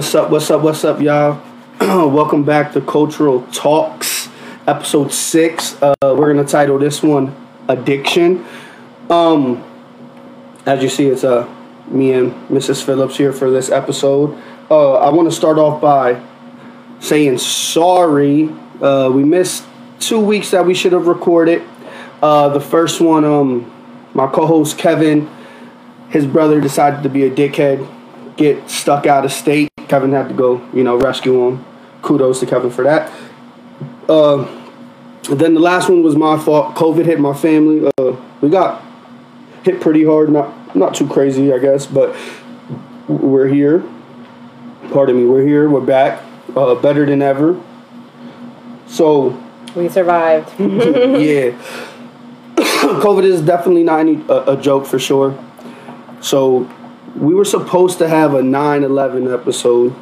What's up? What's up? What's up, y'all? Welcome back to Cultural Talks, episode six. Uh, we're gonna title this one "Addiction." Um, as you see, it's uh me and Mrs. Phillips here for this episode. Uh, I want to start off by saying sorry. Uh, we missed two weeks that we should have recorded. Uh, the first one, um, my co-host Kevin, his brother decided to be a dickhead, get stuck out of state. Kevin had to go, you know, rescue him. Kudos to Kevin for that. Uh, then the last one was my fault. COVID hit my family. Uh, we got hit pretty hard. Not not too crazy, I guess, but we're here. Pardon me. We're here. We're back. Uh, better than ever. So We survived. yeah, COVID is definitely not any, a, a joke for sure. So we were supposed to have a 9/11 episode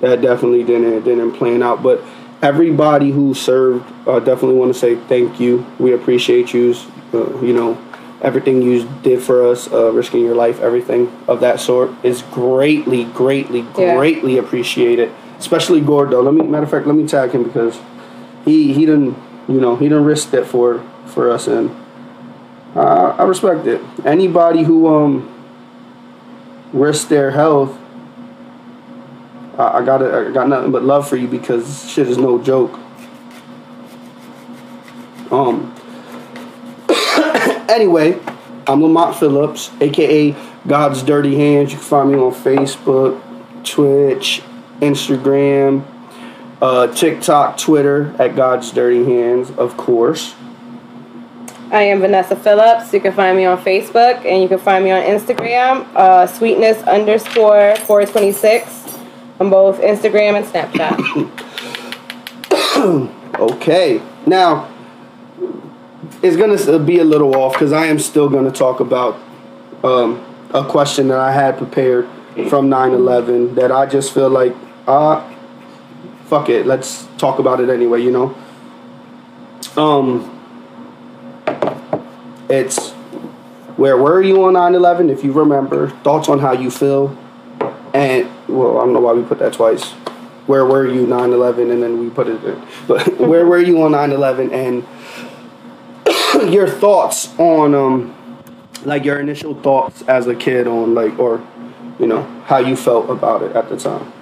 that definitely didn't didn't plan out, but everybody who served uh, definitely want to say thank you. We appreciate you. Uh, you know, everything you did for us, uh, risking your life, everything of that sort is greatly, greatly, Yeah. greatly appreciated. Especially Gordo. Let me matter of fact, let me tag him because he he didn't you know he didn't risk it for for us and uh, I respect it. Anybody who um risked their health, I, I got. I got nothing but love for you because shit is no joke. Um. anyway, I'm Lamont Phillips, aka God's Dirty Hands. You can find me on Facebook, Twitch, Instagram, uh, TikTok, Twitter at God's Dirty Hands, of course. I am Vanessa Phillips. You can find me on Facebook and you can find me on Instagram, uh, sweetness underscore 426 on both Instagram and Snapchat. Okay, now it's gonna be a little off because I am still gonna talk about um, a question that I had prepared from 9/11 that I just feel like ah, fuck it, let's talk about it anyway. You know, um, it's where were you on 9/11? If you remember, thoughts on how you feel, and well, I don't know why we put that twice where were you 9-11 and then we put it in but where were you on 9-11 and your thoughts on um like your initial thoughts as a kid on like or you know how you felt about it at the time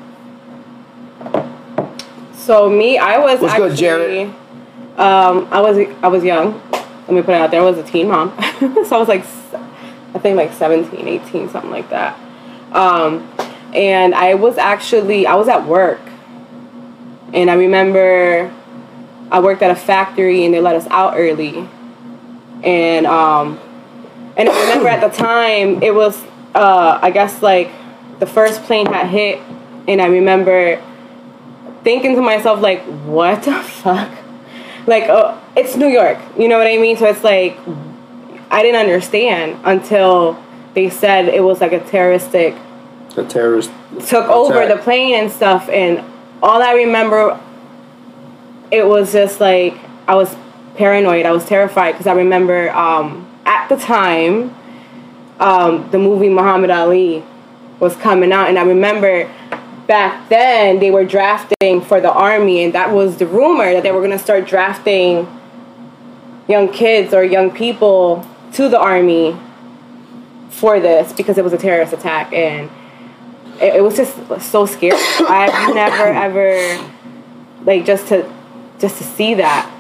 So me, I was What's actually, good, Jared? Um, I was I was young. Let me put it out there. I was a teen mom, so I was like, I think like 17, 18, something like that. Um, and I was actually I was at work, and I remember I worked at a factory and they let us out early, and um, and I remember at the time it was uh I guess like the first plane had hit, and I remember thinking to myself like what the fuck like uh, it's new york you know what i mean? So it's like i didn't understand until they said it was like a terroristic the terrorist took over the plane and stuff and all i remember it was just like i was paranoid i was terrified because i remember um, at the time um, the movie muhammad ali was coming out and i remember back then they were drafting for the army and that was the rumor that they were going to start drafting young kids or young people to the army for this because it was a terrorist attack and it, it was just so scary. I've never ever like just to just to see that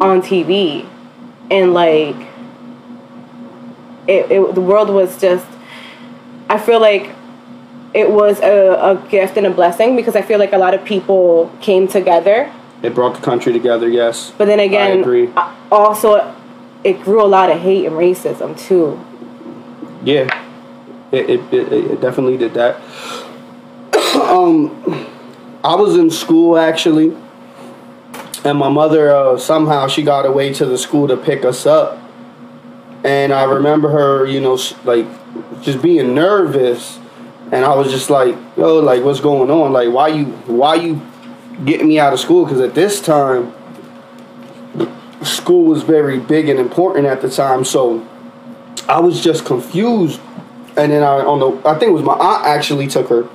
on tv and like it, it the world was just i feel like it was a, a gift and a blessing because I feel like a lot of people came together. it brought the country together yes But then again, agree. also it grew a lot of hate and racism too. Yeah, it it, it, it definitely did that. um, I was in school actually, and my mother uh, somehow she got away to the school to pick us up, and I remember her, you know, like just being nervous, and I was just like, yo, like what's going on? Like why you why you getting me out of school? Because at this time, school was very big and important at the time, so I was just confused. And then I on the I think it was my aunt actually took her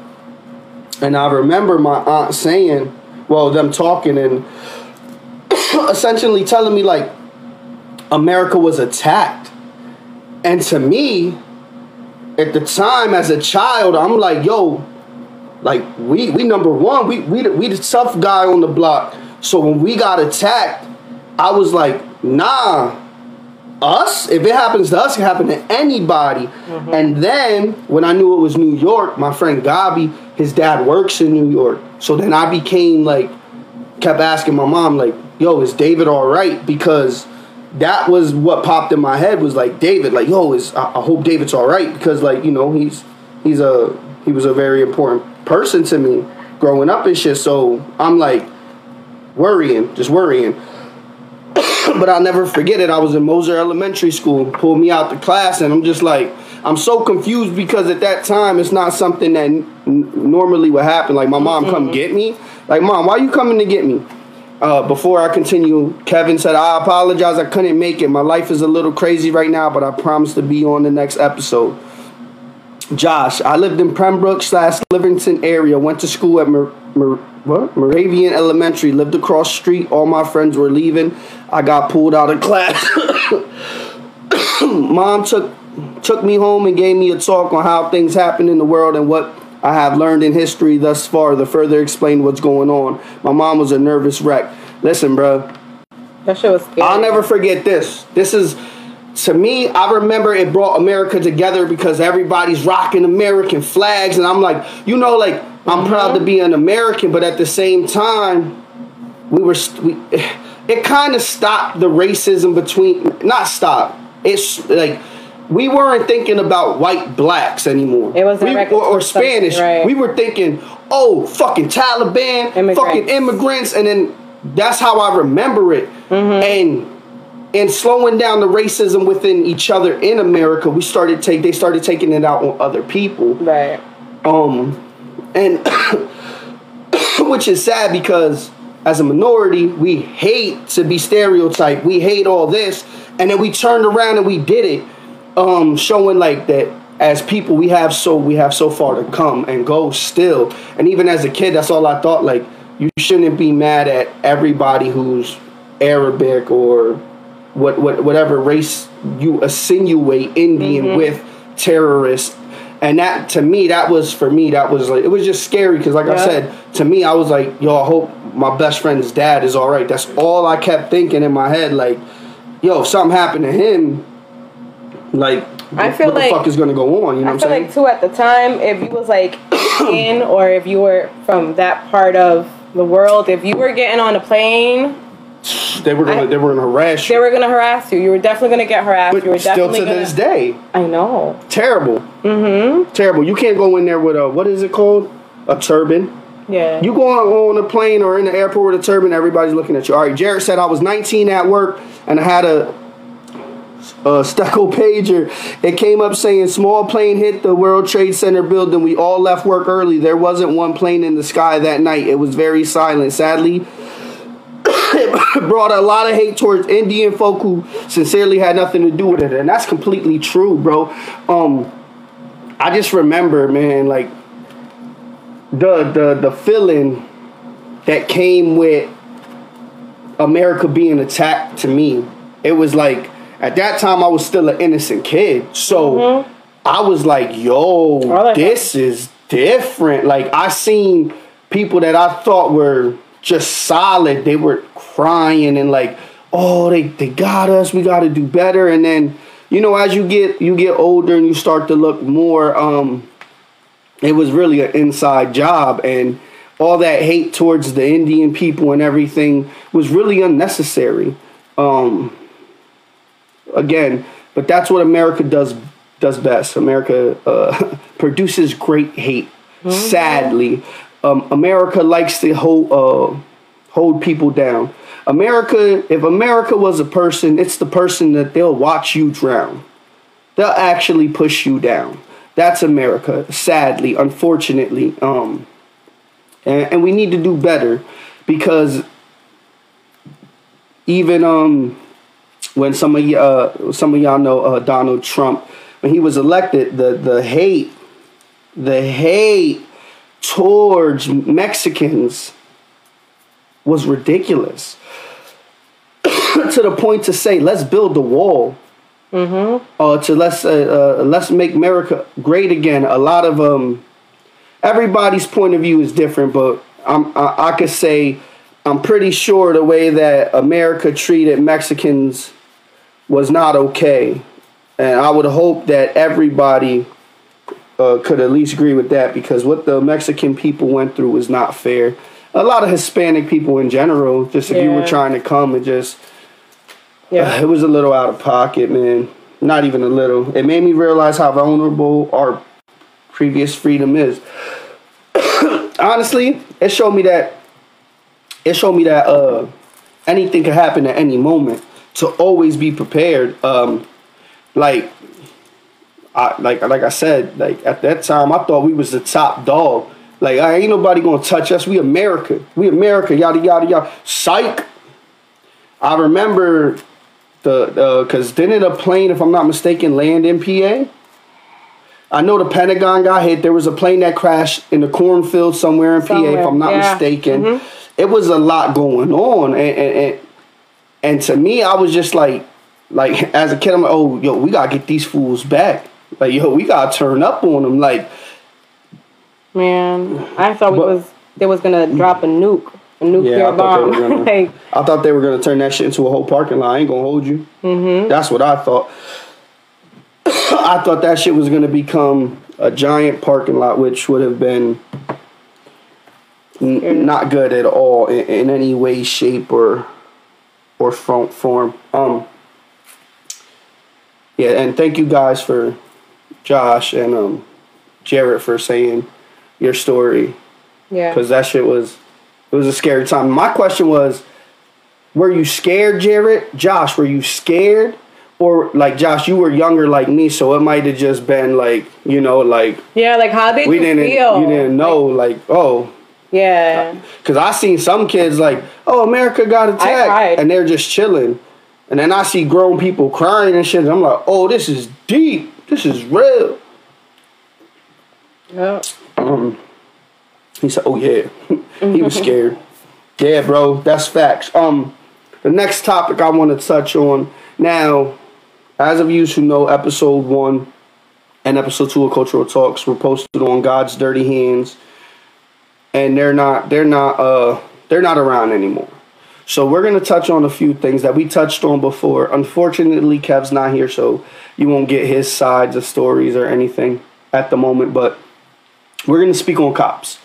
And I remember my aunt saying, well, them talking and essentially telling me like America was attacked. And to me, at the time as a child, I'm like, yo, like we we number one, we we the, we the tough guy on the block. So when we got attacked, I was like, nah, us. If it happens to us, it can happen to anybody. Mm-hmm. And then when I knew it was New York, my friend Gabi, his dad works in New York. So then I became like, kept asking my mom like, yo, is David all right? Because that was what popped in my head was like David, like yo, is I, I hope David's all right because like you know he's he's a he was a very important person to me growing up and shit. So I'm like worrying, just worrying. but I'll never forget it. I was in Mosser Elementary School, pulled me out the class, and I'm just like, I'm so confused because at that time it's not something that n- normally would happen. Like my mom mm-hmm. come get me, like mom, why are you coming to get me? Uh, before I continue, Kevin said, I apologize, I couldn't make it. My life is a little crazy right now, but I promise to be on the next episode. Josh, I lived in Pembroke slash Livingston area, went to school at Mer- Mer- what? Moravian Elementary, lived across street. All my friends were leaving. I got pulled out of class. Mom took took me home and gave me a talk on how things happen in the world and what I have learned in history thus far to further explain what's going on. My mom was a nervous wreck. Listen, bro. That shit was scary. I'll never forget this. This is to me, I remember it brought America together because everybody's rocking American flags, and I'm like, you know, like I'm mm-hmm. proud to be an American, but at the same time, we were we, it kind of stopped the racism between not stop. It's like we weren't thinking about white blacks anymore. It was we, or, or Spanish. Right. We were thinking, oh, fucking Taliban, immigrants. fucking immigrants, and then that's how I remember it. Mm-hmm. And and slowing down the racism within each other in America, we started take they started taking it out on other people. Right. Um, and which is sad because as a minority, we hate to be stereotyped. We hate all this, and then we turned around and we did it um, showing like that as people we have so we have so far to come and go still. And even as a kid, that's all I thought. Like you shouldn't be mad at everybody who's Arabic or what, what whatever race you insinuate Indian mm-hmm. with terrorists. And that to me, that was for me, that was like it was just scary because, like yeah. I said, to me, I was like, yo, I hope my best friend's dad is all right. That's all I kept thinking in my head. Like, yo, if something happened to him, like I feel what like, the fuck is gonna go on? You know I what I'm saying? like too at the time, if you was like in or if you were from that part of the world, if you were getting on a plane, they were gonna I, they were gonna harass you. They were gonna harass you. You were definitely gonna get harassed. But you were still to gonna, this day. I know. Terrible. Mm-hmm. Terrible. You can't go in there with a what is it called? A turban. Yeah. You go on, on a plane or in the airport with a turban, everybody's looking at you. All right, Jared said I was 19 at work and I had a uh, Stucco pager. It came up saying small plane hit the World Trade Center building. We all left work early. There wasn't one plane in the sky that night. It was very silent. Sadly, it brought a lot of hate towards Indian folk who sincerely had nothing to do with it, and that's completely true, bro. Um, I just remember, man, like the the the feeling that came with America being attacked to me. It was like at that time I was still an innocent kid. So mm-hmm. I was like, yo, like this that. is different. Like I seen people that I thought were just solid, they were crying and like, oh, they, they got us, we gotta do better. And then, you know, as you get you get older and you start to look more, um, it was really an inside job and all that hate towards the Indian people and everything was really unnecessary. Um, again, but that's what America does does best. America uh, produces great hate. Mm-hmm. Sadly, um, America likes to hold uh, hold people down. America, if America was a person, it's the person that they'll watch you drown. They'll actually push you down. That's America. Sadly, unfortunately, um, and, and we need to do better because even um when some of uh, some of y'all know uh, Donald Trump when he was elected, the the hate, the hate towards Mexicans was ridiculous. to the point to say, let's build the wall. Mm-hmm. Uh, to let's uh, uh, let's make America great again. A lot of um, everybody's point of view is different, but I'm, I, I could say I'm pretty sure the way that America treated Mexicans was not okay, and I would hope that everybody uh, could at least agree with that because what the Mexican people went through was not fair. A lot of Hispanic people in general, just if you were trying to come and just Yeah. it was a little out of pocket, man. Not even a little. It made me realize how vulnerable our previous freedom is. Honestly, it showed me that it showed me that uh anything could happen at any moment. To always be prepared. Um like I like like I said, like at that time I thought we was the top dog. Like I ain't nobody gonna touch us. We America. We America, yada yada yada. Psych. I remember the because didn't a plane, if I'm not mistaken, land in PA? I know the Pentagon got hit. There was a plane that crashed in the cornfield somewhere in PA, if I'm not yeah. mistaken. It was a lot going on, and, and and and to me, I was just like, like as a kid, I'm like, oh, yo, we gotta get these fools back. Like, yo, we gotta turn up on them. Like, Man, I thought we But- was they was gonna drop a nuke, a nuclear Yeah, I thought they bomb. were gonna- like, I thought they were gonna turn that shit into a whole parking lot. I ain't gonna hold you. Mm-hmm. That's what I thought. I thought that shit was gonna become a giant parking lot, which would have been n- not good at all in, in any way, shape, or or form. Um. Yeah, and thank you guys for Josh and um Jarrett for saying your story yeah, because that shit was it was a scary time. My question was, were you scared, Jarrett? Josh, were you scared? Or like Josh, you were younger like me, so it might have just been like you know, like yeah. Like, how did we you didn't feel? you didn't know like oh, Yeah, because I seen some kids like oh America got attacked and they're just chilling, and then I see grown people crying and shit. And I'm like oh this is deep, this is real. yeah. Um, he said, "Oh yeah," he was scared. Yeah, bro, that's facts. Um, the next topic I want to touch on now, as of you who know, episode one and episode two of Cultural Talks were posted on God's Dirty Hands, and they're not they're not uh they're not around anymore. So we're gonna touch on a few things that we touched on before. Unfortunately, Kev's not here, so you won't get his sides of stories or anything at the moment, but we're gonna speak on cops.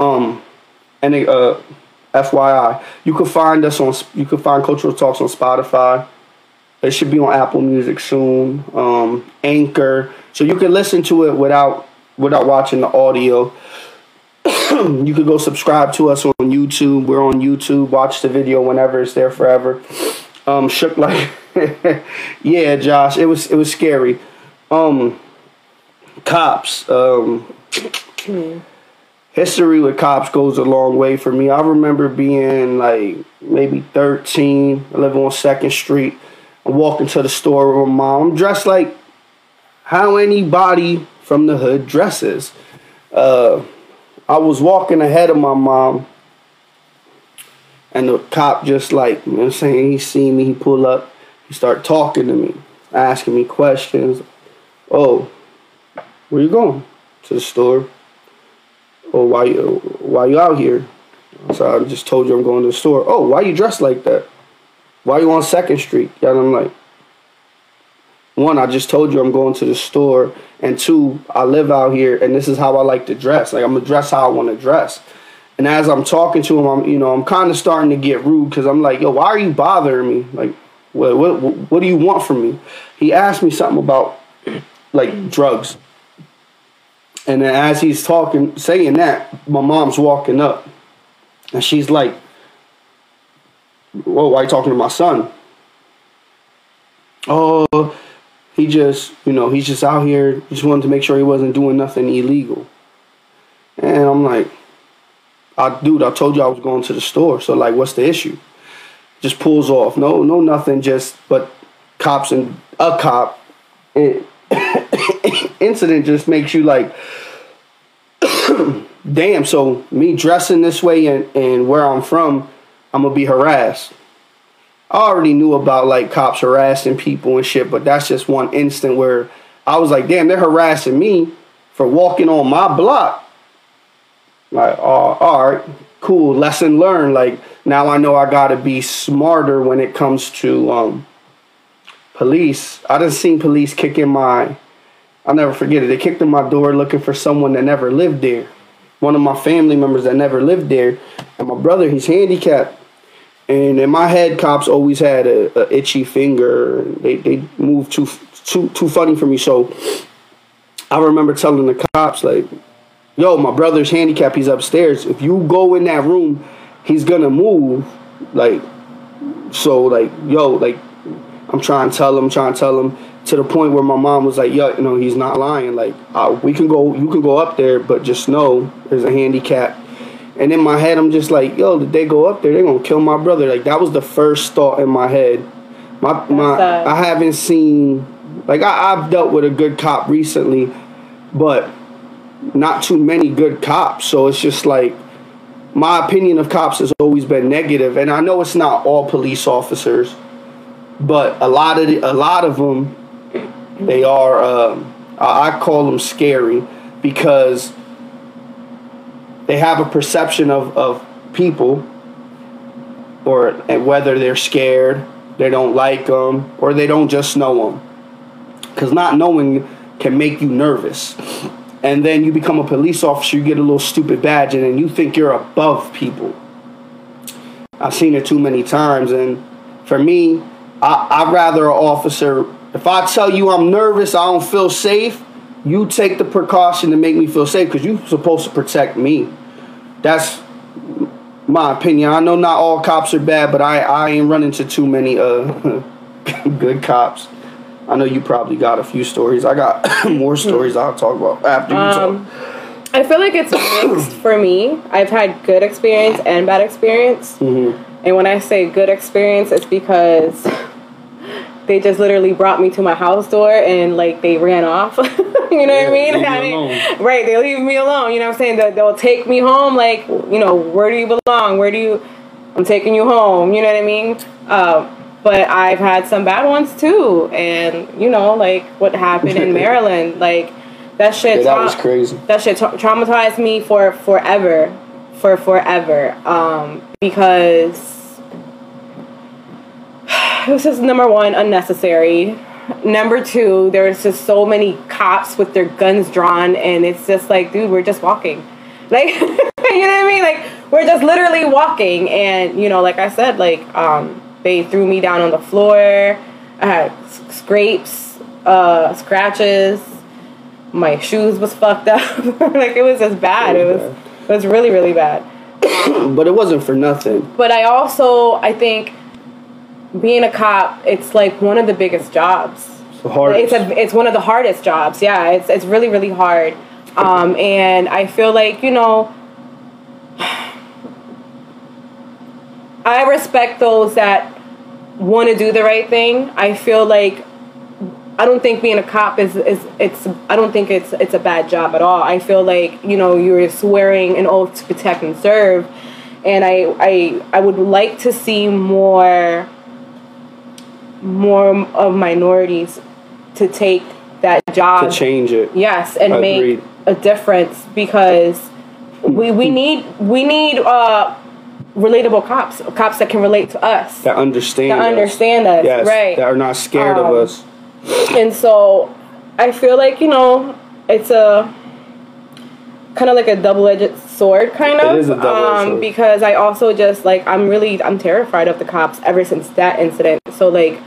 Um, and uh, FYI, you can find us on you can find Cultural Talks on Spotify. It should be on Apple Music soon. Um, Anchor, so you can listen to it without without watching the audio. you could go subscribe to us on YouTube. We're on YouTube. Watch the video whenever it's there forever. Um, shook like, yeah, Josh. It was it was scary. Um, cops. Um, history with cops goes a long way for me. I remember being like maybe 13, I live on Second Street. I'm walking to the store with my mom. I'm dressed like how anybody from the hood dresses. Uh, I was walking ahead of my mom, and the cop just like, you know what I'm saying, he seen me, he pull up, he start talking to me, asking me questions. Oh, where you going? To the store. Oh, why you why you out here? So I just told you I'm going to the store. Oh, why you dressed like that? Why you on Second Street? And I'm like, one, I just told you I'm going to the store, and two, I live out here, and this is how I like to dress. Like I'm gonna dress how I want to dress. And as I'm talking to him, I'm you know I'm kind of starting to get rude because I'm like, yo, why are you bothering me? Like, what what what do you want from me? He asked me something about like drugs. And then as he's talking, saying that, my mom's walking up, and she's like, "Whoa, why are you talking to my son?" Oh, he just, you know, he's just out here. Just wanted to make sure he wasn't doing nothing illegal. And I'm like, I, dude, I told you I was going to the store. So like, what's the issue? Just pulls off. No, no, nothing. Just but cops and a cop. It, incident just makes you like damn. So me dressing this way and and where I'm from, I'm gonna be harassed. I already knew about like cops harassing people and shit, but that's just one instant where I was like, damn, they're harassing me for walking on my block. Like, oh, all right, cool, lesson learned. Like now I know I gotta be smarter when it comes to um, police. I done seen police kick in my I'll never forget it. They kicked in my door looking for someone that never lived there. One of my family members that never lived there. And my brother, he's handicapped. And in my head, cops always had a, a itchy finger. They they moved too too too funny for me. So I remember telling the cops like, "Yo, my brother's handicapped. He's upstairs. If you go in that room, he's gonna move." Like, so like, yo, like, I'm trying to tell him, trying to tell him to the point where my mom was like, "Yo, you know, he's not lying. Like, uh, we can go, you can go up there, but just know there's a handicap." And in my head, I'm just like, "Yo, did they go up there? They're gonna kill my brother." Like that was the first thought in my head. My my. I haven't seen like I, I've dealt with a good cop recently, but not too many good cops. So it's just like my opinion of cops has always been negative, and I know it's not all police officers, but a lot of the, a lot of them they are, um, I I call them scary because they have a perception of, of people, or whether they're scared, they don't like them, or they don't just know them. Because not knowing can make you nervous. And then you become a police officer, you get a little stupid badge, and then you think you're above people. I've seen it too many times, and for me, I, I'd rather an officer. If I tell you I'm nervous, I don't feel safe. You take the precaution to make me feel safe because you're supposed to protect me. That's my opinion. I know not all cops are bad, but I I ain't run into too many uh good cops. I know you probably got a few stories. I got more stories I'll talk about after you Um, talk. I feel like it's mixed for me. I've had good experience and bad experience. Mm-hmm. And when I say good experience, it's because they just literally brought me to my house door and like they ran off. you know what I mean? I mean, right? They leave me alone. You know what I'm saying? They'll, they'll take me home. Like, you know, where do you belong? Where do you? I'm taking you home. You know what I mean? Um, but I've had some bad ones too, and you know, like what happened in Maryland, like that shit. Yeah, that was crazy. that shit tra- traumatized me for forever for forever um because it was just number one unnecessary number two there was just so many cops with their guns drawn and it's just like dude we're just walking like you know what i mean like we're just literally walking and you know like i said like um they threw me down on the floor i had scrapes uh scratches my shoes was fucked up. like it was just bad. It was it was really really bad. But it wasn't for nothing. But I also I think being a cop it's like one of the biggest jobs. It's. It's a it's one of the hardest jobs. Yeah, it's it's really really hard. Um, and I feel like you know. I respect those that want to do the right thing. I feel like I don't think being a cop is, is it's I don't think it's it's a bad job at all. I feel like you know you're swearing an oath to protect and serve, and I I I would like to see more more of minorities to take that job to change it. yes and Agreed. make a difference because we we need we need uh relatable cops cops that can relate to us That understand. that us. understand us Yes. right That are not scared Um, of us. and so I feel like you know it's a kind of like a double-edged sword kind of is a double-edged um, sword. because I also just like I'm really I'm terrified of the cops ever since that incident so like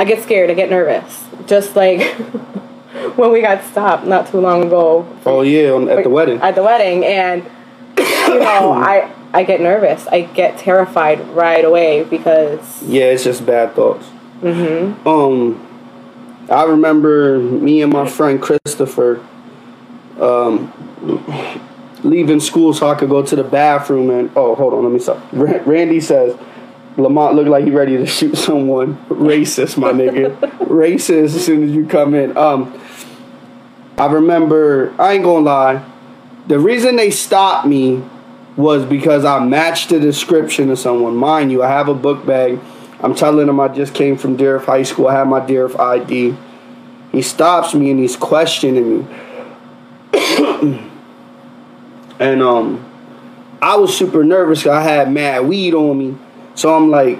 I get scared I get nervous just like when we got stopped not too long ago Oh yeah, on, at the wedding. at the wedding and you know I I get nervous I get terrified right away because Yeah, it's just bad thoughts. Mm-hmm. Um, I remember me and my friend Christopher, um, leaving school so I could go to the bathroom and oh, hold on, let me stop. Randy says. Lamont looked like he ready to shoot someone. Racist, my nigga. Racist as soon as you come in. Um, I remember. I ain't gonna lie. The reason they stopped me was because I matched the description of someone. Mind you, I have a book bag. I'm telling him I just came from Dieruff High School. I have my Dieruff ID. He stops me and he's questioning me. and um, I was super nervous. I had mad weed on me, so I'm like,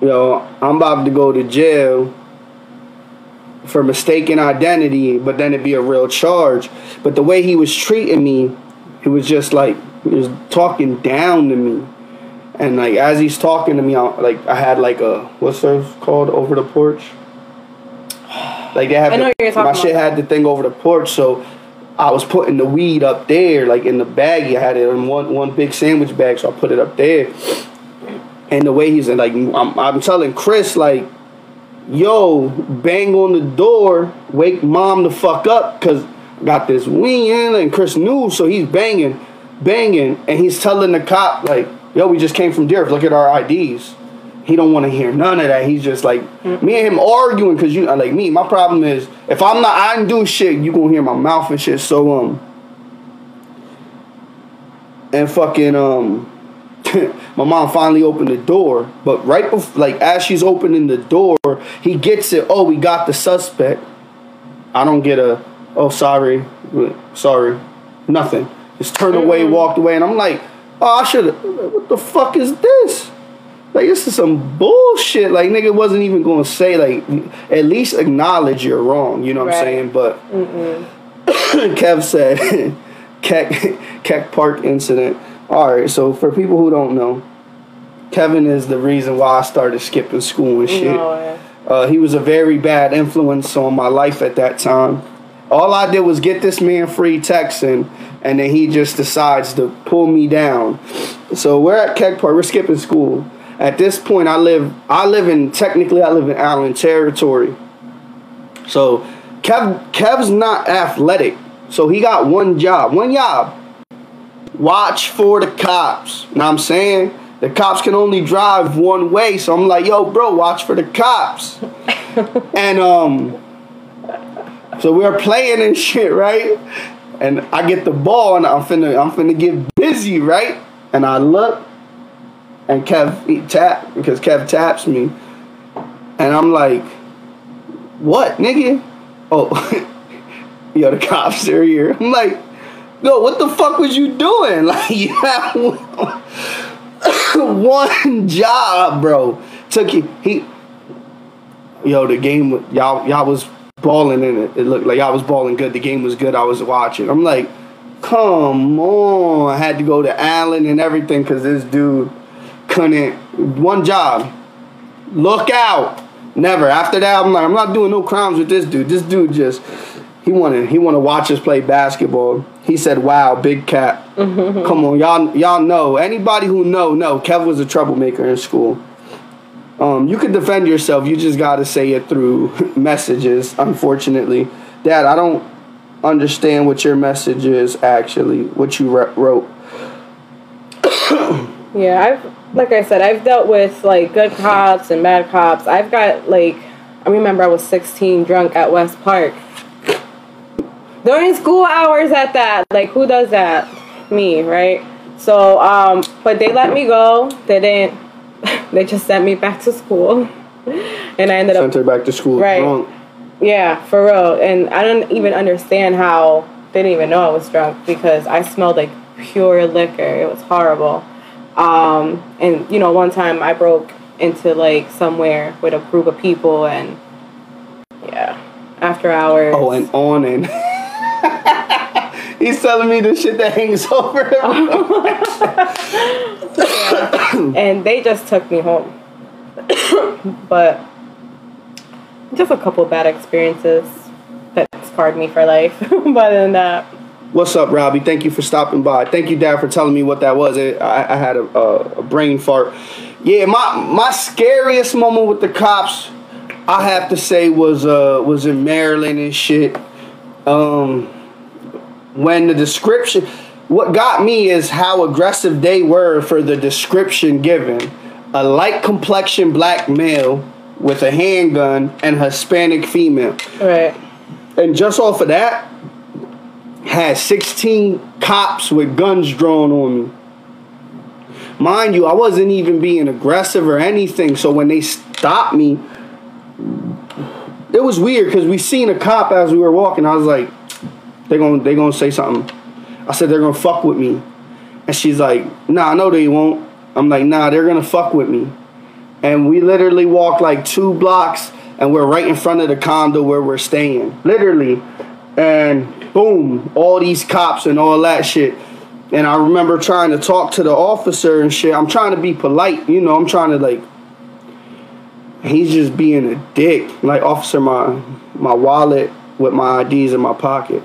you know, I'm about to go to jail for mistaken identity, but then it'd be a real charge. But the way he was treating me, it was just like he was talking down to me. And like as he's talking to me, I, like I had like a what's those called over the porch. Like they have I know the- you're talking my shit about. had the thing over the porch, so I was putting the weed up there, like in the baggie. I had it in one one big sandwich bag, so I put it up there. And the way he's like, I'm, I'm telling Chris like, yo, bang on the door, wake mom the fuck up, cause I got this weed in, and Chris knew, so he's banging, banging, and he's telling the cop like, yo, we just came from Dieruff, look at our IDs. He don't want to hear none of that. He's just like me and him arguing because you like me. My problem is if I'm not, I didn't do shit. You gonna hear my mouth and shit. So um, and fucking um, my mom finally opened the door. But right before, like as she's opening the door, he gets it. Oh, we got the suspect. I don't get a. Oh, sorry, sorry, nothing. Just turned away, walked away, and I'm like, oh, I should. Have, what the fuck is this? Like this is some bullshit. Like nigga wasn't even gonna say like at least acknowledge you're wrong. You know what I'm saying? But Kev said Keck Keck Park incident. All right, so for people who don't know, Kevin is the reason why I started skipping school and shit. No way. Uh, he was a very bad influence on my life at that time. All I did was get this man free texting, and then he just decides to pull me down. So we're at Keck Park. We're skipping school. At this point, I live. I live in technically, I live in Allen territory. So Kev, Kev's not athletic. So he got one job. One job. Watch for the cops. Know what I'm saying? The cops can only drive one way. So I'm like, yo, bro, watch for the cops. and um so we are playing and shit, right? And I get the ball and I'm finna I'm finna get busy, right? And I look and Kev he tap because Kev taps me. And I'm like, what, nigga? Oh, yo, the cops are here. I'm like, yo, what the fuck was you doing? Like, you have one job, bro. Took you, he, yo, the game, y'all, y'all was balling in it. It looked like y'all was balling good. The game was good. I was watching. I'm like, come on. I had to go to Allen and everything because this dude couldn't. One job. Look out. Never. After that, I'm like, I'm not doing no crimes with this dude. This dude just he wanted he wanted to watch us play basketball. He said, "Wow, big cat." Come on, y'all y'all know. Anybody who know know Kev was a troublemaker in school. Um, you can defend yourself. You just got to say it through messages. Unfortunately, Dad, I don't understand what your message is actually. What you re- wrote. Yeah, I've like I said, I've dealt with like good cops and bad cops. I've got like I remember I was 16 drunk at West Park. During school hours at that. Like who does that? Me, right? So, um, but they let me go. They didn't they just sent me back to school. And I ended up Sent her back to school Right. drunk. yeah, for real. And I don't even understand how they didn't even know I was drunk because I smelled like pure liquor. It was horrible. Um, and you know, one time I broke into like somewhere with a group of people, and yeah, after hours. Oh, and on and. He's telling me the shit that hangs over him. and they just took me home. but just a couple bad experiences that scarred me for life. but other than that, What's up, Robbie? Thank you for stopping by. Thank you, Dad, for telling me what that was. I, I had a, a, a brain fart. Yeah, my my scariest moment with the cops, I have to say, was uh was in Maryland and shit. Um, when the description, what got me is how aggressive they were for the description given. A light complexion black male with a handgun and Hispanic female. right? And just off of that, had 16 cops with guns drawn on me. Mind you, I wasn't even being aggressive or anything. So when they stopped me, it was weird because we seen a cop as we were walking. I was like, they gonna they gonna say something. I said they're gonna fuck with me, and she's like, Nah, no they won't. I'm like, Nah, they're gonna fuck with me, and we literally walked like two blocks, and we're right in front of the condo where we're staying, literally, and boom, all these cops and all that shit. And I remember trying to talk to the officer and shit. I'm trying to be polite, you know. I'm trying to like. He's just being a dick. Like, officer, my my wallet with my IDs in my pocket.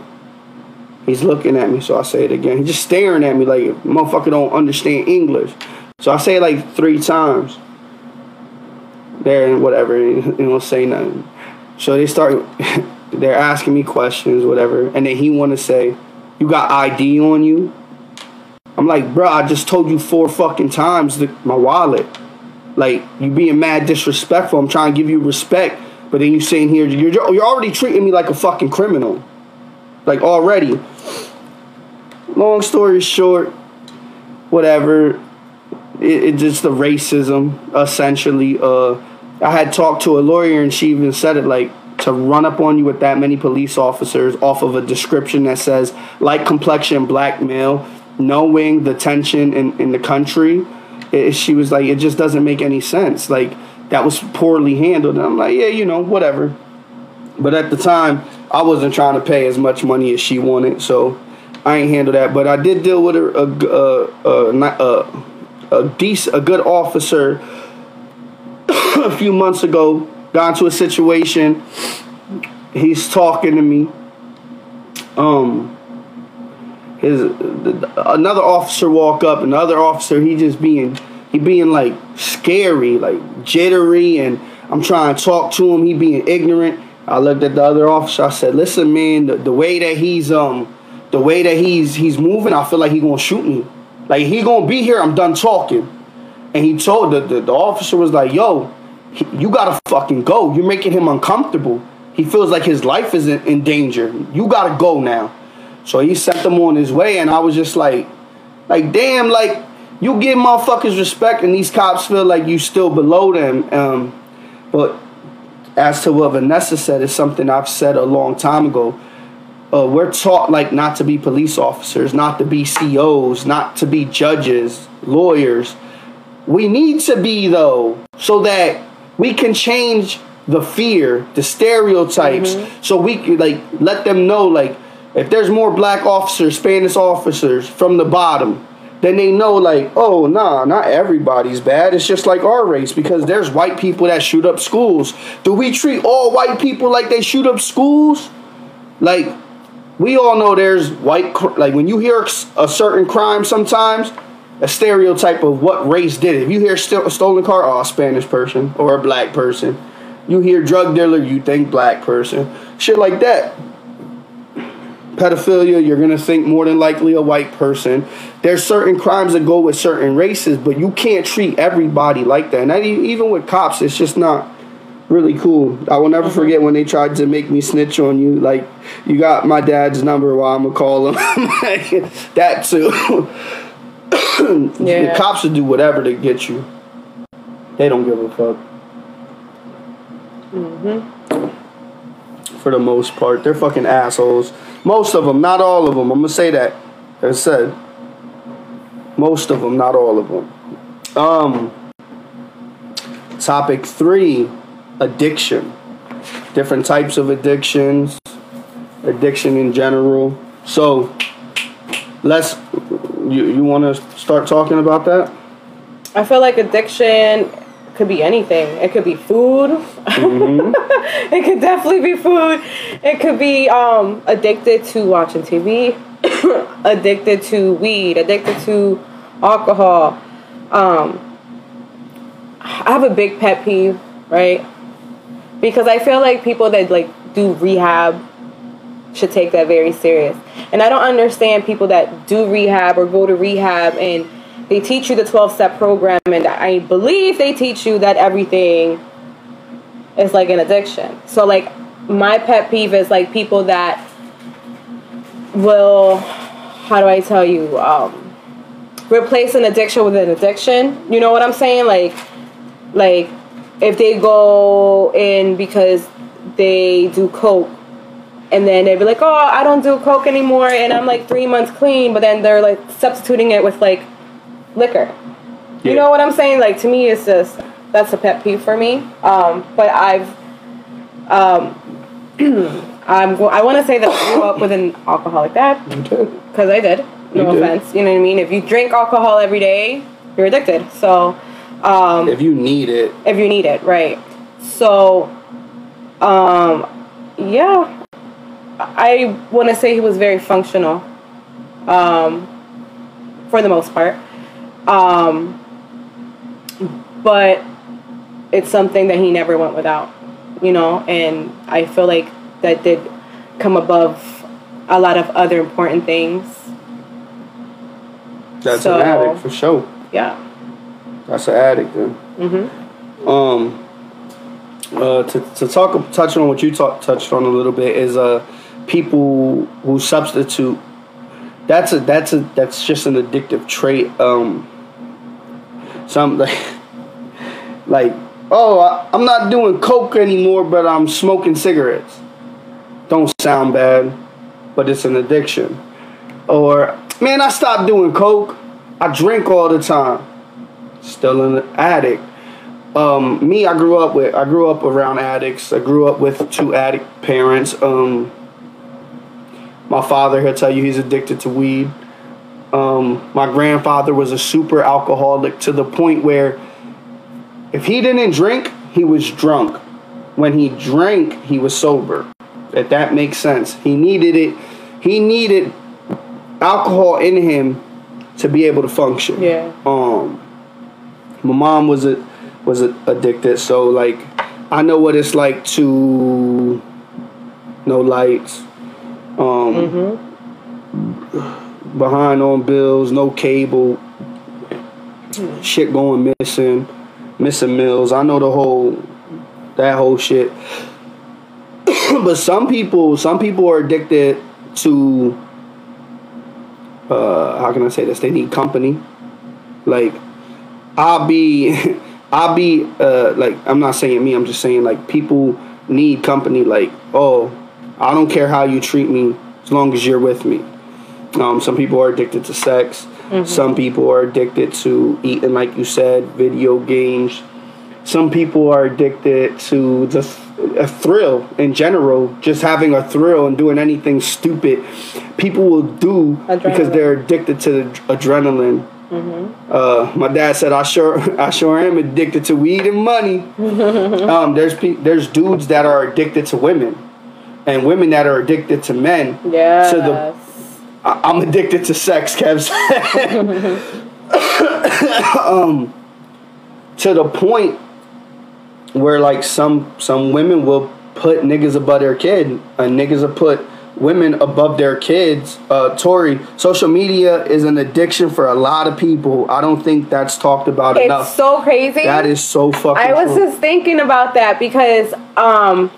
He's looking at me, so I say it again. He's just staring at me like motherfucker don't understand English. So I say it like three times. There and whatever, he don't say nothing. So they start. they're asking me questions, whatever, and then he want to say, "You got ID on you?" I'm like, bro, I just told you four fucking times that my wallet. Like, you being mad disrespectful. I'm trying to give you respect, but then you saying here, you're you're already treating me like a fucking criminal. Like already. Long story short, whatever. It, it just the racism essentially. Uh, I had talked to a lawyer and she even said it like to run up on you with that many police officers off of a description that says light complexion black male knowing the tension in, in the country, it, she was like, it just doesn't make any sense. Like, that was poorly handled. And I'm like, yeah, you know, whatever. But at the time, I wasn't trying to pay as much money as she wanted, so I ain't handle that. But I did deal with a a a, a, a decent, a good officer a few months ago. Got into a situation. He's talking to me. Um, his another officer walk up, another officer he just being he being like scary, like jittery, and I'm trying to talk to him. He being ignorant. I looked at the other officer. I said, "Listen, man, the, the way that he's um, the way that he's he's moving, I feel like he gonna shoot me. Like he gonna be here. I'm done talking." And he told the the, the officer was like, "Yo, he, you gotta fucking go. You're making him uncomfortable. He feels like his life is in, in danger. You gotta go now." So he sent them on his way, and I was just like, like damn, like you give motherfuckers respect, and these cops feel like you still below them. Um, but as to what Vanessa said, is something I've said a long time ago. Uh, we're taught like not to be police officers, not to be COs, not to be judges, lawyers. We need to be though, so that we can change the fear, the stereotypes, mm-hmm. so we like let them know like if there's more black officers, Spanish officers from the bottom, then they know like, oh nah, not everybody's bad. It's just like our race because there's white people that shoot up schools. Do we treat all white people like they shoot up schools? Like we all know there's white like when you hear a certain crime sometimes a stereotype of what race did it. If you hear st- a stolen car, oh, a Spanish person or a black person. You hear drug dealer, you think black person. Shit like that pedophilia, you're going to think more than likely a white person. There's certain crimes that go with certain races, but you can't treat everybody like that. And that, even with cops, it's just not really cool. I will never mm-hmm. forget when they tried to make me snitch on you. Like, you got my dad's number, well, I'm to call him. that too. yeah. The cops will do whatever to get you. They don't give a fuck. Mm-hmm. For the most part, they're fucking assholes. Most of them, not all of them. I'm gonna say that. As I said, most of them, not all of them. Um, topic three: addiction. Different types of addictions. Addiction in general. So, let's. You you want to start talking about that? I feel like addiction could be anything. It could be food. Mm-hmm. it could definitely be food. It could be um, addicted to watching TV, addicted to weed, addicted to alcohol. Um, I have a big pet peeve, right? Because I feel like people that like do rehab should take that very serious. And I don't understand people that do rehab or go to rehab and they teach you the 12 step program, and I believe they teach you that everything is like an addiction. So, like, my pet peeve is like people that will, how do I tell you, um, replace an addiction with an addiction. You know what I'm saying? Like, like if they go in because they do coke and then they'd be like, "Oh, I don't do coke anymore," and I'm like three months clean, but then they're like substituting it with like liquor. You know what I'm saying? Like to me, it's just that's a pet peeve for me. Um, but I've, um, I'm I want to say that I grew up with an alcoholic dad because I did. No You did. offense, you know what I mean. If you drink alcohol every day, you're addicted. So, um, If you need it, if you need it, right? So, um, yeah, I want to say he was very functional, um, for the most part. Um, but it's something that he never went without, you know, and I feel like that did come above a lot of other important things. that's So- an addict for sure. Yeah. That's an addict then. Mm-hmm. Um, uh, to, to talk touch on what you talk, touched on a little bit is uh people who substitute. That's a that's a that's just an addictive trait. Um, some like like oh I, I'm not doing coke anymore, but I'm smoking cigarettes. Don't sound bad, but it's an addiction. Or man, I stopped doing coke. I drink all the time. Still an addict um, me, I grew up with I grew up around addicts. I grew up with two addict parents. Um, my father, he'll tell you he's addicted to weed. Um, my grandfather was a super alcoholic to the point where if he didn't drink, he was drunk. When he drank, he was sober. If that makes sense. He needed it. He needed alcohol in him to be able to function. Yeah. Um, my mom was a was a, addicted, so like I know what it's like to no lights, um, behind on bills, no cable, shit going missing, missing meals. I know the whole that whole shit. but some people, some people are addicted to. Uh, how can I say this? They need company. Like, I'll be, I'll be, uh, like, I'm not saying me. I'm just saying like people need company. Like, oh, I don't care how you treat me as long as you're with me. Um, some people are addicted to sex. Some people are addicted to eating, like you said, video games. Some people are addicted to the th- a thrill in general, just having a thrill and doing anything stupid. People will do because they're addicted to the adrenaline. Uh, my dad said, "I sure, I sure am addicted to weed and money." um, there's pe- there's dudes that are addicted to women, and women that are addicted to men. Yeah. To the I- I'm addicted to sex, Kev um, to the point where like some some women will put niggas above their kid, and niggas will put women above their kids. Uh, Tori, social media is an addiction for a lot of people. I don't think that's talked about it's enough. so crazy. that is so fucking. I was true. just thinking about that because um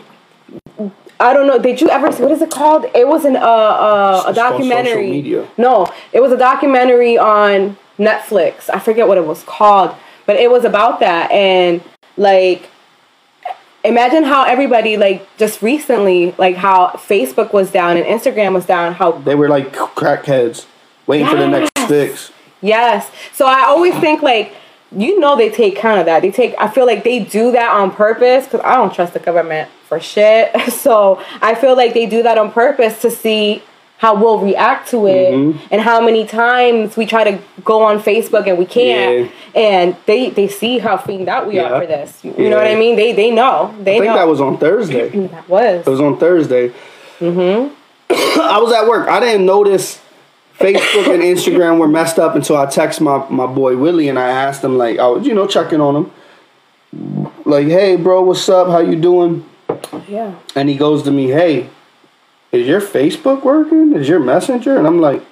I don't know. Did you ever see what is it called? It was an uh, uh, a documentary. No, it was a documentary on Netflix. I forget what it was called, but it was about that and like imagine how everybody like just recently like how Facebook was down and Instagram was down. How they were like crackheads, waiting for the next Yes. fix. Yes. So I always think like you know they take count of that. They take. I feel like they do that on purpose because I don't trust the government for shit. So I feel like they do that on purpose to see how we'll react to it Mm-hmm. and how many times we try to go on Facebook and we can't. And they they see how fiend out we Yeah. are for this. You know what I mean? They they know. They I think know. that was on Thursday. that was. It was on Thursday. Mm-hmm. I was at work. I didn't notice Facebook and Instagram were messed up until I text my, my boy Willie and I asked him like I was you know checking on him. Like, hey bro, what's up? How you doing? Yeah. And he goes to me, hey, is your Facebook working? Is your messenger? And I'm like,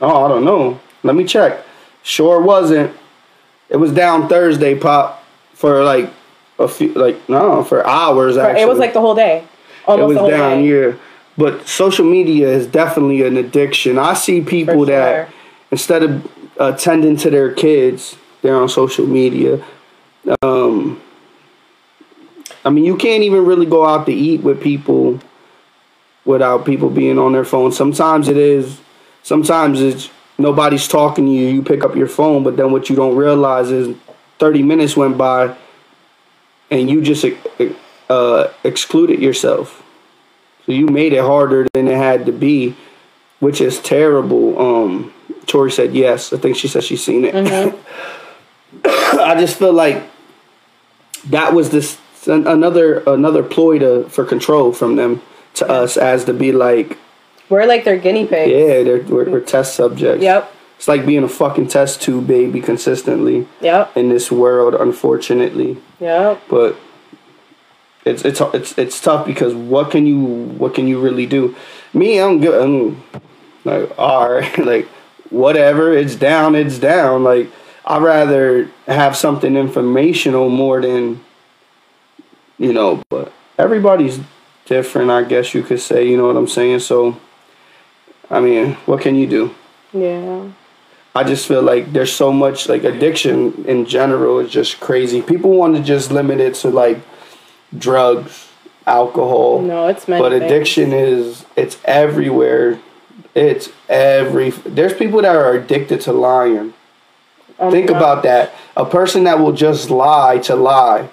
oh, I don't know. Let me check. Sure wasn't. It was down Thursday, pop, for like a few, like no, for hours. Actually, It was like the whole day. it Almost was the whole down day. yeah But social media is definitely an addiction. I see people For that instead of attending to their kids, they're on social media. Um, I mean, you can't even really go out to eat with people without people being on their phone. Sometimes it is, sometimes it's nobody's talking to you. You pick up your phone, but then what you don't realize is 30 minutes went by and you just uh, excluded yourself. So you made it harder than it had to be, which is terrible. Um, Tori said yes. I think she said she's seen it. I just feel like that was this another another ploy to for control from them to us as to be like, We're like their guinea pigs. yeah, they're, we're, we're test subjects. Yep. It's like being a fucking test tube baby consistently Yep. in this world, unfortunately. Yep. But it's it's it's it's tough because what can you what can you really do? Me, I'm good. I'm like all right, like whatever. It's down. It's down. Like I'd rather have something informational more than you know. But everybody's different, I guess you could say. You know what I'm saying? So, I mean, what can you do? Yeah. I just feel like there's so much like addiction in general is just crazy. People want to just limit it to like drugs, alcohol. No, it's meant. but addiction is it's everywhere. It's every there's people that are addicted to lying. Oh Think about that. A person that will just lie to lie.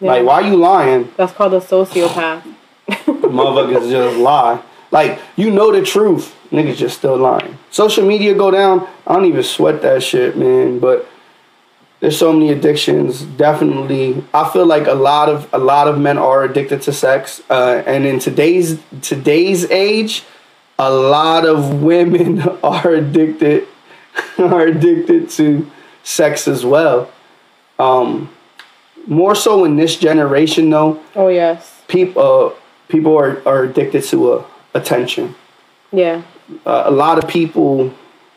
Like why are you lying? That's called a sociopath. Motherfuckers just lie. Like you know the truth. Niggas just still lying. Social media go down. I don't even sweat that shit, man. But there's so many addictions. Definitely, I feel like a lot of a lot of men are addicted to sex. Uh, and in today's today's age, a lot of women are addicted are addicted to sex as well. Um, more so in this generation, though Oh yes. people uh, people are, are addicted to uh, attention. Yeah. Uh, a lot of people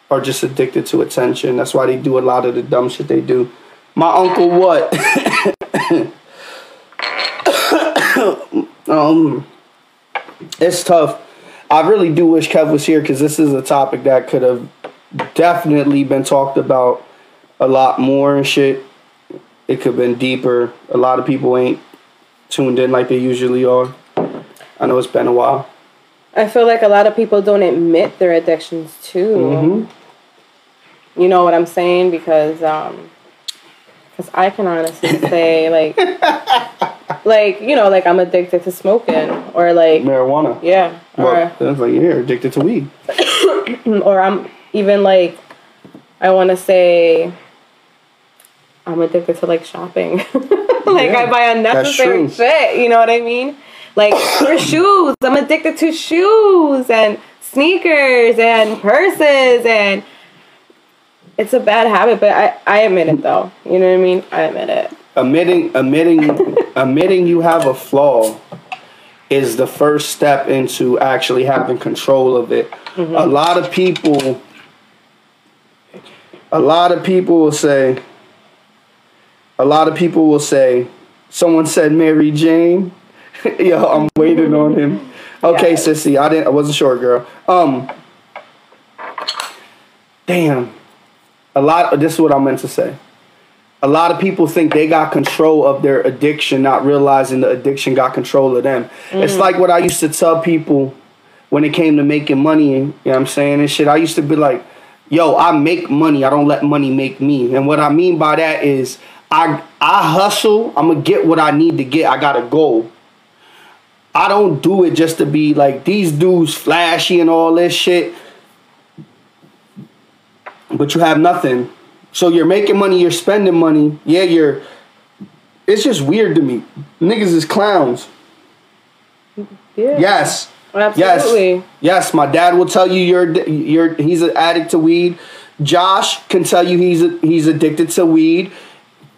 are just addicted to attention. That's why they do a lot of the dumb shit they do. My uncle, what? um, it's tough. I really do wish Kev was here because this is a topic that could have definitely been talked about a lot more and shit. It could have been deeper. A lot of people ain't tuned in like they usually are. I know it's been a while. I feel like a lot of people don't admit their addictions too. Mm-hmm. You know what I'm saying? Because um, because I can honestly say like, like you know, like I'm addicted to smoking or like Marijuana. yeah, or Well, that's like you're addicted to weed. or I'm even like I want to say I'm addicted to like shopping. like Yeah, I buy unnecessary shit. You know what I mean? Like for shoes, I'm addicted to shoes and sneakers and purses and it's a bad habit, but I, I admit it though. You know what I mean? I admit it. Admitting, admitting, admitting you have a flaw is the first step into actually having control of it. A lot of people, a lot of people will say, a lot of people will say, someone said Mary Jane. Yo, I'm waiting on him. Okay, Yes. sissy, I didn't, I wasn't sure, girl. Um, damn. A lot. This is what I meant to say. A lot of people think they got control of their addiction, not realizing the addiction got control of them. It's mm. like what I used to tell people when it came to making money. You know what I'm saying? And shit. I used to be like, yo, I make money. I don't let money make me. And what I mean by that is I I hustle. I'm gonna get what I need to get. I got a goal. I don't do it just to be like these dudes flashy and all this shit. But you have nothing. So you're making money, you're spending money. Yeah, you're it's just weird to me. Niggas is clowns. Yeah. Yes. Absolutely. Yes. Yes, my dad will tell you you're you're he's an addict to weed. Josh can tell you he's he's addicted to weed.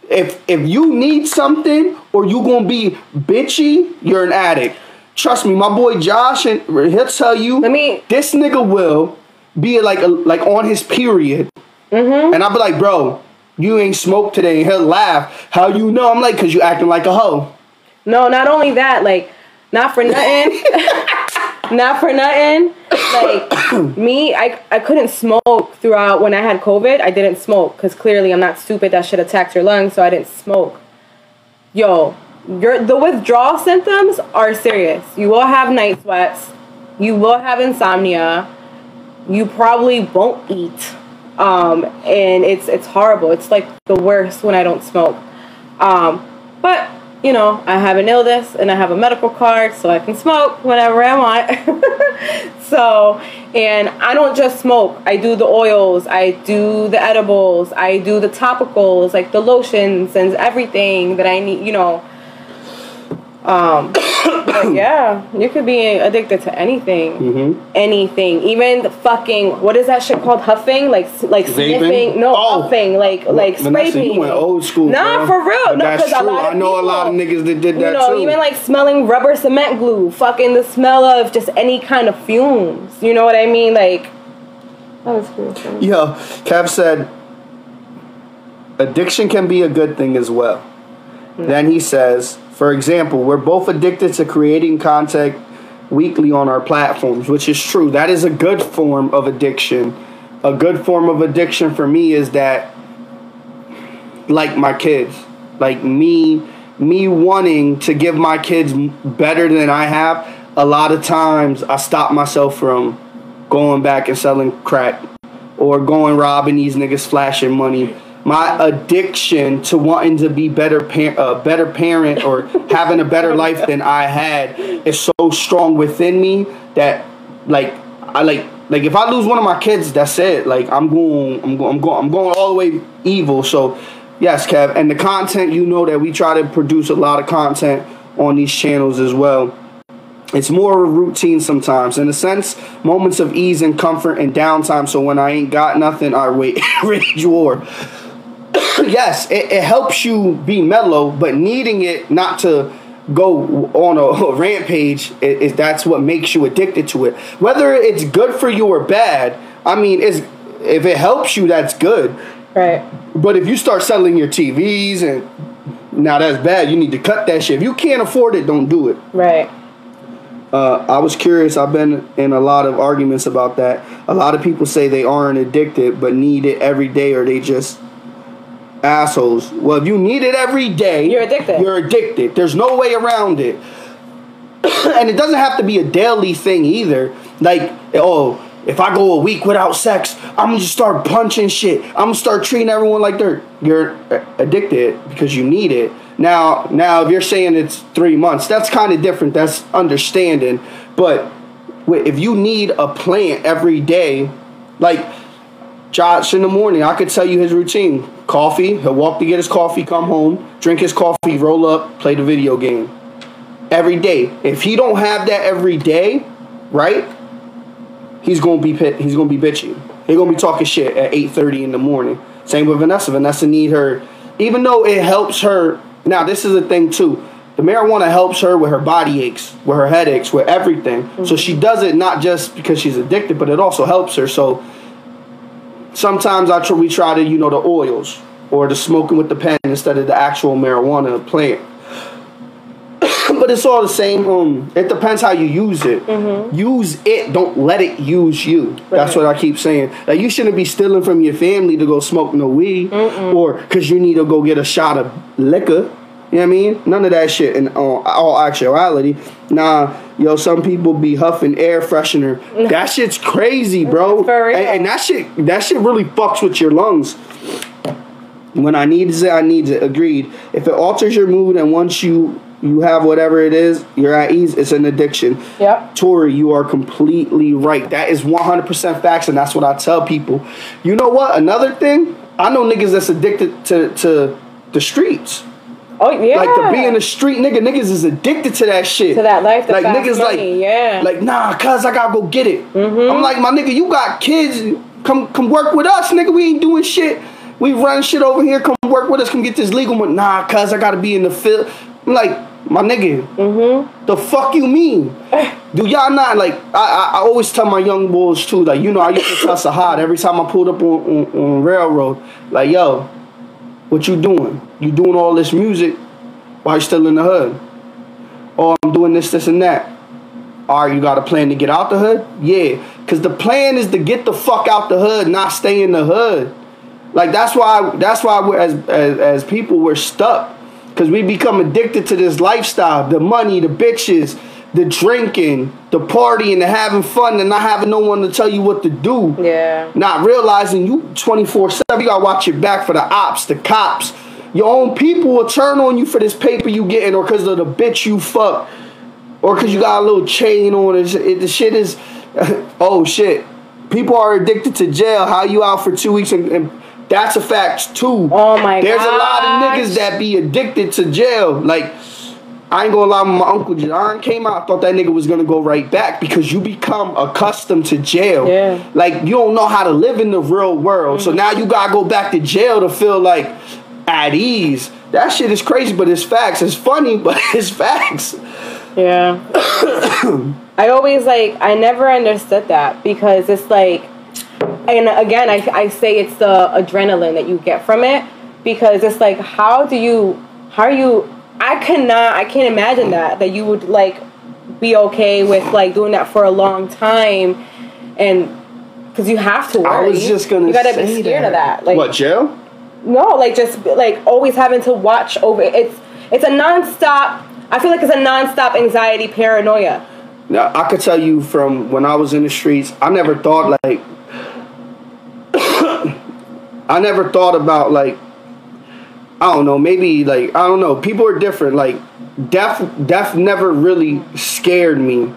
If if you need something or you gonna be bitchy, you're an addict. Trust me, my boy Josh, and he'll tell you. Let me- This nigga will be like a, like on his period, Mm-hmm. and I'll be like, bro, you ain't smoked today. And he'll laugh. How you know? I'm like, cause you acting like a hoe. No, not only that, like, not for nothing. not for nothing. Like me, I I couldn't smoke throughout when I had COVID. I didn't smoke because clearly I'm not stupid. That should attack your lungs, so I didn't smoke. Yo, your the withdrawal symptoms are serious. You will have night sweats. You will have insomnia. You probably won't eat. Um, and it's it's horrible. It's like the worst when I don't smoke. Um, but you know, I have an illness and I have a medical card, so I can smoke whenever I want. so, and I don't just smoke. I do the oils, I do the edibles, I do the topicals, like the lotions and everything that I need. You know, um, yeah, you could be addicted to anything, Mm-hmm. anything, even the fucking what is that shit called? Huffing, like like Vaping? sniffing, no Oh. huffing, like like spray Vanessa, painting. you went old school. Nah, for real. But no, that's true. I know a lot of niggas that did that you know, too. even like smelling rubber cement glue, fucking the smell of just any kind of fumes. You know what I mean? Like that was gruesome. Yo, Kev said, addiction can be a good thing as well. Then he says, for example, we're both addicted to creating content weekly on our platforms, which is true. That is a good form of addiction. A good form of addiction for me is that, like my kids, like me, me wanting to give my kids better than I have. A lot of times, I stop myself from going back and selling crack or going robbing these niggas flashing money. My addiction to wanting to be better par- a better parent or having a better life than I had is so strong within me that like I like like if I lose one of my kids, that's it. Like I'm going I'm going I'm going I'm going all the way evil. So yes, Kev, and the content you know that we try to produce a lot of content on these channels as well it's more of a routine sometimes in a sense moments of ease and comfort and downtime so when i ain't got nothing i wait rage war yes it, it helps you be mellow but needing it not to go on a, a rampage is, is that's what makes you addicted to it whether it's good for you or bad i mean it's if it helps you that's good Right. but if you start selling your tvs and now that's bad you need to cut that shit if you can't afford it don't do it Right. uh, I was curious. I've been in a lot of arguments about that. A lot of people say they aren't addicted but need it every day, or they just assholes. Well, if you need it every day, You're addicted. You're addicted. There's no way around it. and it doesn't have to be a daily thing either. Like, oh, if I go a week without sex, I'm gonna just start punching shit. I'm gonna start treating everyone like they're you're addicted because you need it. Now, now if you're saying it's three months, that's kind of different. That's understanding. But if you need a plant every day, like Josh in the morning, I could tell you his routine. Coffee, he'll walk to get his coffee, come home, drink his coffee, roll up, play the video game. Every day. If he don't have that every day, right? He's gonna be pit, he's gonna be bitchy. He's gonna be talking shit at 8:30 in the morning. Same with Vanessa. Vanessa need her, even though it helps her. Now this is a thing too. The marijuana helps her with her body aches, with her headaches, with everything. So mm-hmm. she does it not just because she's addicted, but it also helps her. So sometimes I try, we try to you know the oils or the smoking with the pen instead of the actual marijuana plant. but it's all the same. Um, it depends how you use it. Use it. Don't let it use you. That's what I keep saying. Like you shouldn't be stealing from your family to go smoke no weed, or because you need to go get a shot of liquor. You know what I mean? None of that shit. In all, all actuality, nah. Yo, some people be huffing air freshener. That shit's crazy, bro. For real. And, and that shit, that shit really fucks with your lungs. When I need it, I need it. Agreed. If it alters your mood and once you you have whatever it is, you're at ease. It's an addiction. Yep. Tori, you are completely right. That is 100% facts, and that's what I tell people. You know what? Another thing, I know niggas that's addicted to to the streets. Oh yeah. Like to be in the street, nigga, niggas is addicted to that shit. To that life, like niggas, money, like yeah. like nah, cuz I gotta go get it. Mm-hmm. I'm like, my nigga, you got kids. Come come work with us, nigga. We ain't doing shit. We run shit over here. Come work with us. Come get this legal money. Nah, cuz I gotta be in the field. I'm like, my nigga, Mm-hmm. the fuck you mean? Do y'all not like? I, I I always tell my young boys too. Like you know, I used to tell Sahad every time I pulled up on, on, on railroad. Like yo, what you doing? You doing all this music while you still in the hood? Oh, I'm doing this, this, and that. all right, you got a plan to get out the hood? Yeah, because the plan is to get the fuck out the hood, not stay in the hood. Like that's why that's why we're as as, as people we're stuck because we become addicted to this lifestyle, the money, the bitches, the drinking, the partying, the having fun, and not having no one to tell you what to do. Yeah. Not realizing you 24 7, you gotta watch your back for the ops, the cops. Your own people will turn on you for this paper you getting or because of the bitch you fuck or because you got a little chain on it. it the shit is, oh shit. People are addicted to jail. How you out for two weeks and, and that's a fact too. Oh my There's a lot of niggas that be addicted to jail. Like, I ain't gonna lie, when my uncle John came out, I thought that nigga was gonna go right back because you become accustomed to jail. Yeah. Like you don't know how to live in the real world. So mm-hmm. now you gotta go back to jail to feel like at ease. That shit is crazy, but it's facts. It's funny, but it's facts. Yeah. I always like I never understood that because it's like and again I, I say it's the adrenaline that you get from it because it's like how do you how are you I cannot I can't imagine that that you would like be okay with like doing that for a long time and because you have to worry. I was just gonna you gotta say be scared of that like what jail? no, like just like always having to watch over. It's it's a nonstop. I feel like it's a nonstop anxiety, paranoia. Now, I could tell you from when I was in the streets, I never thought like I never thought about like I don't know, maybe like I don't know, people are different. Like death death never really scared me.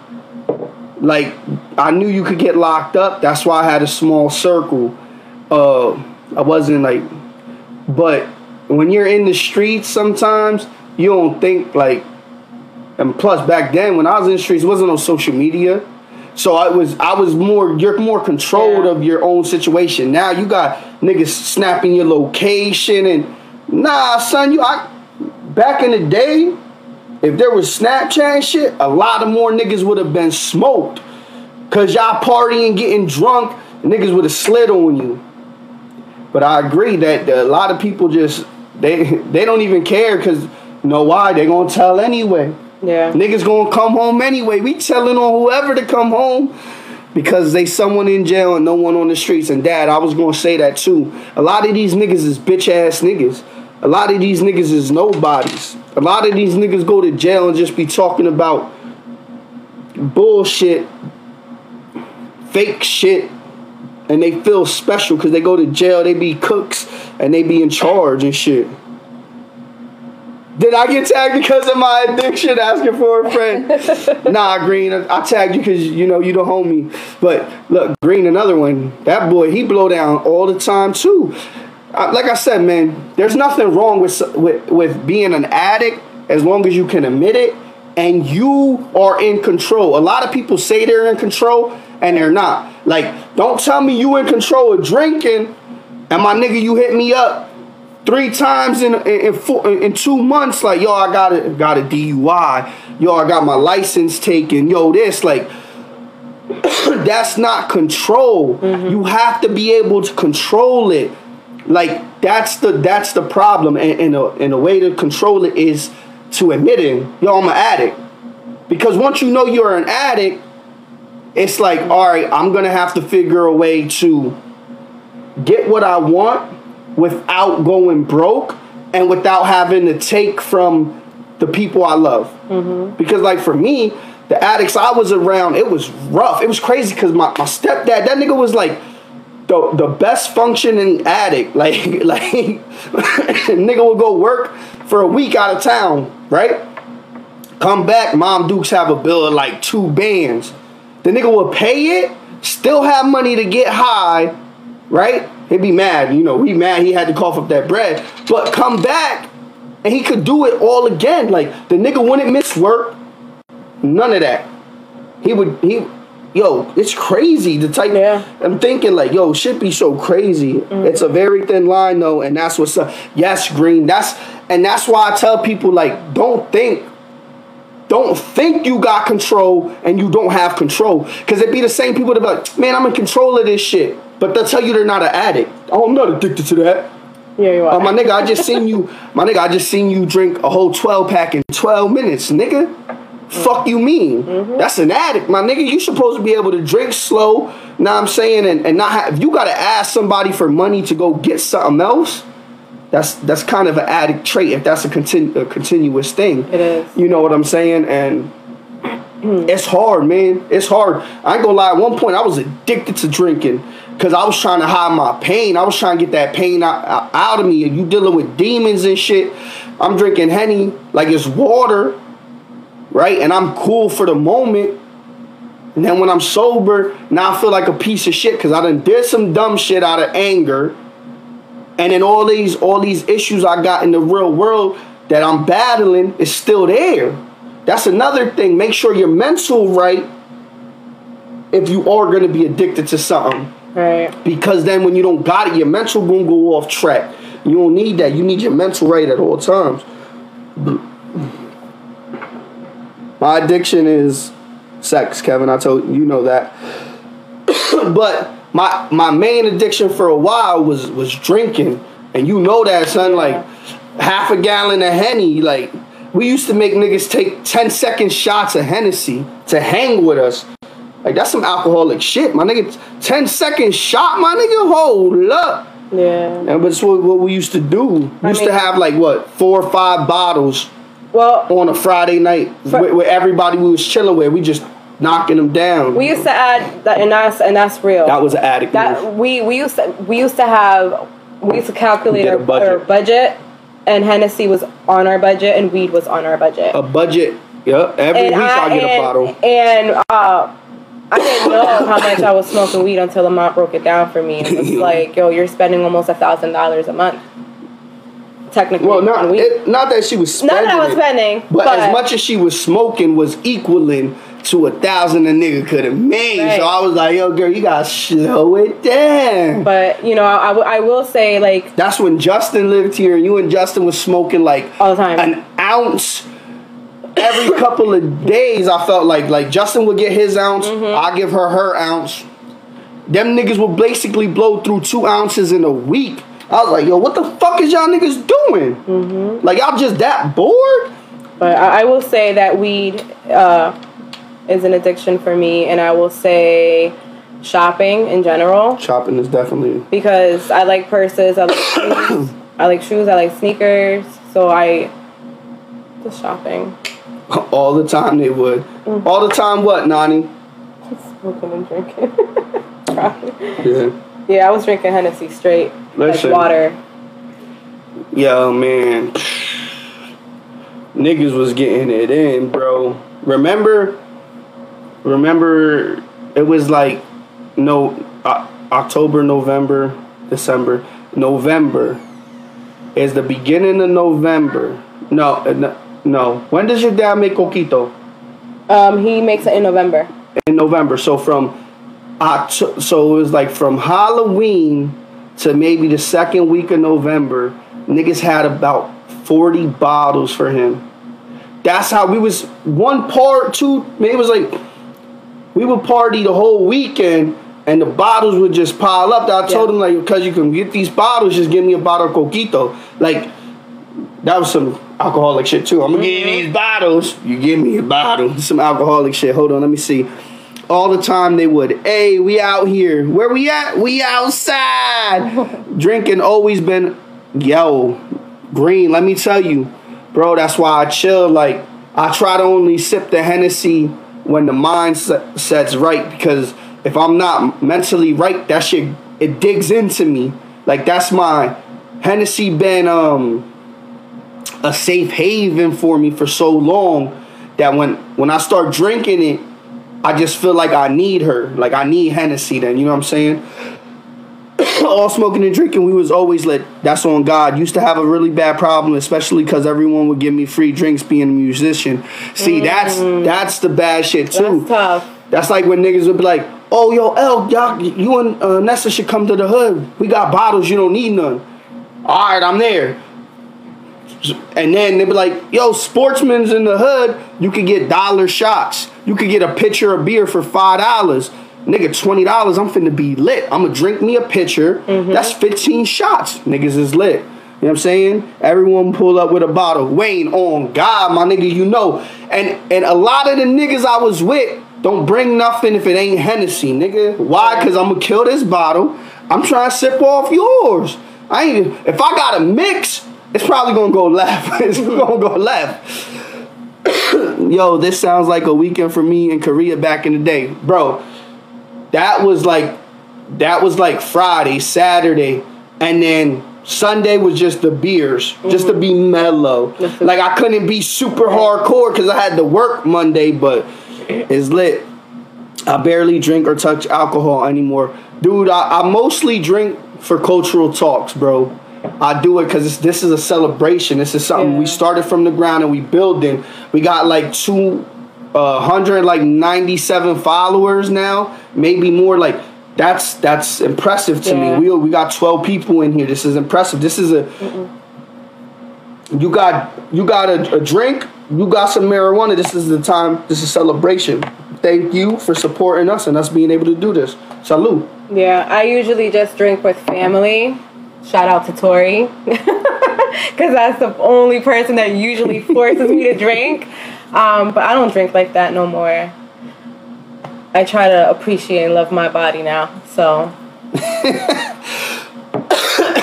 Like I knew you could get locked up, that's why I had a small circle. Uh I wasn't like but when you're in the streets sometimes you don't think like and plus back then when I was in the streets, it wasn't on social media. So I was I was more you're more controlled Yeah. of your own situation. Now you got niggas snapping your location and nah son, you I back in the day, if there was Snapchat shit, a lot of more niggas would have been smoked. Cause y'all partying, getting drunk, niggas would have slid on you. But I agree that a lot of people just they they don't even care because you know why? They gonna tell anyway. Yeah. Niggas gonna come home anyway. We telling on whoever to come home because they someone in jail and no one on the streets. And dad, I was gonna say that too. A lot of these niggas is bitch ass niggas. A lot of these niggas is nobodies. A lot of these niggas go to jail and just be talking about bullshit, fake shit, and they feel special because they go to jail. They be cooks and they be in charge and shit. Did I get tagged because of my addiction asking for a friend? nah, Green, I I tagged you because you know you the homie. But look, Green, another one. That boy, he blow down all the time too. Uh, like I said, man, there's nothing wrong with with with being an addict as long as you can admit it and you are in control. A lot of people say they're in control and they're not. Like, don't tell me you in control of drinking and my nigga, you hit me up three times in in, in, four, in two months. Like, yo, I got a got a DUI. Yo, I got my license taken. Yo, this like. that's not control. Mm-hmm. You have to be able to control it. Like that's the that's the problem, and, and, a, and a way to control it is to admitting, yo, I'm an addict. Because once you know you're an addict, it's like, all right, I'm gonna have to figure a way to get what I want without going broke and without having to take from the people I love. Mm-hmm. Because, like, for me, the addicts I was around, it was rough. It was crazy because my, my stepdad, that nigga was like the, the best functioning addict. Like, like nigga would go work for a week out of town, right? Come back, Mom Dukes have a bill of like two bands. The nigga would pay it, still have money to get high, right? He'd be mad, you know, he mad he had to cough up that bread. But come back and he could do it all again. Like the nigga wouldn't miss work. None of that. He would he yo, it's crazy the type Yeah. I'm thinking like, yo, shit be so crazy. Mm. It's a very thin line though, and that's what's up. Yes, green. That's and that's why I tell people like, don't think don't think you got control and you don't have control. Because it be the same people that be like, man, I'm in control of this shit. But they'll tell you they're not an addict. Oh, I'm not addicted to that. Yeah, you oh, are. Oh, my nigga, I just seen you, my nigga, I just seen you drink a whole 12 pack in 12 minutes, nigga. Fuck you mean? Mm-hmm. That's an addict, my nigga. You supposed to be able to drink slow. Now I'm saying, and, and not have, if you gotta ask somebody for money to go get something else. That's that's kind of an addict trait if that's a, continu- a continuous thing. It is. You know what I'm saying? And hmm. it's hard, man. It's hard. I ain't gonna lie. At one point, I was addicted to drinking because I was trying to hide my pain. I was trying to get that pain out, out, out of me. And you dealing with demons and shit. I'm drinking henny like it's water, right? And I'm cool for the moment. And then when I'm sober, now I feel like a piece of shit because I done did some dumb shit out of anger. And then all these all these issues I got in the real world that I'm battling is still there. That's another thing. Make sure your mental right if you are gonna be addicted to something. Right. Because then when you don't got it, your mental gonna go off track. You don't need that. You need your mental right at all times. My addiction is sex, Kevin. I told you know that. but my my main addiction for a while was was drinking, and you know that, son. Like half a gallon of henny. Like we used to make niggas take 10 second shots of Hennessy to hang with us. Like that's some alcoholic shit, my nigga. 10 second shot, my nigga. Hold up. Yeah. And but it's what, what we used to do. We I used mean- to have like what four or five bottles Well, on a Friday night For- with, with everybody we was chilling with. We just knocking them down. we used to add that, and that's and that's real. that was an addict. that move. we we used to we used to have we used to calculate our budget. our budget, and Hennessy was on our budget, and weed was on our budget. a budget. Yep. Every and week I, get and, a bottle. And uh, I didn't know how much I was smoking weed until Lamont broke it down for me. And it was like, yo, you're spending almost a thousand dollars a month. Technically, Well, not weed. it, not that she was Not spending. that I was it, spending, but, but, as much as she was smoking was equaling to a thousand a nigga could have made. Right. So I was like, yo, girl, you gotta slow it down. But you know, I, I w- I will say like That's when Justin lived here, and you and Justin was smoking like All the time. an ounce every couple of days. I felt like like Justin would get his ounce, Mm-hmm. I give her her ounce. Them niggas would basically blow through two ounces in a week. I was like, yo, what the fuck is y'all niggas doing? Mm-hmm. Like y'all just that bored? But I, will say that weed uh, is an addiction for me, and I will say shopping in general Shopping is definitely because I like purses, I like shoes, I like shoes, I like sneakers. So I just shopping, all the time. They would Mm. all the time. What, Nani? smoking and drinking. Yeah. yeah, I was drinking Hennessy straight, Listen. like water. Yo, man. Niggas was getting it in, bro. Remember? Remember? It was like no uh, October, November, December, November is the beginning of November. No, uh, no. When does your dad make coquito? Um, he makes it in November. in November. So from October, so it was like from Halloween to maybe the second week of November, niggas had about 40 bottles for him. That's how we was one part, two, maybe it was like we would party the whole weekend and the bottles would just pile up. I told Yeah. him like because you can get these bottles, just give me a bottle of coquito. Like that was some alcoholic shit too. I'm gonna give you these bottles. You give me a bottle. Some alcoholic shit. Hold on, let me see. All the time they would, hey, we out here. Where we at? We outside. Drinking always been, yo, green. Let me tell you, bro. That's why I chill. Like I try to only sip the Hennessy when the mind se- sets right because if I'm not mentally right, that shit it digs into me. Like that's my Hennessy been um a safe haven for me for so long that when when I start drinking it, I just feel like I need her. Like I need Hennessy then, you know what I'm saying? All smoking and drinking, we was always lit. That's on God. Used to have a really bad problem, especially because everyone would give me free drinks being a musician. See, that's that's the bad shit too. That's tough. That's like when niggas would be like, "Oh, yo, L, y'all, you and uh, Nessa should come to the hood. We got bottles. You don't need none." All right, I'm there. And then they'd be like, "Yo, sportsman's in the hood. You could get dollar shots. You could get a pitcher of beer for five dollars." Nigga, twenty dollars. I'm finna be lit. I'm gonna drink me a pitcher. Mm-hmm. That's fifteen shots. Niggas is lit. You know what I'm saying? Everyone pull up with a bottle. Wayne on God, my nigga, you know. And and a lot of the niggas I was with don't bring nothing if it ain't Hennessy, nigga. Why? Cause I'm gonna kill this bottle. I'm trying to sip off yours. I ain't if I got a mix, it's probably gonna go left. it's gonna go left. Yo, this sounds like a weekend for me in Korea back in the day. Bro, that was like that was like Friday, Saturday, and then Sunday was just the beers, mm-hmm. just to be mellow. like I couldn't be super hardcore because I had to work Monday, but it's lit. I barely drink or touch alcohol anymore, dude. I, I mostly drink for cultural talks, bro. I do it because this is a celebration. This is something yeah. we started from the ground and we building. We got like two uh, hundred like ninety seven followers now, maybe more. Like that's that's impressive to yeah. me. We we got twelve people in here. This is impressive. This is a Mm-mm. you got you got a, a drink. You got some marijuana. This is the time. This is celebration. Thank you for supporting us and us being able to do this. Salute. Yeah, I usually just drink with family Shout out to Tori. Because that's the only person that usually forces me to drink. Um, but I don't drink like that no more. I try to appreciate and love my body now. So.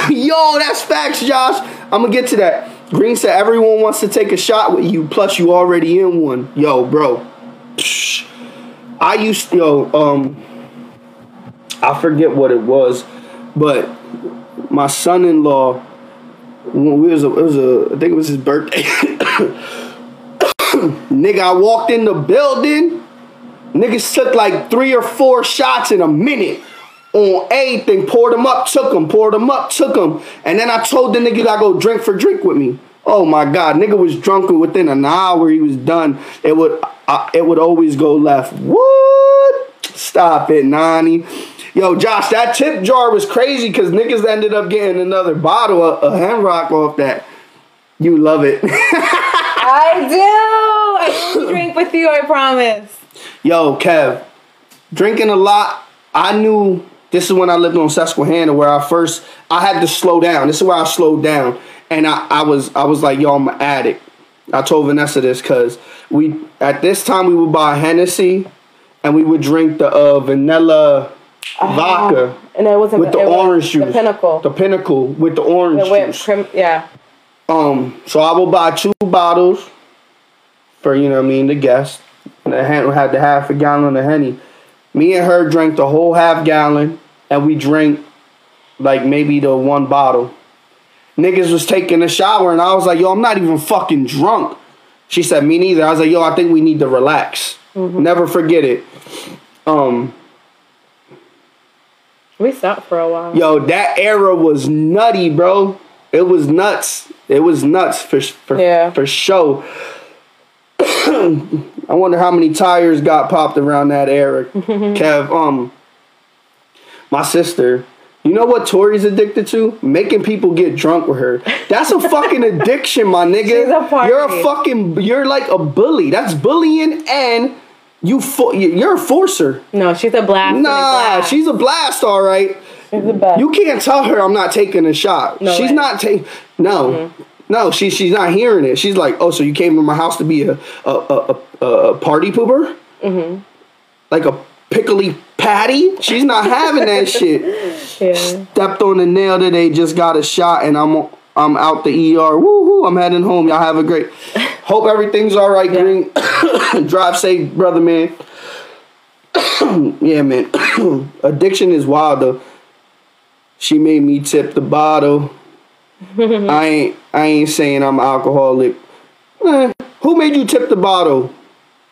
Yo, that's facts, Josh. I'm gonna get to that. Green said everyone wants to take a shot with you, plus you already in one. Yo, bro. I used to, yo, um, I forget what it was, but my son-in-law when we was a, it was a I think it was his birthday. Nigga, I walked in the building. Niggas took like three or four shots in a minute on anything. Poured them up, took them. Poured them up, took them. And then I told the nigga I go drink for drink with me. Oh my god, nigga was drunk and within an hour. He was done. It would, uh, it would always go left. What? Stop it, Nani. Yo, Josh, that tip jar was crazy because niggas ended up getting another bottle of, of Hemrock off that. You love it. I do. I will drink with you, I promise. Yo, Kev, drinking a lot. I knew this is when I lived on Susquehanna where I first I had to slow down. This is where I slowed down. And I, I was I was like, yo, I'm an addict. I told Vanessa this because we at this time we would buy Hennessy and we would drink the uh, vanilla uh, vodka. And it was with the orange juice. The pinnacle. The pinnacle with the orange juice. Prim- yeah. Um. So I will buy two bottles for you know what I mean the guest. And I had the half a gallon of henny. Me and her drank the whole half gallon, and we drank like maybe the one bottle. Niggas was taking a shower, and I was like, "Yo, I'm not even fucking drunk." She said, "Me neither." I was like, "Yo, I think we need to relax." Mm-hmm. Never forget it. Um, we stopped for a while. Yo, that era was nutty, bro. It was nuts. It was nuts for for, yeah. for sure. I wonder how many tires got popped around that era. Kev, um, my sister, you know what Tori's addicted to? Making people get drunk with her. That's a fucking addiction, my nigga. She's a party. You're a fucking, you're like a bully. That's bullying and you fo- you're a forcer. No, she's a blast. Nah, blast. she's a blast. All right. She's the best. You can't tell her I'm not taking a shot. No she's way. not taking. No. Mm-hmm. No, she, she's not hearing it. She's like, oh, so you came to my house to be a a, a, a, a party pooper? Mm-hmm. Like a pickly patty? She's not having that shit. Yeah. Stepped on the nail today, just got a shot, and I'm I'm out the ER. Woohoo! I'm heading home. Y'all have a great. Hope everything's all right, yeah. Green. Drive safe, brother, man. yeah, man. Addiction is wild though. She made me tip the bottle. I ain't. I ain't saying I'm alcoholic. Eh, who made you tip the bottle?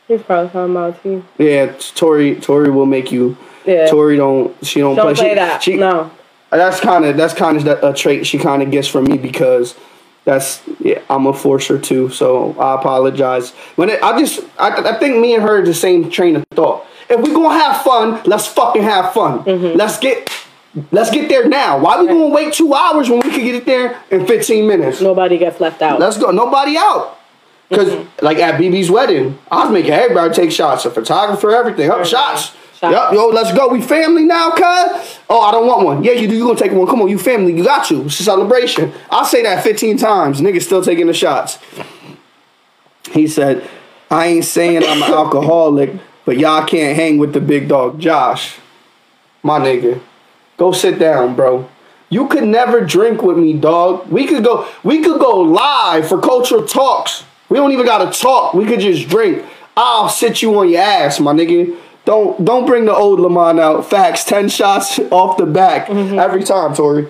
He's probably talking about you. Yeah, Tori. Tori will make you. Yeah. Tori don't. She don't, don't play. play she, that. She, no that's kind of that's kind of a trait she kind of gets from me because that's yeah, I'm a forcer too. So I apologize. When it, I just I, I think me and her are the same train of thought. If we gonna have fun, let's fucking have fun. Mm-hmm. Let's get let's get there now. Why we gonna wait two hours when we could get it there in 15 minutes? Nobody gets left out. Let's go. Nobody out. Because mm-hmm. like at BB's wedding, I was making everybody take shots. A photographer, everything. Up shots. Yep, yo, let's go. We family now, cuz. Oh, I don't want one. Yeah, you do. You gonna take one? Come on, you family. You got you. It's a celebration. I'll say that 15 times. Niggas still taking the shots. He said, I ain't saying I'm an alcoholic, but y'all can't hang with the big dog, Josh. My nigga. Go sit down, bro. You could never drink with me, dog. We could go we could go live for cultural talks. We don't even gotta talk. We could just drink. I'll sit you on your ass, my nigga. Don't don't bring the old Lamont out. Facts, ten shots off the back mm-hmm. every time, Tori.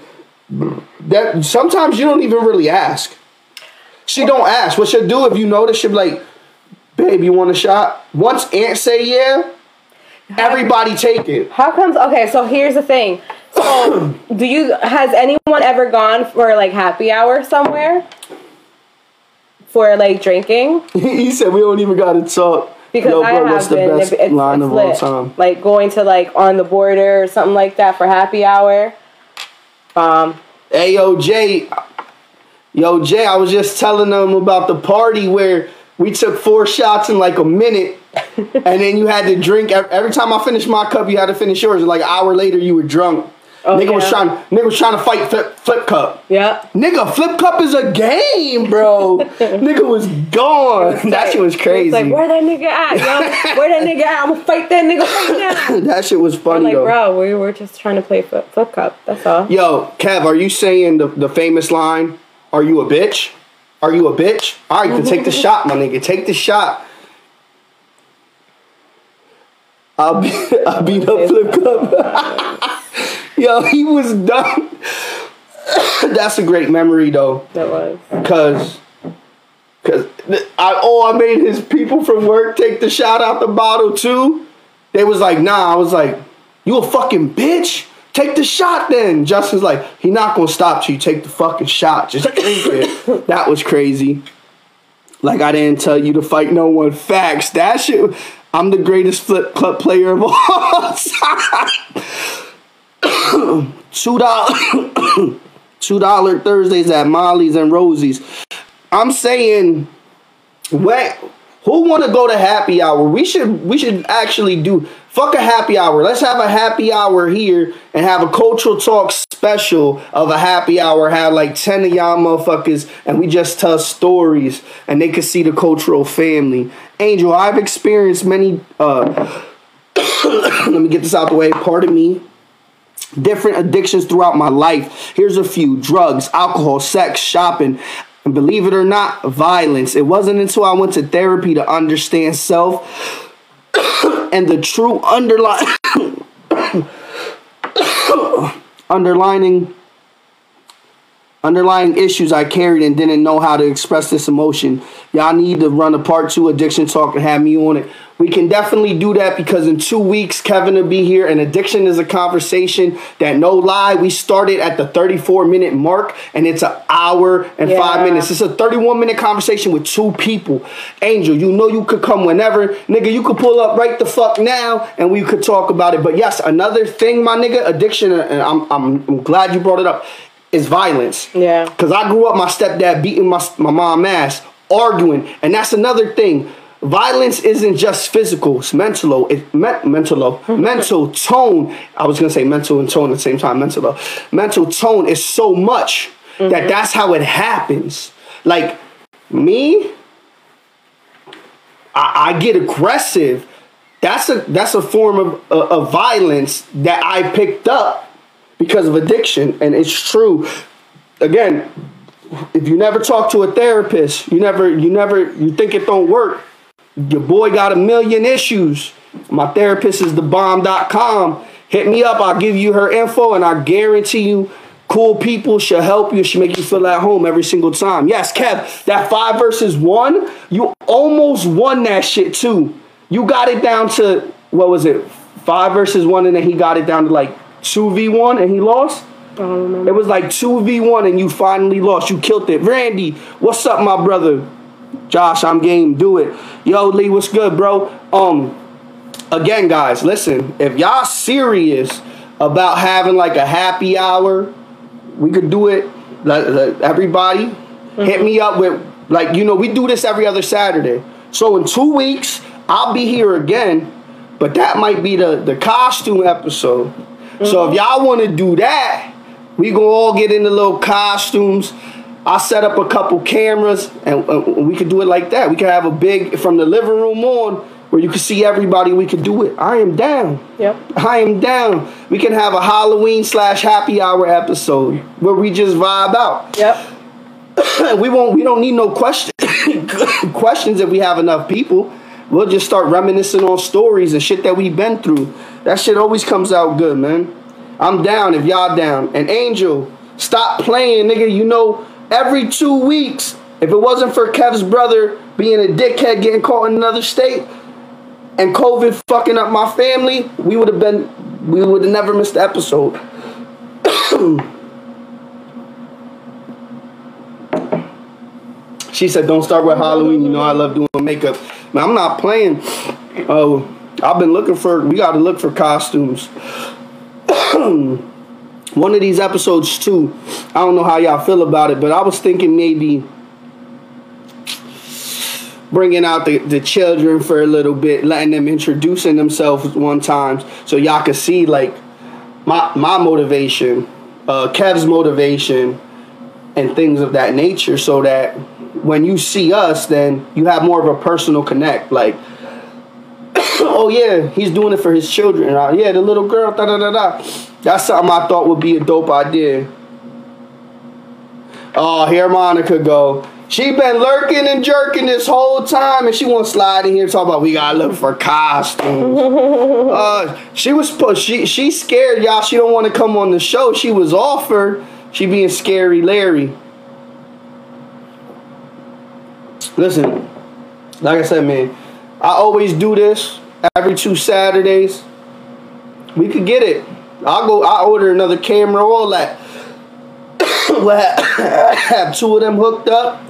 That sometimes you don't even really ask. She don't ask. What she'll do if you notice, she'll be like, babe, you want a shot? Once Aunt say yeah, everybody take it. How comes? Okay, so here's the thing. So, do you has anyone ever gone for like happy hour somewhere for like drinking? he said we don't even gotta talk. Because Yo, I bro, have what's the been. best line of all time? Like going to like on the border or something like that for happy hour. Um, Hey yo, Jay. Yo, Jay, I was just telling them about the party where we took four shots in like a minute, and then you had to drink. Every time I finished my cup, you had to finish yours. Like an hour later, you were drunk. Oh, nigga was trying. Nigga was trying to fight flip, flip cup. yeah. Nigga, flip cup is a game, bro. nigga was gone. That shit was crazy. It's like where that nigga at, yo? Where that nigga at? I'm gonna fight that nigga right now. that shit was I'm funny like, though. bro, we were just trying to play flip, flip cup. That's all. Yo, Kev, are you saying the, the famous line, are you a bitch? Are you a bitch? All right, then take the shot, my nigga. Take the shot. I'll be, I'll beat up Flip Cup. Yo, he was done. That's a great memory, though. That was. Cause, cause I oh I made his people from work take the shot out the bottle too. They was like, nah. I was like, you a fucking bitch. Take the shot then. Justin's like, he not gonna stop till you take the fucking shot. Just drink it. that was crazy. Like I didn't tell you to fight no one. Facts. That shit. I'm the greatest flip cup player of all time. Two dollars. Two dollar Thursdays at Molly's and Rosie's. I'm saying, what? Who want to go to happy hour? We should we should actually do fuck a happy hour. Let's have a happy hour here and have a cultural talk special of a happy hour. Have like ten of y'all motherfuckers and we just tell stories and they can see the cultural family. Angel, I've experienced many. uh Let me get this out the way. Pardon me different addictions throughout my life. Here's a few drugs, alcohol, sex, shopping, and believe it or not, violence. It wasn't until I went to therapy to understand self and the true underlying underlining underlying issues I carried and didn't know how to express this emotion. Y'all need to run a part two addiction talk and have me on it. We can definitely do that because in two weeks, Kevin will be here. And addiction is a conversation that, no lie, we started at the 34 minute mark and it's an hour and five minutes. It's a 31 minute conversation with two people. Angel, you know you could come whenever. Nigga, you could pull up right the fuck now and we could talk about it. But yes, another thing, my nigga, addiction, and I'm, I'm, I'm glad you brought it up, is violence. Yeah. Cause I grew up my stepdad beating my my mom ass, arguing, and that's another thing. Violence isn't just physical; it's mental. It me- mental, mental tone. I was gonna say mental and tone at the same time. Mental, mental tone is so much that that's how it happens. Like me, I, I get aggressive. That's a that's a form of uh, of violence that I picked up because of addiction, and it's true. Again, if you never talk to a therapist, you never you never you think it don't work. Your boy got a million issues. My therapist is thebomb.com. Hit me up. I'll give you her info, and I guarantee you, cool people should help you. Should make you feel at home every single time. Yes, Kev, that five versus one, you almost won that shit too. You got it down to what was it? Five versus one, and then he got it down to like two v one, and he lost. I don't remember. It was like 2v1 and you finally lost. You killed it. Randy, what's up, my brother? Josh, I'm game. Do it. Yo, Lee, what's good, bro? Um, again, guys, listen. If y'all serious about having like a happy hour, we could do it. Everybody, hit me up with like you know we do this every other Saturday. So in two weeks, I'll be here again. But that might be the the costume episode. So if y'all want to do that, we gonna all get into little costumes. I set up a couple cameras, and we could do it like that. We could have a big from the living room on, where you can see everybody. We could do it. I am down. Yep. I am down. We can have a Halloween slash happy hour episode where we just vibe out. Yep. we won't. We don't need no questions. questions if we have enough people. We'll just start reminiscing on stories and shit that we've been through. That shit always comes out good, man. I'm down if y'all down. And Angel, stop playing, nigga. You know, every two weeks, if it wasn't for Kev's brother being a dickhead getting caught in another state and COVID fucking up my family, we would have been, we would have never missed the episode. She said, "Don't start with Halloween. You know I love doing makeup. Man, I'm not playing. Oh, I've been looking for. We got to look for costumes. One of these episodes too. I don't know how y'all feel about it, but I was thinking maybe bringing out the, the children for a little bit, letting them introducing themselves one time, so y'all can see like my my motivation, uh, Kev's motivation, and things of that nature, so that when you see us, then you have more of a personal connect. Like, oh yeah, he's doing it for his children. Uh, yeah, the little girl. Da da da da. That's something I thought would be a dope idea. Oh, here Monica go. She been lurking and jerking this whole time, and she want to slide in here talk about we gotta look for costumes. uh, she was she she scared y'all. She don't want to come on the show. She was offered. She being scary Larry. Listen, like I said, man, I always do this every two Saturdays. We could get it. I'll go. I order another camera, all that. we'll have, have two of them hooked up.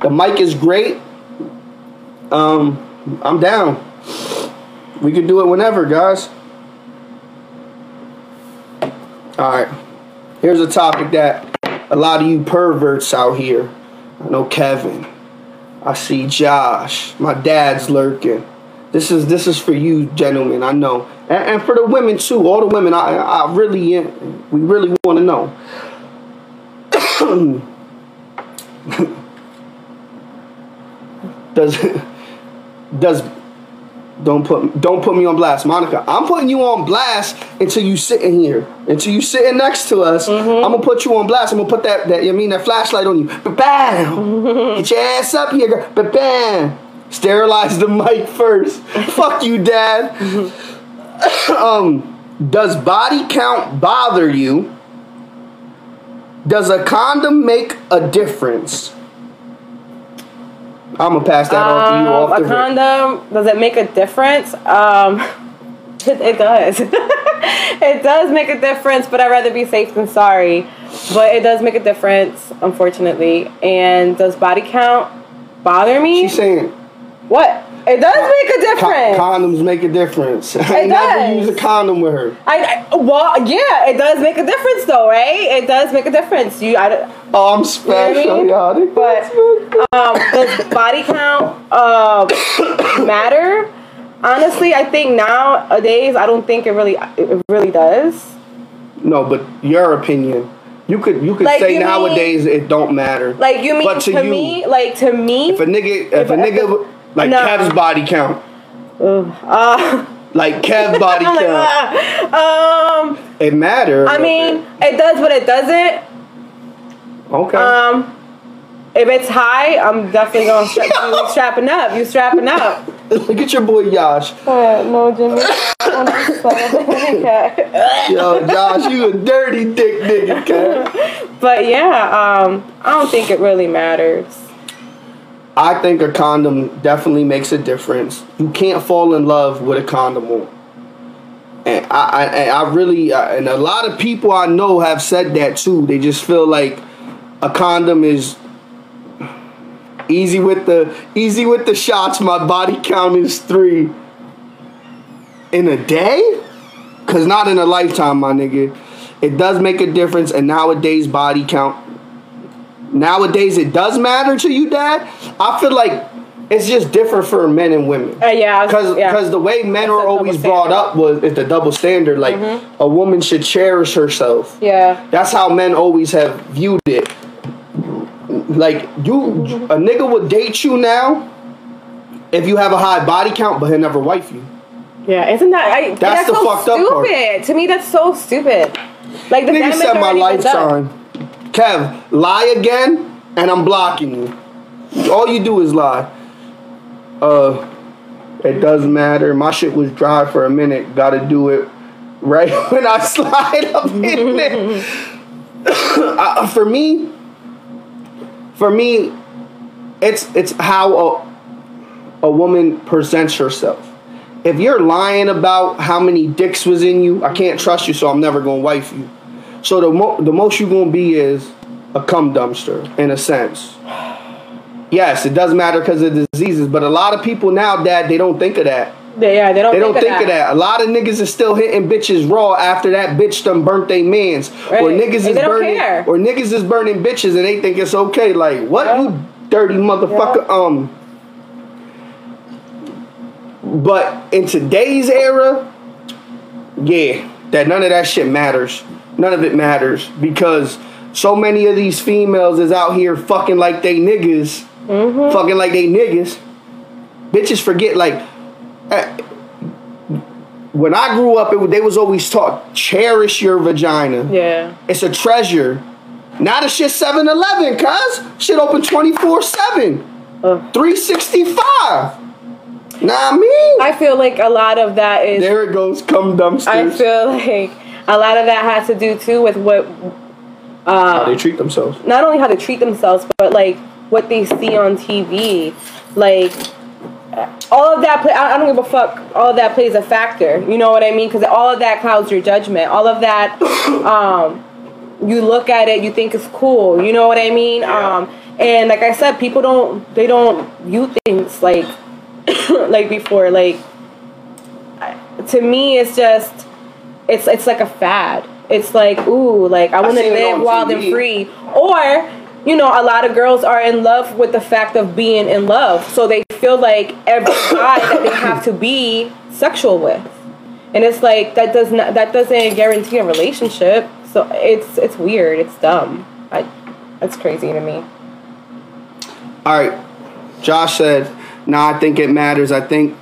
The mic is great. Um, I'm down. We could do it whenever, guys. All right. Here's a topic that a lot of you perverts out here. I know Kevin. I see Josh. My dad's lurking. This is this is for you, gentlemen. I know, and, and for the women too. All the women, I I really we really want to know. does does don't put don't put me on blast, Monica. I'm putting you on blast until you sitting here, until you sitting next to us. Mm-hmm. I'm gonna put you on blast. I'm gonna put that that I mean that flashlight on you. Bam! Get your ass up here, girl. Bam! Sterilize the mic first. Fuck you, Dad. um, does body count bother you? Does a condom make a difference? I'm gonna pass that on to you Um, off a condom does it make a difference? Um, it, it does. it does make a difference, but I'd rather be safe than sorry. But it does make a difference, unfortunately. And does body count bother me? She's saying what? It does make a difference. condoms make a difference. I It never use a condom with her. I, I well, yeah, it does make a difference, though, right? It does make a difference. You, I, oh, I'm special, mean? y'all. They- But um, does body count uh, matter? Honestly, I think nowadays I don't think it really it really does. no, but your opinion. You could you could Like, say you mean- nowadays it don't matter. Like you mean But to, to you, me, like to me, if a nigga if, if- a if nigga the- like No. Kev's body count, uh, like Kev body I'm like, count, ah. um, it matters. I mean, it does, but it doesn't. okay. Um, if it's high, I'm definitely gonna strap, you strapping up. You strapping up. Look at your boy Josh. Uh, no, Jimmy. Yo, Josh, you a dirty dick nigga, Kev. But yeah, um, I don't think it really matters. I think a condom definitely makes a difference. You can't fall in love with a condom on. And I, I, I really, uh, and a lot of people I know have said that too. They just feel like a condom is easy with the easy with the shots. My body count is three in a day, cause not in a lifetime, my nigga. It does make a difference, and nowadays body count nowadays it does matter to you, Dad. I feel like it's just different for men and women. Uh, yeah, because yeah. the way men That's are always brought up was is the double standard. Like a woman should cherish herself. Yeah. That's how men always have viewed it. Like you, a nigga would date you now if you have a high body count, but he'll never wife you. Yeah, isn't that I, that's, the so fucked up part. To me, that's so stupid. Like the Nigga said my already been done. lifetime. Kev, lie again, and I'm blocking you. All you do is lie. Uh, it doesn't matter. My shit was dry for a minute. Got to do it right when I slide up in there. uh, for me, for me, it's it's how a a woman presents herself. If you're lying about how many dicks was in you, I can't trust you, so I'm never gonna wife you. So the mo- the most you're gonna be is a cum dumpster in a sense. Yes, it doesn't matter because of diseases, but a lot of people now, Dad, they don't think of that. They, yeah, they don't. They don't think, think of that. A lot of niggas is still hitting bitches raw after that bitch done burnt they mans. Or Right. niggas And is they don't burning care. or niggas is burning bitches and they think it's okay. Like, what Yeah. you dirty motherfucker? Yeah. Um But in today's era, yeah, that none of that shit matters. None of it matters because so many of these females is out here fucking like they niggas, Mm-hmm. fucking like they niggas. Bitches forget like eh, when I grew up, it, they was always taught cherish your vagina. Yeah. It's a treasure. Now the shit 7-Eleven, cuz shit open 24-7. Ugh. 365. Nah, I mean. I feel like a lot of that is. there it goes, come dumpsters. I feel like a lot of that has to do too with what, how they uh, treat themselves. not only how they treat themselves, but like what they see on TV. Like all of that. Play, I I don't give a fuck. All of that plays a factor. You know what I mean? Because all of that clouds your judgment. All of that. Um, you look at it, you think it's cool. You know what I mean? Yeah. Um, and like I said, people don't. They don't view things like like before. Like to me, it's just it's it's like a fad. It's like ooh, like I want to live wild and free, or you know, a lot of girls are in love with the fact of being in love, so they feel like every guy that they have to be sexual with, and it's like that does not that doesn't guarantee a relationship. So it's it's weird. It's dumb. I, that's crazy to me. All right. Josh said, "Nah, I think it matters. I think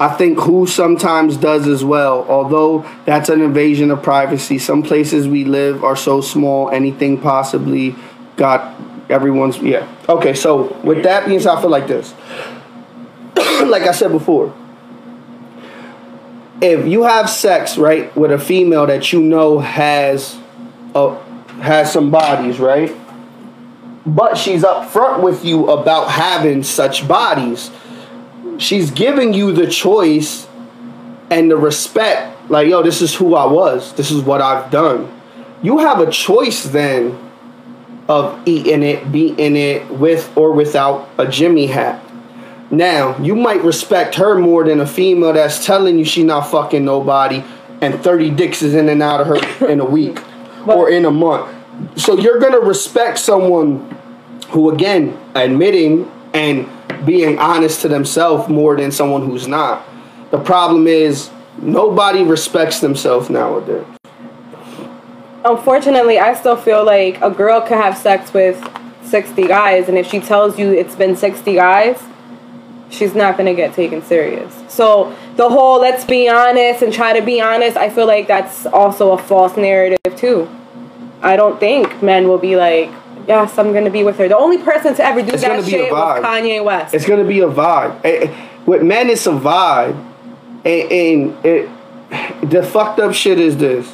I think who sometimes does as well. Although that's an invasion of privacy. Some places we live are so small, anything possibly got everyone's yeah. Okay, so with that being said, I feel like this. like I said before, if you have sex, right, with a female that you know has a has some bodies, right? but she's upfront with you about having such bodies. She's giving you the choice and the respect, like, yo, this is who I was, this is what I've done. You have a choice then of eating it, beating it with or without a Jimmy hat. Now, you might respect her more than a female that's telling you she not fucking nobody and 30 dicks is in and out of her in a week or in a month. So you're to respect someone who, again, admitting and being honest to themselves more than someone who's not. The problem is nobody respects themselves nowadays. Unfortunately, I still feel like a girl could have sex with 60 guys, and if she tells you it's been 60 guys, she's not going to get taken serious. So, the whole let's be honest and try to be honest, I feel like that's also a false narrative, too. I don't think men will be like, yes, I'm going to be with her. The only person to ever do It's that gonna shit was. Kanye West. It's gonna be a vibe. Eh, eh, With men, it's a vibe, and, and it. The fucked up shit is this: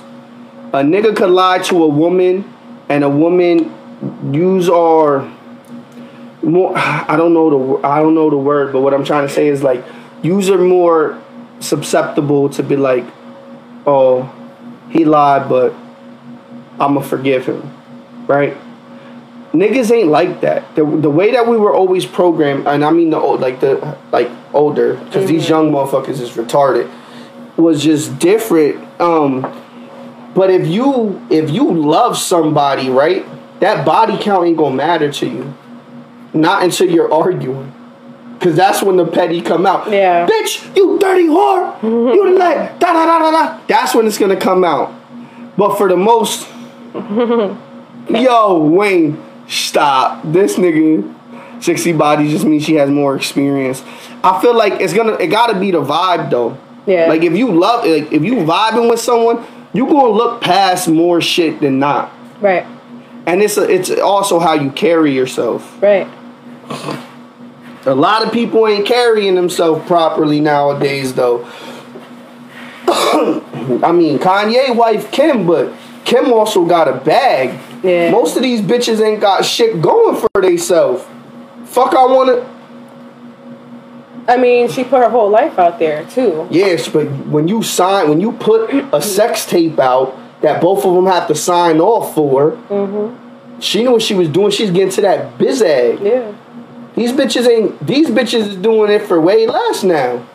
a nigga could lie to a woman, and a woman use our more. I don't know the I don't know the word, but what I'm trying to say is like use are more susceptible to be like, oh, he lied, but I'ma forgive him, right? Niggas ain't like that. The, the way that we were always programmed, and I mean the old, like the like older, because these young motherfuckers is retarded, was just different. Um, but if you if you love somebody, right, that body count ain't gonna matter to you. Not until you're arguing. Cause that's when the petty come out. Yeah. Bitch, you dirty whore. You like da da da da da. That's when it's gonna come out. But for the most, yo Wayne, stop. This nigga, sixty bodies just means she has more experience. I feel like it's gonna. It gotta be the vibe though. Yeah. Like if you love, like if you vibing with someone, you gonna look past more shit than not. Right. And it's a, it's also how you carry yourself. Right. A lot of people ain't carrying themselves properly nowadays, though. I mean, Kanye wife Kim, but Kim also got a bag. Yeah. Most of these bitches ain't got shit going for theyself. Fuck, I wanna. I mean, she put her whole life out there too. Yes, but when you sign, when you put a sex tape out that both of them have to sign off for, Mm-hmm. she knew what she was doing. She's getting to that biz egg. Yeah. These bitches ain't. These bitches is doing it for way less now.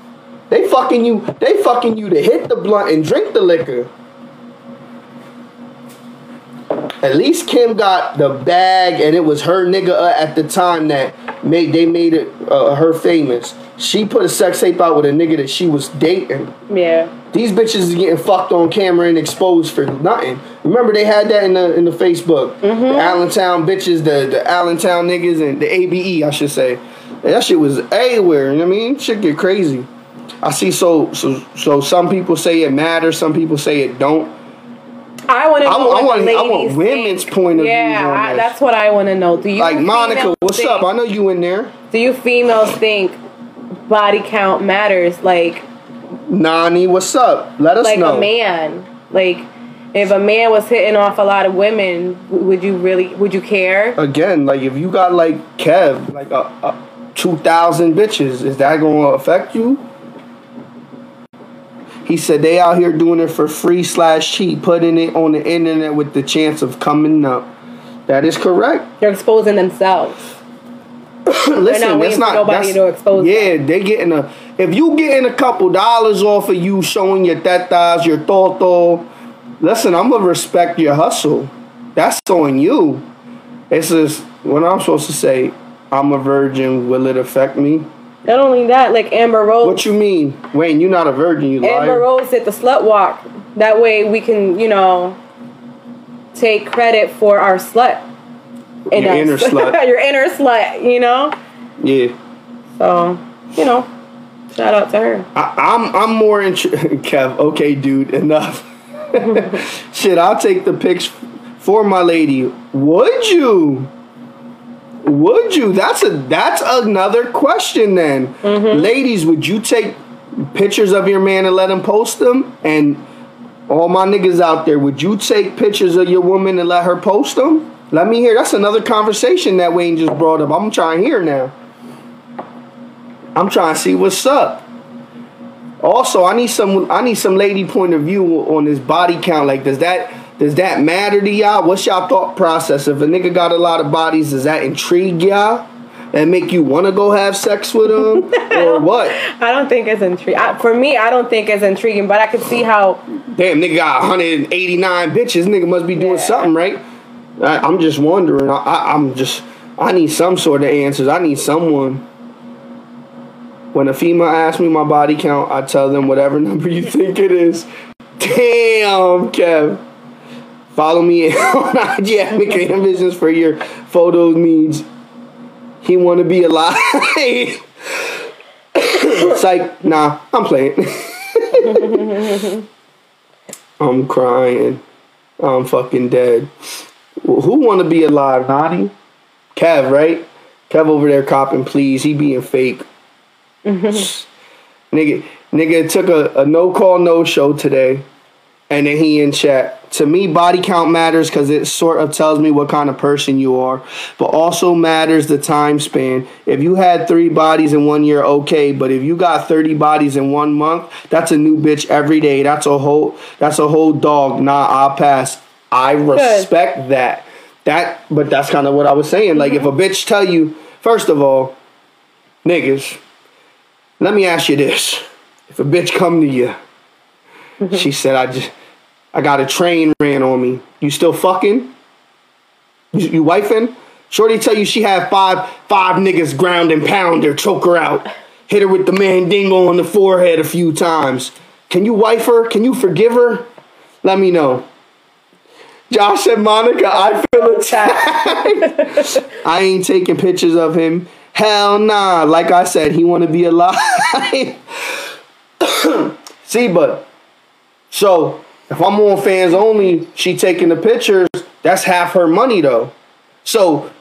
They fucking you. They fucking you to hit the blunt and drink the liquor. At least Kim got the bag, and it was her nigga uh, at the time that made they made it uh, her famous. She put a sex tape out with a nigga that she was dating. Yeah. These bitches is getting fucked on camera and exposed for nothing. Remember they had that in the in the Facebook. Mm-hmm. The Allentown bitches, the the Allentown niggas, and the ABE, I should say. That shit was everywhere. You know what I mean? Shit get crazy. I see. So so so some people say it matters. Some people say it don't. I want to I I want- I want women's think. point of yeah, I- this. that's what I want to know. Do you Like Monica, what's think- up? I know you in there. Do you females think body count matters? Like, Nani, what's up? Let us like know. Like a man. Like, if a man was hitting off a lot of women, would you really? Would you care? Again, like if you got like Kev, like a, a two thousand bitches, is that going to affect you? He said they out here doing it for free slash cheap, putting it on the internet with the chance of coming up. That is correct. They're exposing themselves. Listen, it's not nobody to expose Yeah, they getting a. If you getting a couple dollars off of you showing your tetas, your toto, listen, I'm gonna respect your hustle. That's on you. It's just what I'm supposed to say. I'm a virgin. Will it affect me? Not only that, like Amber Rose. What you mean, Wayne? You're not a virgin. You Amber. Rose did the slut walk. That way we can, you know, take credit for our slut. in Your inner slut. Your inner slut, you know? Yeah, So, you know, shout out to her. I, I'm. I'm more interested. Kev, okay, dude, enough. Shit, I'll take the pics for my lady. Would you? Would you? That's a that's another question then. Mm-hmm. Ladies, would you take pictures of your man and let him post them? And all my niggas out there, would you take pictures of your woman and let her post them? Let me hear. That's another conversation that Wayne just brought up. I'm trying to hear now. I'm trying to see what's up. Also, I need some I need some lady point of view on this body count. Like, does that does that matter to y'all? What's y'all thought process? If a nigga got a lot of bodies, does that intrigue y'all? And make you want to go have sex with him, or what? I don't think it's intriguing. For me, I don't think it's intriguing, but I could see how. Damn, nigga got 189 bitches. Nigga must be doing Yeah. something right. I, I'm just wondering. I, I, I'm just. I need some sort of answers. I need someone. When a female asks me my body count, I tell them whatever number you think it is. Damn, Kev. Follow me on IG at Making Visions for your photos needs. He want to be alive. it's like, nah, I'm playing. I'm crying. I'm fucking dead. Wh- Who want to be alive, Naughty? Kev, right? Kev over there copping, please. He being fake. nigga, nigga took a, a no call, no show today, and then he in chat. To me, body count matters because it sort of tells me what kind of person you are, but also matters the time span. If you had three bodies in one year, okay, but if you got thirty bodies in one month, that's a new bitch every day. That's a whole. That's a whole dog. Nah, I'll pass. I respect that. That, but that's kind of what I was saying. Like, if a mm-hmm. bitch tell you, first of all, niggas, let me ask you this: If a bitch come to you, mm-hmm. she said, "I just, I got a train ran on me. You still fucking? You, you wifing? Shorty tell you she had five five niggas ground and pound her, choke her out, hit her with the mandingo on the forehead a few times. Can you wife her? Can you forgive her? Let me know. Josh and Monica, I feel attacked. I ain't taking pictures of him. Hell nah. Like I said, he want to be alive. See, but so if I'm on fans only, she taking the pictures. That's half her money though. So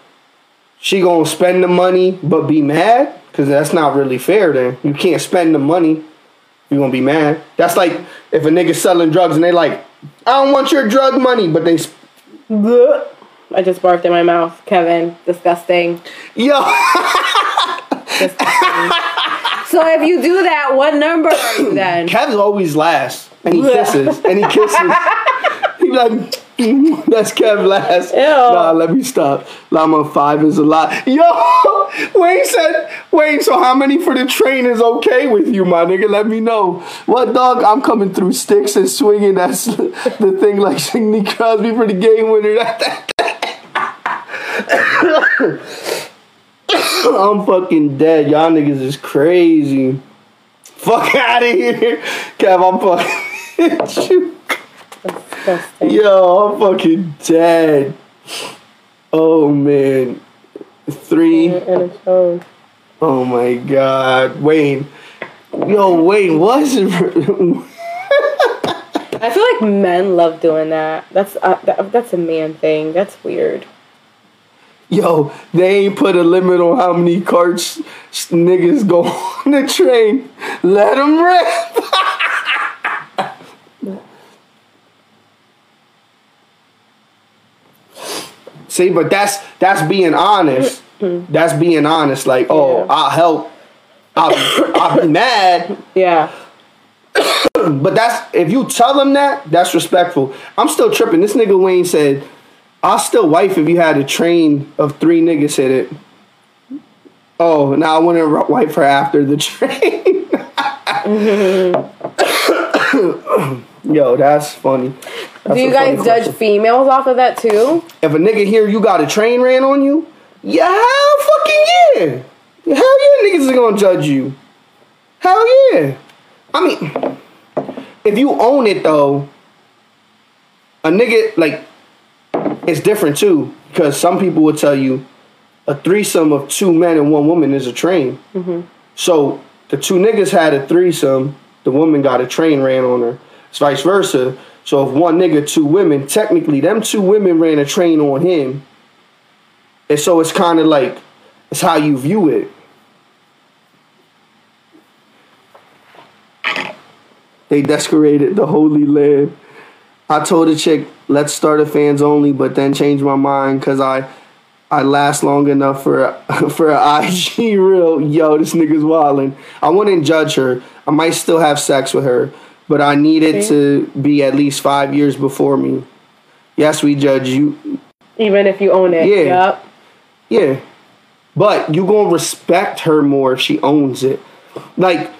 she gonna spend the money but be mad because that's not really fair. Then you can't spend the money. You gonna be mad. That's like if a nigga selling drugs and they like, I don't want your drug money, but they. Sp- I just barfed in my mouth, Kevin. Disgusting. Yo. Disgusting. so if you do that, what number are you then? Kev's always last, and he kisses, and he kisses. he like, "Mm, that's Kev last. Ew. Nah, let me stop. Llama five is a lot. Yo, Wayne said, Wayne. So how many for the train is okay with you, my nigga? Let me know. What dog? I'm coming through sticks and swinging. That's the thing, like Sidney Crosby for the game winner. I'm fucking dead. Y'all niggas is crazy. Fuck out of here. Kev, I'm fucking. Disgusting. Yo, I'm fucking dead. Oh man. Three. And it shows. Oh my god. Wayne. Yo, Wayne, what's it? I feel like men love doing that. That's uh, that, that's a man thing. That's weird. Yo, they ain't put a limit on how many carts niggas go on the train. Let them rip. See, but that's that's being honest. That's being honest. Like, oh, Yeah. I'll help. I'll, I'll be mad, Yeah. but that's if you tell them that, that's respectful. I'm still tripping. This nigga Wayne said, "I'll still wife if you had a train of three niggas hit it." Oh, now I want to wife her after the train. Mm-hmm. Yo, that's funny. That's Do you guys judge question. females off of that too? If a nigga here you got a train ran on you, yeah, hell fucking yeah. Hell yeah, niggas is gonna judge you. Hell yeah. I mean, if you own it though, a nigga like it's different too because some people will tell you a threesome of two men and one woman is a train. Mm-hmm. So the two niggas had a threesome, the woman got a train ran on her. It's vice versa. So if one nigga, two women, technically them two women ran a train on him. And so it's kind of like it's how you view it. They decorated the Holy Land. I told a chick, let's start a fans only, but then changed my mind because I I last long enough for for an IG reel. Yo, this nigga's wildin'. I wouldn't judge her. I might still have sex with her, but I need it to be at least five years before me. Yes, we judge you. Even if you own it. Yeah. Yep. Yeah. But you gonna respect her more if she owns it. Like,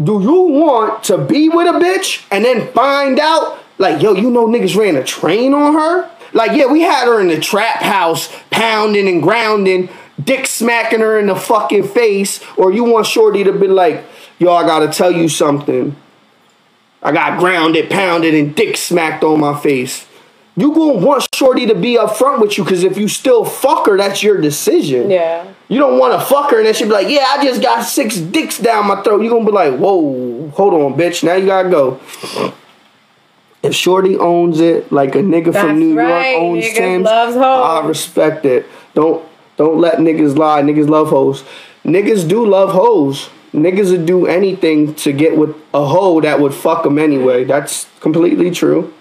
do you want to be with a bitch and then find out, like, yo, you know niggas ran a train on her? Like, yeah, we had her in the trap house, pounding and grounding, dick smacking her in the fucking face, or you want Shorty to be like, yo, I gotta tell you something. I got grounded, pounded, and dick smacked on my face. You gonna want Shorty to be upfront with you because if you still fuck her, that's your decision. Yeah. You don't want to fuck her and then she be like, yeah, I just got six dicks down my throat. You gonna be like, whoa, hold on, bitch. Now you gotta go. If Shorty owns it, like a nigga That's from New right. York owns Niggas Tim's. I respect it. Don't don't let niggas lie. Niggas love hoes. Niggas do love hoes. Niggas would do anything to get with a hoe that would fuck them anyway. That's completely true.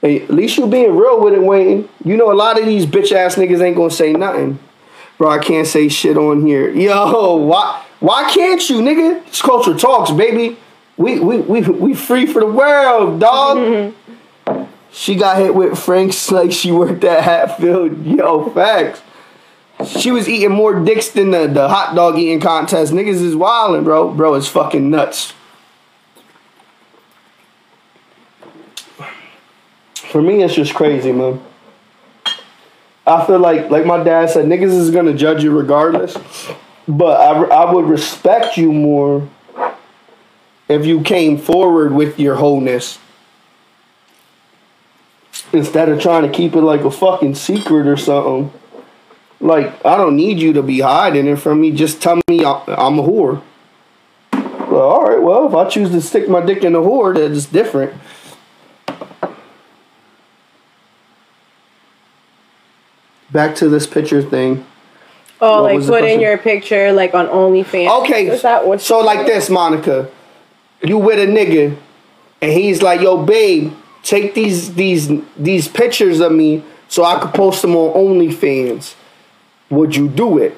Hey, at least you being real with it, Wayne. You know a lot of these bitch ass niggas ain't gonna say nothing. Bro, I can't say shit on here. Yo, why why can't you, nigga? It's culture talks, baby. We we we we free for the world, dog. she got hit with Franks like she worked at Hatfield. Yo, facts. She was eating more dicks than the, the hot dog eating contest. Niggas is wildin', bro. Bro, it's fucking nuts. For me, it's just crazy, man. I feel like, like my dad said, niggas is gonna judge you regardless. But I, I would respect you more if you came forward with your wholeness instead of trying to keep it like a fucking secret or something. Like I don't need you to be hiding it from me. Just tell me I'm a whore. Well, all right. Well, if I choose to stick my dick in a whore, that's different. Back to this picture thing. Oh, what like put in your picture like on OnlyFans. Okay, Is that what so like this, Monica, you with a nigga, and he's like, "Yo, babe, take these these these pictures of me so I could post them on OnlyFans." Would you do it?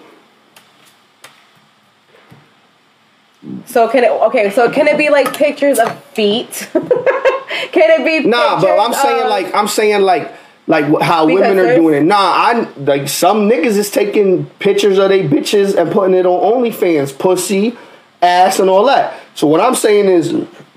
So can it okay? So can it be like pictures of feet? can it be? Nah, but I'm saying of, like I'm saying like like how women are doing it. Nah, I like some niggas is taking pictures of they bitches and putting it on OnlyFans, pussy, ass, and all that. So what I'm saying is,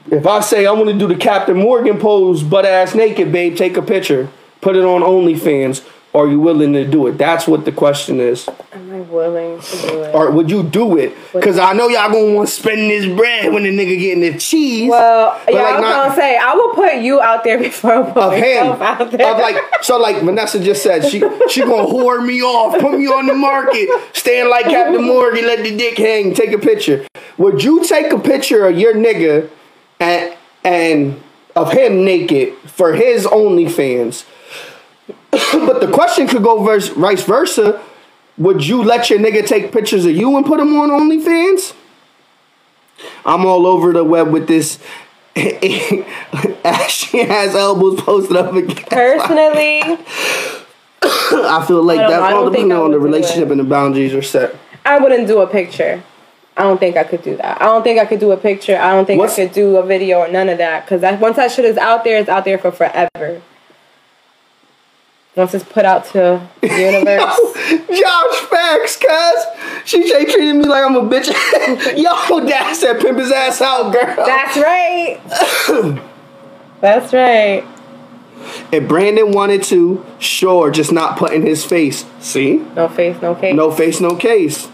if I say I want to do the Captain Morgan pose, butt ass naked, babe, take a picture, put it on OnlyFans. Are you willing to do it? That's what the question is. Am I willing to do it? Or would you do it? Because I know y'all gonna want to spend this bread when the nigga getting the cheese. Well, yeah, like I was not, gonna say I will put you out there before I put of him. out there. Of like so, like Vanessa just said, she she gonna whore me off, put me on the market, stand like Captain Morgan, let the dick hang, take a picture. Would you take a picture of your nigga and and of him naked for his OnlyFans? But the question could go verse, vice versa. Would you let your nigga take pictures of you and put them on OnlyFans? I'm all over the web with this. Ashley has elbows posted up again. Personally, I feel like that all depends on the relationship and the boundaries are set. I wouldn't do a picture. I don't think I could do that. I don't think I could do a picture. I don't think What's, I could do a video or none of that. Because once that shit is out there, it's out there for forever once it's put out to the universe. Yo, Josh facts, cuz. She J treated me like I'm a bitch. Yo, dad said pimp his ass out, girl. That's right. That's right. If Brandon wanted to, sure, just not put in his face. See? No face, no case. No face, no case.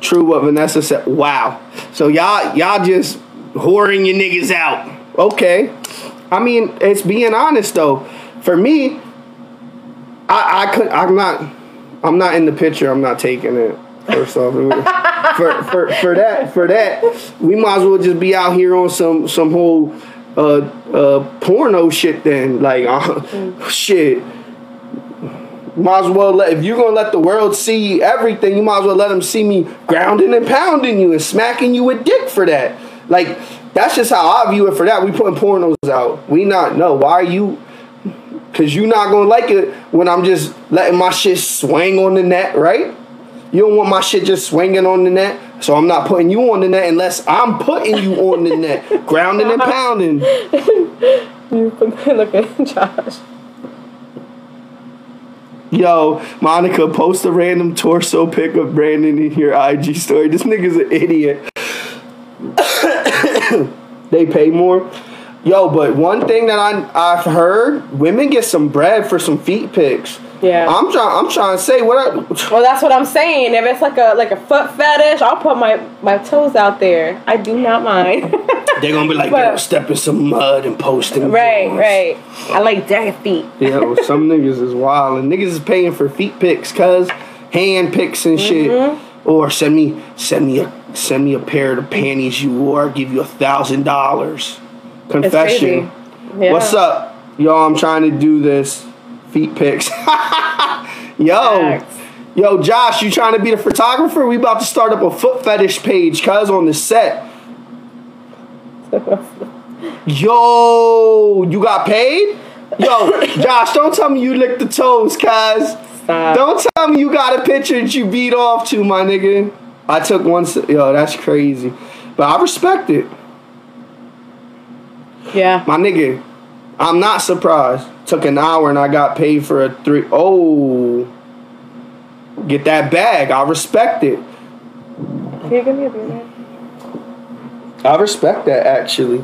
True what Vanessa said. Wow. So y'all y'all just whoring your niggas out. Okay. I mean, it's being honest though. For me, I, I could. I'm not. I'm not in the picture. I'm not taking it. First off, for, for for that for that, we might as well just be out here on some some whole uh uh porno shit. Then like uh, mm. shit. Might as well let if you're gonna let the world see everything, you might as well let them see me grounding and pounding you and smacking you with dick for that. Like that's just how I view it. For that, we putting pornos out. We not know why are you Cause you're not gonna like it when I'm just letting my shit swing on the net, right? You don't want my shit just swinging on the net, so I'm not putting you on the net unless I'm putting you on the net, grounding and pounding. you look at Josh. Yo, Monica, post a random torso pic of Brandon in your IG story. This nigga's an idiot. they pay more. Yo, but one thing that I I've heard, women get some bread for some feet pics. Yeah. I'm trying. I'm trying to say what. I, well, that's what I'm saying. If it's like a like a foot fetish, I'll put my my toes out there. I do not mind. They're gonna be like, but, step in some mud and posting. Right, right. I like dead feet. yeah, well, some niggas is wild, and niggas is paying for feet pics, cause hand pics and shit. Mm-hmm. Or send me send me a send me a pair of panties you wore. I'll give you a thousand dollars confession. Yeah. What's up, yo? I'm trying to do this feet pics. yo, yo, Josh, you trying to be the photographer? We about to start up a foot fetish page, cuz on the set. yo, you got paid? Yo, Josh, don't tell me you licked the toes, cuz. Don't tell me you got a picture that you beat off to, my nigga. I took one. Yo, that's crazy. But I respect it. Yeah. My nigga, I'm not surprised. Took an hour and I got paid for a three. Oh, get that bag. I respect it. Can you give me a beer, I respect that actually.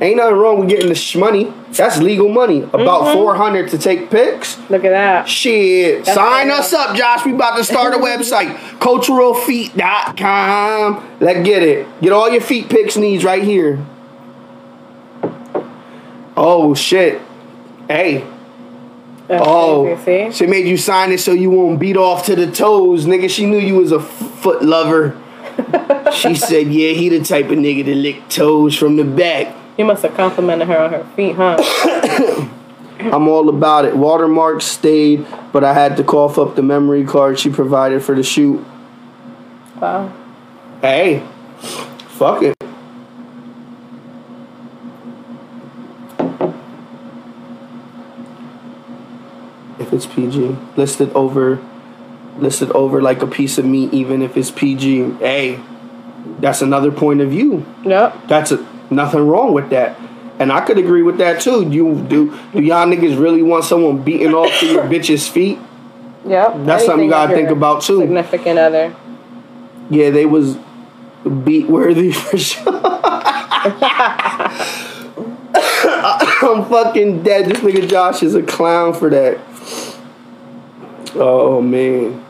Ain't nothing wrong with getting the money. That's legal money. About Mm-hmm. 400 to take pics. Look at that. Shit. That's Sign us up, Josh. We about to start a website. Culturalfeet.com. Let's get it. Get all your feet pics needs right here. Oh, shit. Hey. That's Oh, crazy, she made you sign it so you won't beat off to the toes, nigga. She knew you was a f- foot lover. she said, "Yeah, he the type of nigga to lick toes from the back." You must have complimented her on her feet, huh? I'm all about it. Watermark stayed, but I had to cough up the memory card she provided for the shoot. Wow. Hey, fuck it. It's PG, listed over, listed over like a piece of meat, even if it's PG. Hey, that's another point of view. Yep. That's a, nothing wrong with that. And I could agree with that too. You do do y'all niggas really want someone beating off to your bitch's feet? Yep. That's something you gotta think about, too. Significant other. Yeah, they was beat worthy for sure. I'm fucking dead. This nigga Josh is a clown for that. Oh man.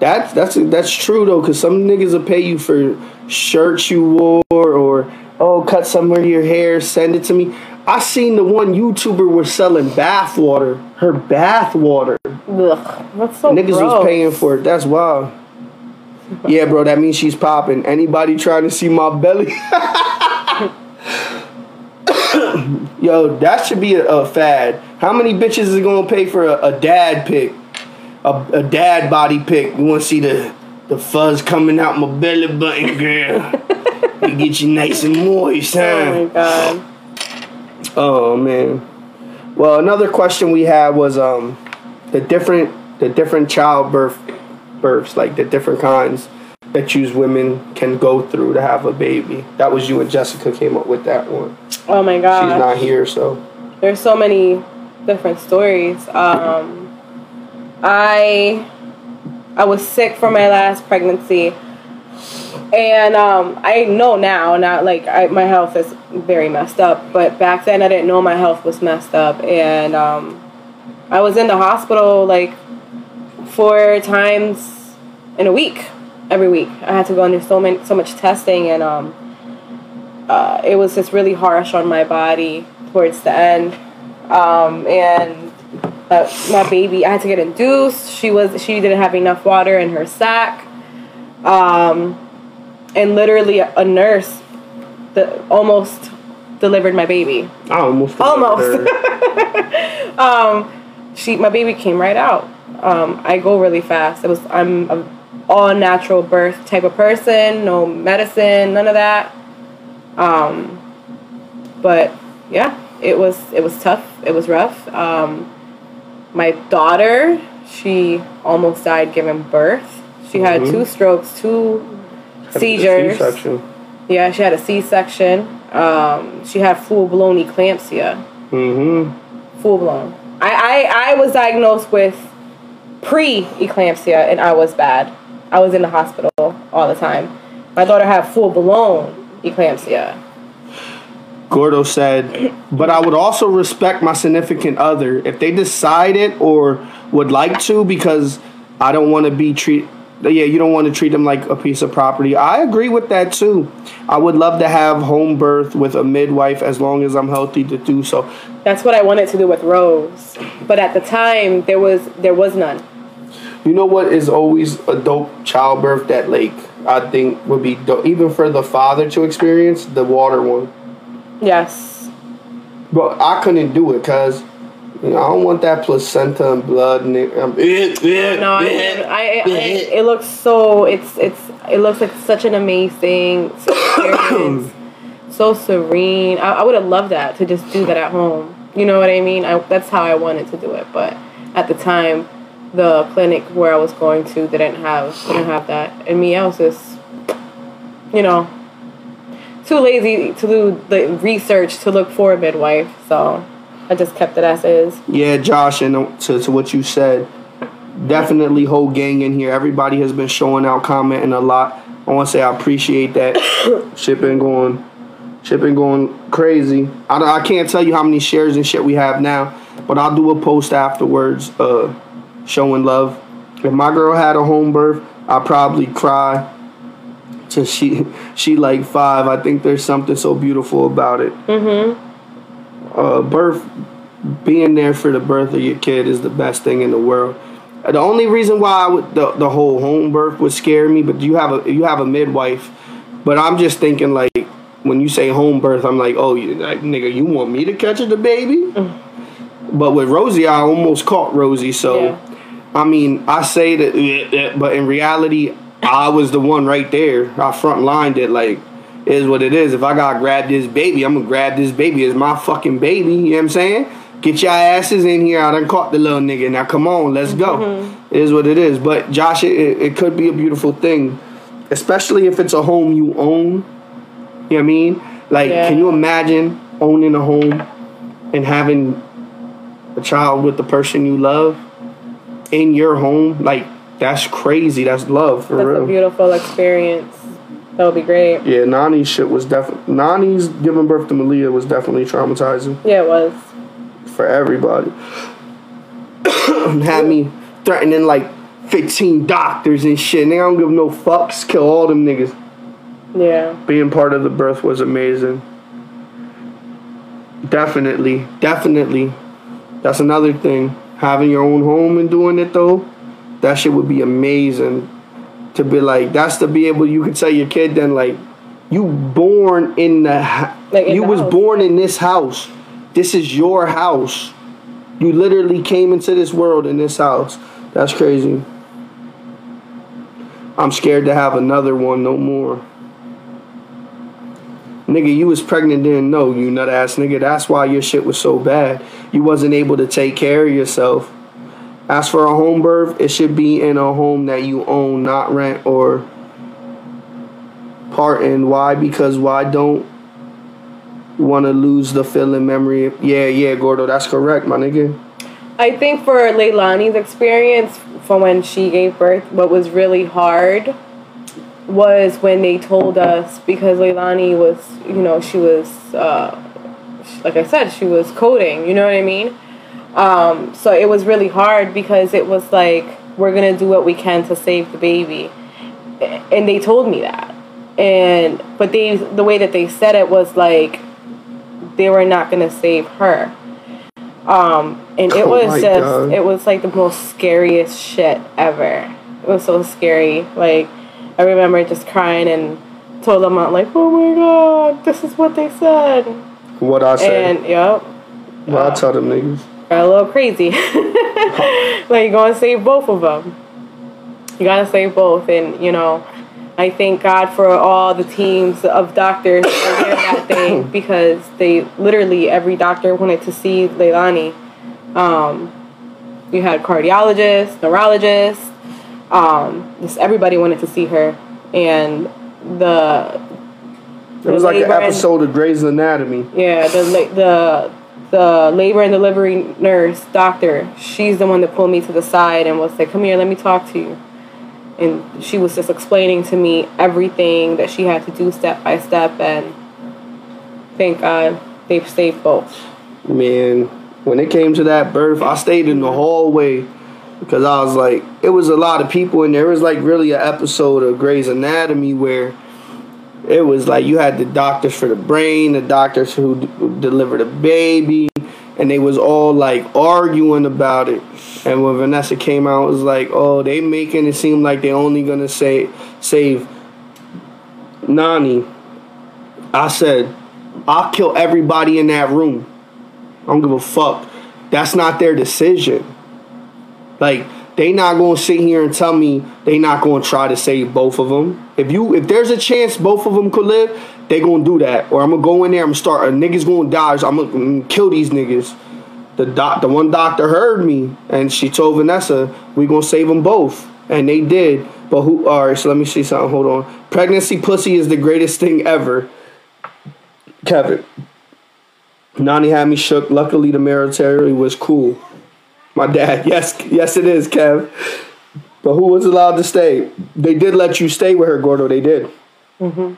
That's that's that's true though, cause some niggas will pay you for shirts you wore or oh cut some of your hair, send it to me. I seen the one YouTuber was selling bath water. Her bath water. Ugh. That's so Niggas gross. was paying for it. That's wild. Yeah, bro, that means she's popping. Anybody trying to see my belly? Yo, that should be a, a fad. How many bitches is gonna pay for a, a dad pic? A, a dad body pic. You wanna see the the fuzz coming out my belly button, girl? we get you nice and moist, huh? Oh my god. Oh man. Well, another question we had was um the different the different childbirth births, like the different kinds that you women can go through to have a baby. That was you and Jessica came up with that one. Oh my god. She's not here, so There's so many different stories. Um, I I was sick for my last pregnancy, and um, I know now. Not like I, my health is very messed up, but back then I didn't know my health was messed up, and um, I was in the hospital like four times in a week. Every week, I had to go under so many so much testing, and um, uh, it was just really harsh on my body towards the end. Um, and uh, my baby, I had to get induced. She was she didn't have enough water in her sac. Um, and literally a nurse that almost delivered my baby. I almost Almost. Um, she my baby came right out. Um, I go really fast. It was I'm a all natural birth type of person. No medicine, none of that. Um, but yeah, it was it was tough. It was rough. Um, my daughter, she almost died giving birth. She had Mhm. two strokes, two seizures. C-section. Yeah, she had a C section. Um, she had full blown eclampsia Mm-hmm. full blown. I, I, I was diagnosed with pre eclampsia and I was bad. I was in the hospital all the time. My daughter had full blown eclampsia. Gordo said, but I would also respect my significant other if they decided or would like to because I don't want to be treat. Yeah, you don't want to treat them like a piece of property. I agree with that too. I would love to have home birth with a midwife as long as I'm healthy to do so. That's what I wanted to do with Rose, but at the time there was there was none. You know what is always a dope childbirth that like I think would be dope, even for the father to experience the water one. Yes, But I couldn't do it because you know, I don't want that placenta and blood and it. Um, no, I, I, I, I it looks so it's it's it looks like such an amazing experience, so serene. I, I would have loved that to just do that at home. You know what I mean? I, that's how I wanted to do it, but at the time, the clinic where I was going to didn't have didn't have that, and me, I was just, you know, too lazy to do the research to look for a midwife. So I just kept it as is. Yeah, Josh, and to, to what you said, definitely whole gang in here. Everybody has been showing out, commenting a lot. I want to say I appreciate that. Shit been going Shit been going crazy. I, I can't tell you how many shares and shit we have now, but I'll do a post afterwards, uh, showing love. If my girl had a home birth, I'd probably cry. Since she she like five, I think there's something so beautiful about it. Mm-hmm. Uh, birth, being there for the birth of your kid is the best thing in the world. The only reason why I would, the the whole home birth would scare me, but you have a you have a midwife. But I'm just thinking like when you say home birth, I'm like, oh, you, like nigga, you want me to catch the baby? But with Rosie, I almost caught Rosie, so. Yeah. I mean, I say that, but in reality, I was the one right there. I front lined it like, is what it is. If I gotta grab this baby, I'm gonna grab this baby. It's my fucking baby. You know what I'm saying? Get your asses in here. I done caught the little nigga. Now come on, let's go. Mm-hmm. It is what it is. But Josh, it, it could be a beautiful thing, especially if it's a home you own. You know what I mean? Like, Yeah. can you imagine owning a home and having a child with the person you love in your home? Like, that's crazy. That's love for That's a real. beautiful experience. That would be great. Yeah, Nani's shit was definitely Nani's giving birth to Malia was definitely traumatizing Yeah, it was. for everybody. Had me threatening like 15 doctors and shit. Nigga, I don't give no fucks. Kill all them niggas. Yeah. Being part of the birth was amazing. Definitely, definitely. That's another thing. Having your own home and doing it though, that shit would be amazing. To be like, that's to be able. You could tell your kid then like, you born in the, Like, in you the was house. born in this house. This is your house. You literally came into this world in this house. That's crazy. I'm scared to have another one no more. Nigga, you was pregnant didn't know, you nut ass nigga. That's why your shit was so bad. You wasn't able to take care of yourself. As for a home birth, it should be in a home that you own, not rent or part in. Why? Because why don't want to lose the feeling memory? Yeah, yeah, Gordo, that's correct, my nigga. I think for Leilani's experience from when she gave birth, what was really hard was when they told us because Leilani was, you know, she was, uh, like I said, she was coding. You know what I mean? Um, so it was really hard because it was like we're gonna do what we can to save the baby, and they told me that. And but they the way that they said it was like they were not gonna save her. Um, and it Oh was just God. it was like the most scariest shit ever. It was so scary. Like I remember just crying and told them out like, "Oh my god, this is what they said." What I said. And yep, what I tell them niggas? A little crazy. like, you're gonna save both of them. You gotta save both, and you know, I thank God for all the teams of doctors that because they literally every doctor wanted to see Leilani. Um, you had cardiologists, neurologists, um, just everybody wanted to see her, and the It was like an labor and- episode of Grey's Anatomy. yeah, the the the labor and delivery nurse doctor. She's the one that pulled me to the side and was like, "Come here, let me talk to you." And she was just explaining to me everything that she had to do step by step, and thank God they've saved both. Man, when it came to that birth, I stayed in the hallway because I was like, it was a lot of people, and there was like really an episode of Grey's Anatomy where it was like you had the doctors for the brain, the doctors who d- delivered the baby, and they was all like arguing about it. And when Vanessa came out, it was like, oh, they making it seem like they only gonna say save Nani. I said, I'll kill everybody in that room. I don't give a fuck. That's not their decision. Like they not gonna sit here and tell me they not gonna try to save both of them. If you if there's a chance both of them could live, they gonna do that. Or I'm gonna go in there. I'm gonna start. A niggas gonna die. So I'm gonna mm, kill these niggas. The doc, the one doctor heard me, and she told Vanessa we gonna save them both, and they did. But who? All right. So let me see something. Hold on. Pregnancy pussy is the greatest thing ever. Kevin. Nani had me shook. Luckily, the military was cool. My dad, yes, yes, it is, Kev. But who was allowed to stay? They did let you stay with her, Gordo. They did. Mhm.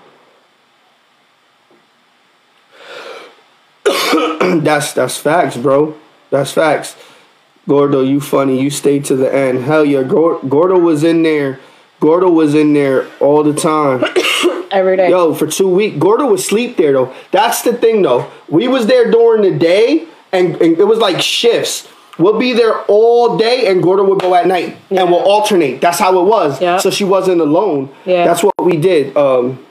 that's that's facts, bro. That's facts. Gordo, you funny. You stayed to the end. Hell yeah, Gordo was in there. Gordo was in there all the time. Every day. Yo, for two weeks. Gordo would sleep there though. That's the thing though. We was there during the day, and, and it was like shifts. We'll be there all day, and Gordo would go at night, yeah. and we'll alternate. That's how it was. Yeah. So she wasn't alone. Yeah. That's what we did. Um,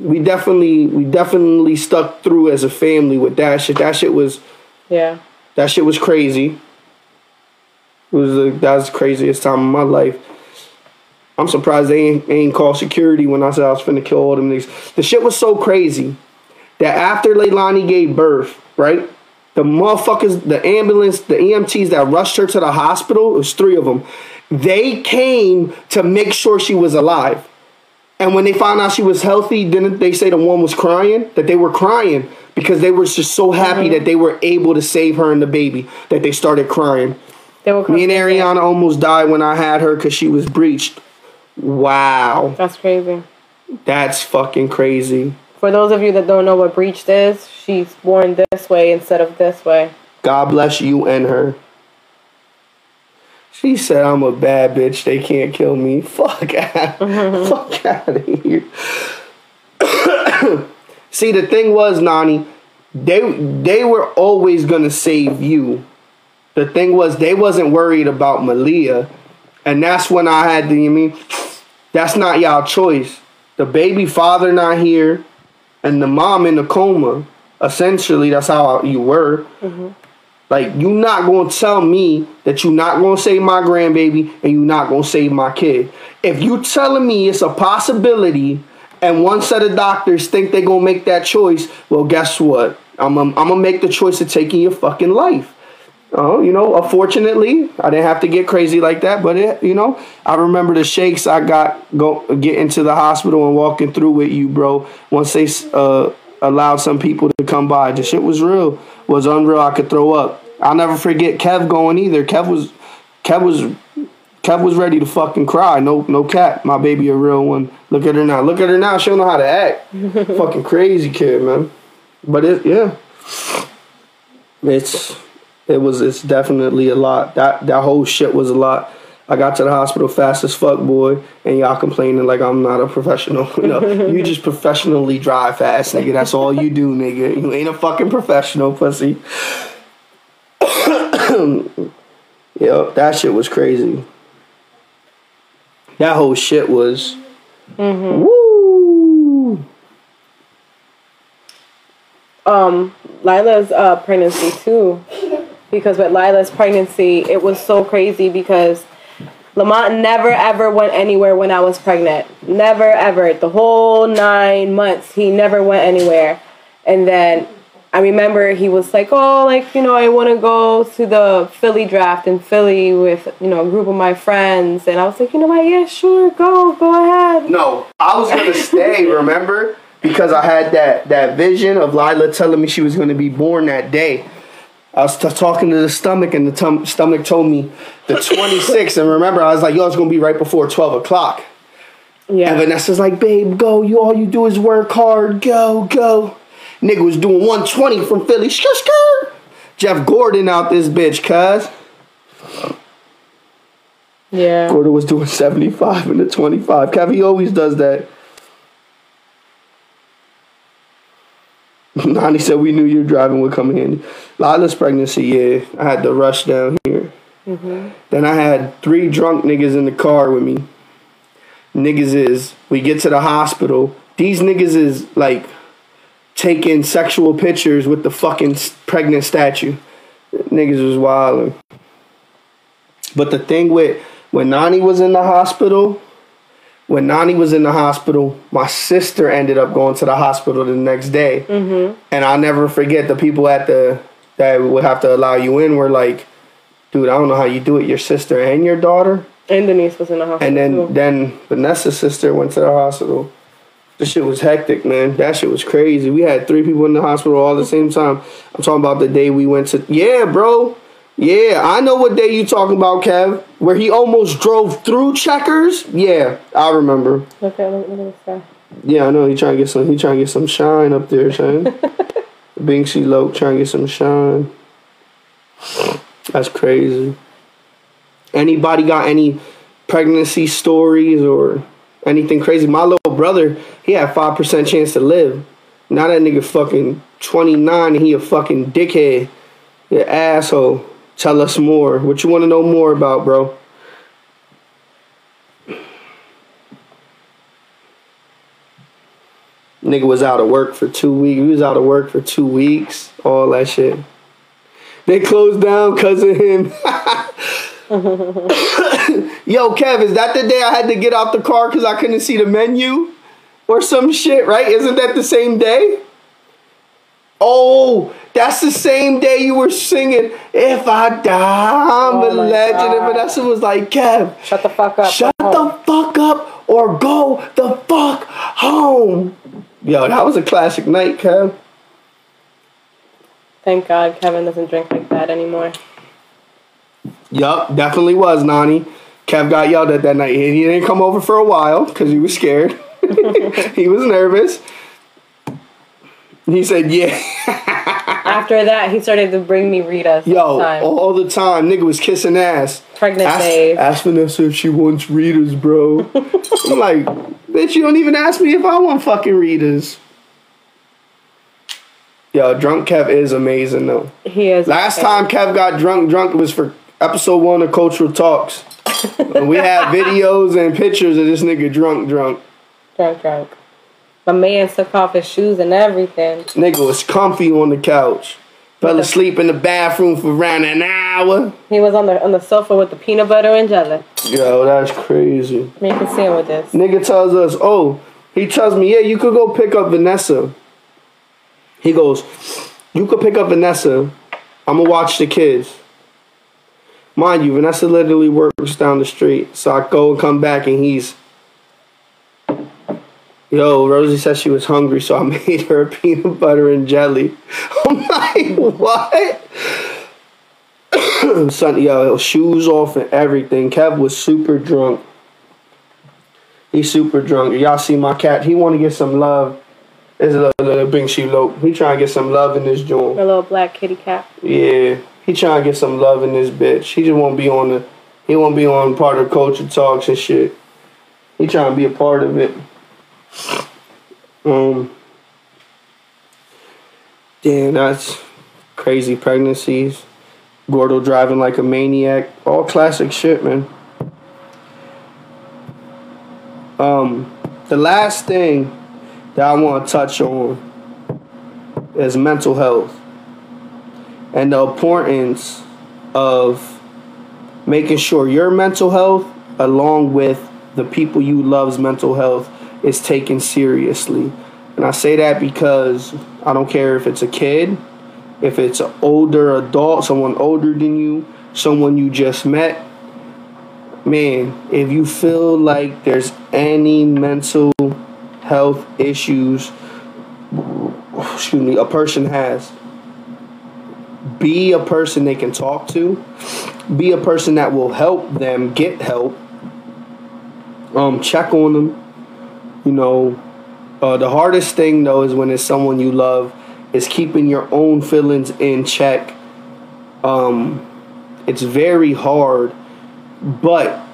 we definitely, we definitely stuck through as a family with that shit. That shit was. Yeah. That shit was crazy. It was the, that was the craziest time of my life. I'm surprised they ain't, they ain't called security when I said I was finna kill all them niggas. The shit was so crazy that after Leilani gave birth, right? The motherfuckers, the ambulance, the EMTs that rushed her to the hospital, it was three of them. They came to make sure she was alive. And when they found out she was healthy, didn't they say the one was crying? That they were crying because they were just so happy mm-hmm. that they were able to save her and the baby that they started crying. They were Me and Ariana almost died when I had her because she was breached. Wow. That's crazy. That's fucking crazy. For those of you that don't know what breached is, she's born this way instead of this way. God bless you and her. She said, I'm a bad bitch. They can't kill me. Fuck out. Fuck out of here. See, the thing was, Nani, they they were always gonna save you. The thing was, they wasn't worried about Malia, and that's when I had to. You mean that's not y'all choice. The baby father not here, and the mom in the coma. Essentially, that's how you were. Mm-hmm. Like you're not gonna tell me that you're not gonna save my grandbaby and you're not gonna save my kid. If you're telling me it's a possibility and one set of doctors think they're gonna make that choice, well guess what? I'm I'm gonna make the choice of taking your fucking life. Oh, you know, unfortunately, I didn't have to get crazy like that, but it, you know, I remember the shakes I got go get into the hospital and walking through with you, bro. Once they uh, allowed some people to come by, the shit was real, was unreal. I could throw up. I'll never forget Kev going either. Kev was, Kev was, Kev was ready to fucking cry. No, no cat. My baby a real one. Look at her now. Look at her now. She don't know how to act. fucking crazy kid, man. But it, yeah, it's it was it's definitely a lot. That that whole shit was a lot. I got to the hospital fast as fuck, boy, and y'all complaining like I'm not a professional. You know, you just professionally drive fast, nigga. That's all you do, nigga. You ain't a fucking professional, pussy. Yo, that shit was crazy. That whole shit was. Mm-hmm. Woo. Um, Lila's uh, pregnancy too because with Lila's pregnancy, it was so crazy because Lamont never ever went anywhere when I was pregnant. Never ever. The whole nine months, he never went anywhere. And then I remember he was like, "Oh, like you know, I want to go to the Philly draft in Philly with you know a group of my friends." And I was like, "You know what? Yeah, sure, go, go ahead." No, I was gonna stay. remember, because I had that that vision of Lila telling me she was gonna be born that day. I was t- talking to the stomach, and the tum- stomach told me the 26th. and remember, I was like, "Yo, it's gonna be right before 12 o'clock." Yeah. And Vanessa's like, "Babe, go. You all you do is work hard. Go, go." Nigga was doing 120 from Philly. Skr, Jeff Gordon out this bitch, cuz. Yeah. Gordon was doing 75 in the 25. Kevin always does that. Nani said we knew your driving would come in handy. Lila's pregnancy, yeah, I had to rush down here. Mm-hmm. Then I had three drunk niggas in the car with me. Niggas is we get to the hospital. These niggas is like taking sexual pictures with the fucking pregnant statue. Niggas was wilding. But the thing with when Nani was in the hospital, when Nani was in the hospital, my sister ended up going to the hospital the next day, mm-hmm. and I'll never forget the people at the that would have to allow you in were like, "Dude, I don't know how you do it. Your sister and your daughter." And Denise was in the hospital. And then too. then Vanessa's sister went to the hospital. This shit was hectic, man. That shit was crazy. We had three people in the hospital all at the same time. I'm talking about the day we went to. Yeah, bro. Yeah, I know what day you talking about, Kev. Where he almost drove through checkers. Yeah, I remember. Okay, look, look at this guy. Yeah, I know. He trying to get some. He trying to get some shine up there, Shane. Binksy Loke trying to get some shine. That's crazy. Anybody got any pregnancy stories or anything crazy? My little brother, he had five percent chance to live. Now that nigga fucking twenty nine and he a fucking dickhead. You asshole. Tell us more. What you want to know more about, bro? Nigga was out of work for two weeks. He was out of work for two weeks. All that shit. They closed down because of him. Yo, Kev, is that the day I had to get out the car because I couldn't see the menu? Or some shit, right? Isn't that the same day? Oh, that's the same day you were singing "If I Die, I'm Oh a Legend." And Vanessa was like, "Kev, Shut the fuck up. shut Go home. the fuck up or go the fuck home." Yo, that was a classic night, Kev. Thank God Kevin doesn't drink like that anymore. Yup, definitely was Nani. Kev got yelled at that night. He he didn't come over for a while because he was scared. he was nervous. He said, "Yeah." After that, he started to bring me Rita's Yo, all the time. all the time, nigga was kissing ass. Pregnant Ask, ask Vanessa if she wants Rita's, bro. I'm like, bitch, you don't even ask me if I want fucking Rita's. Yo, drunk Kev is amazing though. He is. Last time Kev got drunk, drunk was for episode one of Cultural Talks. we had videos and pictures of this nigga drunk, drunk. drunk, drunk. My man took off his shoes and everything. Nigga was comfy on the couch. Fell asleep in the bathroom for around an hour. He was on the on the sofa with the peanut butter and jelly, Yo, that's crazy. making sandwiches. Nigga tells us, oh, he tells me, yeah, you could go pick up Vanessa. He goes, you could pick up Vanessa. I'm gonna watch the kids. Mind you, Vanessa literally works down the street. So I go and come back and he's, yo, Rosie said she was hungry, so I made her peanut butter and jelly. I'm like, what? Son, yo, shoes off and everything. Kev was super drunk. He's super drunk. Y'all see my cat? He want to get some love. It's a little, little Bing She Lope. He trying to get some love in this joint. A little black kitty cat. Yeah, he trying to get some love in this bitch. He just won't be on the. He won't be on part of culture talks and shit. He trying to be a part of it. Um. Damn, that's crazy pregnancies. Gordo driving like a maniac. All classic shit, man. Um, the last thing that I want to touch on is mental health and the importance of making sure your mental health, along with the people you love's mental health, is taken seriously. And I say that because I don't care if it's a kid, if it's an older adult, someone older than you, someone you just met. Man, if you feel like there's any mental health issues, excuse me, a person has, be a person they can talk to be a person that will help them get help um check on them you know uh, the hardest thing though is when it's someone you love is keeping your own feelings in check. Um it's very hard but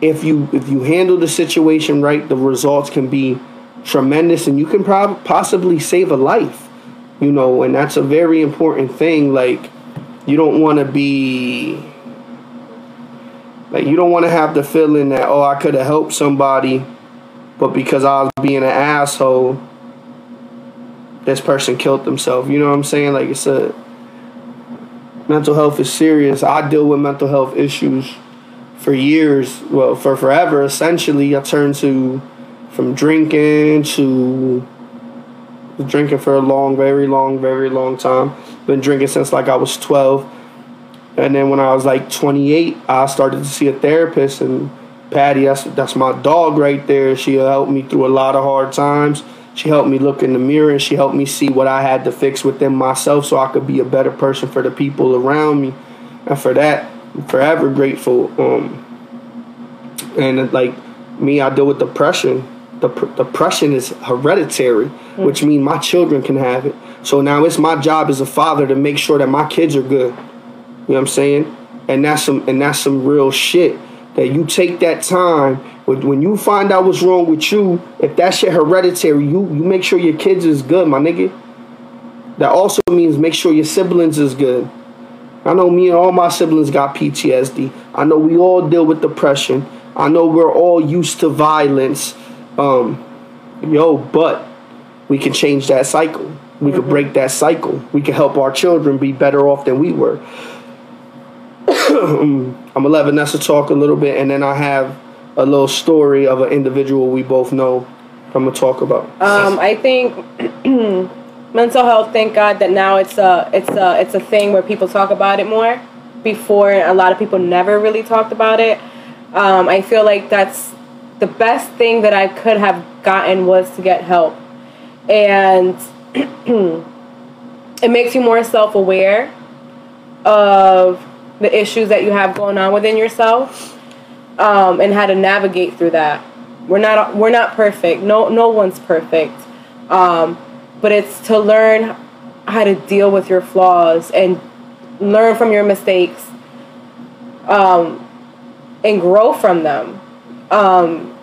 if you if you handle the situation right the results can be tremendous and you can prob- possibly save a life you know and that's a very important thing like you don't want to be like you don't want to have the feeling that oh I could have helped somebody but because I was being an asshole this person killed themselves you know what I'm saying like it's a mental health is serious I deal with mental health issues for years well for forever essentially I turned to from drinking to drinking for a long, very long, very long time. Been drinking since like I was 12. And then when I was like 28, I started to see a therapist. And Patty, that's, that's my dog right there. She helped me through a lot of hard times. She helped me look in the mirror and she helped me see what I had to fix within myself so I could be a better person for the people around me. And for that, I'm forever grateful. Um, and like me, I deal with depression the depression is hereditary, mm-hmm. which means my children can have it. So now it's my job as a father to make sure that my kids are good. You know what I'm saying? And that's some and that's some real shit. That you take that time when you find out what's wrong with you, if that shit hereditary, you you make sure your kids is good, my nigga. That also means make sure your siblings is good. I know me and all my siblings got PTSD. I know we all deal with depression. I know we're all used to violence. Um, yo, but we can change that cycle. We mm-hmm. can break that cycle. We can help our children be better off than we were. I'm gonna let Vanessa talk a little bit, and then I have a little story of an individual we both know. I'm gonna talk about. Um, I think mental health. Thank God that now it's a it's a it's a thing where people talk about it more. Before, a lot of people never really talked about it. Um, I feel like that's the best thing that I could have gotten was to get help, and it makes you more self aware of the issues that you have going on within yourself um, and how to navigate through that. We're not we're not perfect. No no one's perfect. Um, but it's to learn how to deal with your flaws and learn from your mistakes um, and grow from them. Um,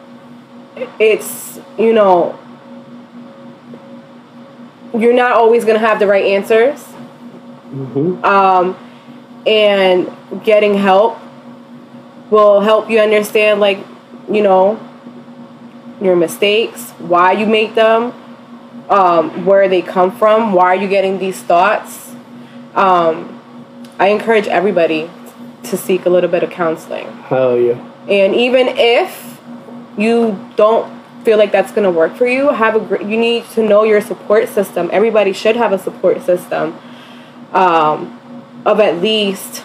it's you know you're not always gonna have the right answers. Mm-hmm. Um, and getting help will help you understand like you know your mistakes why you make them um, where they come from why are you getting these thoughts? Um, i encourage everybody to seek a little bit of counseling. Hell yeah. And even if you don't feel like that's going to work for you have a you need to know your support system. Everybody should have a support system. Um, of at least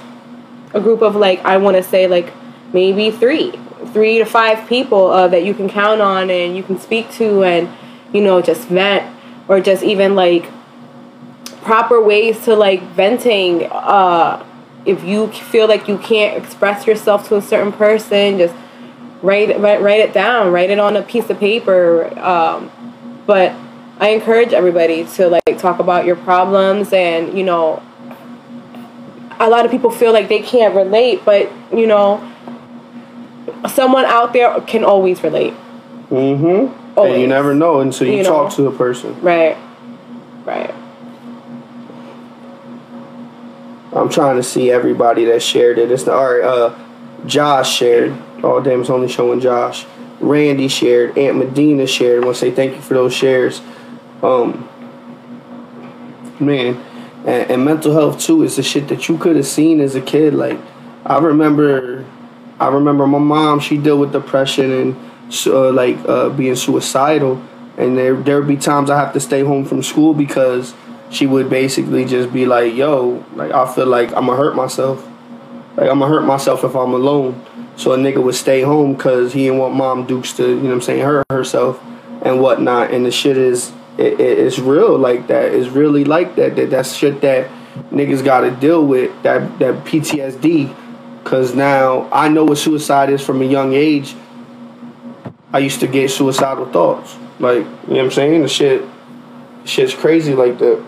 a group of like I want to say like maybe three, three to five people uh, that you can count on and you can speak to and you know just vent or just even like proper ways to like venting. Uh, if you feel like you can't express yourself to a certain person, just write write, write it down, write it on a piece of paper. Um, but I encourage everybody to like talk about your problems and you know a lot of people feel like they can't relate, but you know, someone out there can always relate. Mm-hmm. Always. And you never know until you, you talk know. to a person. Right. Right. I'm trying to see everybody that shared it. It's the all right. Uh, Josh shared. Oh damn, it's only showing Josh. Randy shared. Aunt Medina shared. I want to say thank you for those shares. Um, man, and, and mental health too is the shit that you could have seen as a kid. Like I remember, I remember my mom. She dealt with depression and uh, like uh, being suicidal, and there there would be times I have to stay home from school because she would basically just be like, "Yo, like I feel like I'm gonna hurt myself. Like I'm gonna hurt myself if I'm alone." So a nigga would stay home because he didn't want mom Dukes to, you know what I'm saying, hurt herself and whatnot. And the shit is it, it, it's real like that. It's really like that. That that's shit that niggas got to deal with. That that PTSD. Cause now I know what suicide is from a young age. I used to get suicidal thoughts. Like, you know what I'm saying? The shit shit's crazy like that.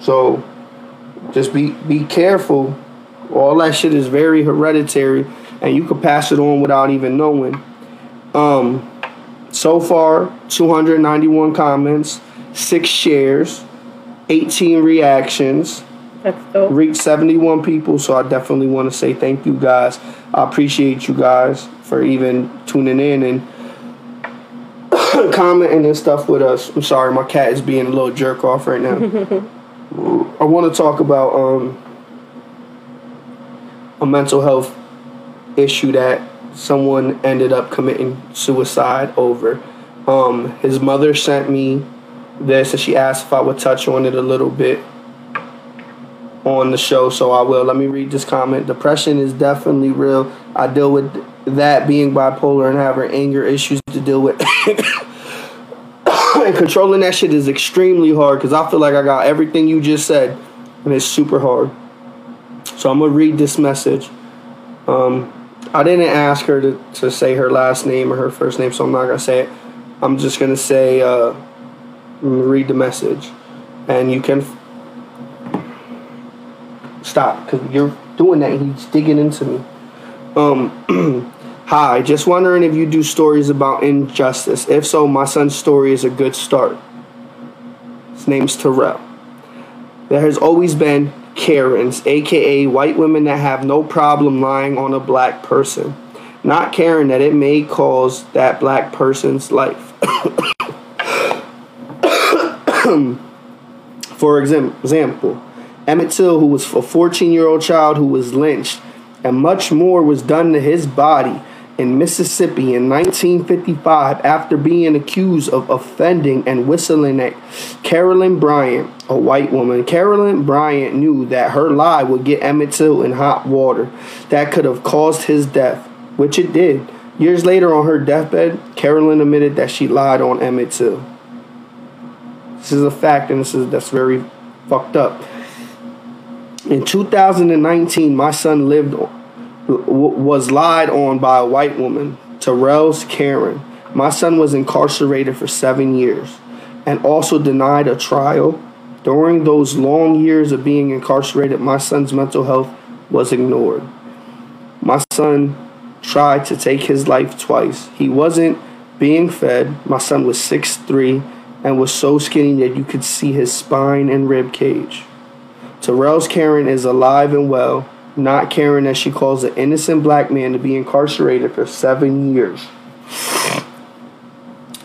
So just be be careful. All that shit is very hereditary and you can pass it on without even knowing. Um so far, 291 comments, six shares, 18 reactions. That's dope. Reached 71 people, so I definitely want to say thank you guys. I appreciate you guys for even tuning in and commenting and stuff with us. I'm sorry, my cat is being a little jerk off right now. I want to talk about um, a mental health issue that someone ended up committing suicide over. Um, his mother sent me this and she asked if I would touch on it a little bit on the show, so I will. Let me read this comment. Depression is definitely real. I deal with that being bipolar and having anger issues to deal with. and controlling that shit is extremely hard because I feel like I got everything you just said, and it's super hard. So I'm gonna read this message. Um, I didn't ask her to, to say her last name or her first name, so I'm not gonna say it. I'm just gonna say uh, read the message, and you can f- stop because you're doing that. He's digging into me. Um, hi, just wondering if you do stories about injustice. If so, my son's story is a good start. His name's Terrell. There has always been Karens, aka white women that have no problem lying on a black person, not caring that it may cause that black person's life. For example, Emmett Till, who was a 14 year old child who was lynched, and much more was done to his body in Mississippi in 1955 after being accused of offending and whistling at Carolyn Bryant, a white woman. Carolyn Bryant knew that her lie would get Emmett Till in hot water that could have caused his death, which it did. Years later, on her deathbed, Carolyn admitted that she lied on Emmett Till. This is a fact, and this is that's very fucked up. In 2019, my son lived was lied on by a white woman, Terrell's Karen. My son was incarcerated for seven years and also denied a trial. During those long years of being incarcerated, my son's mental health was ignored. My son tried to take his life twice. He wasn't being fed. My son was 6'3 and was so skinny that you could see his spine and rib cage. Terrell's Karen is alive and well not caring that she caused an innocent black man to be incarcerated for seven years.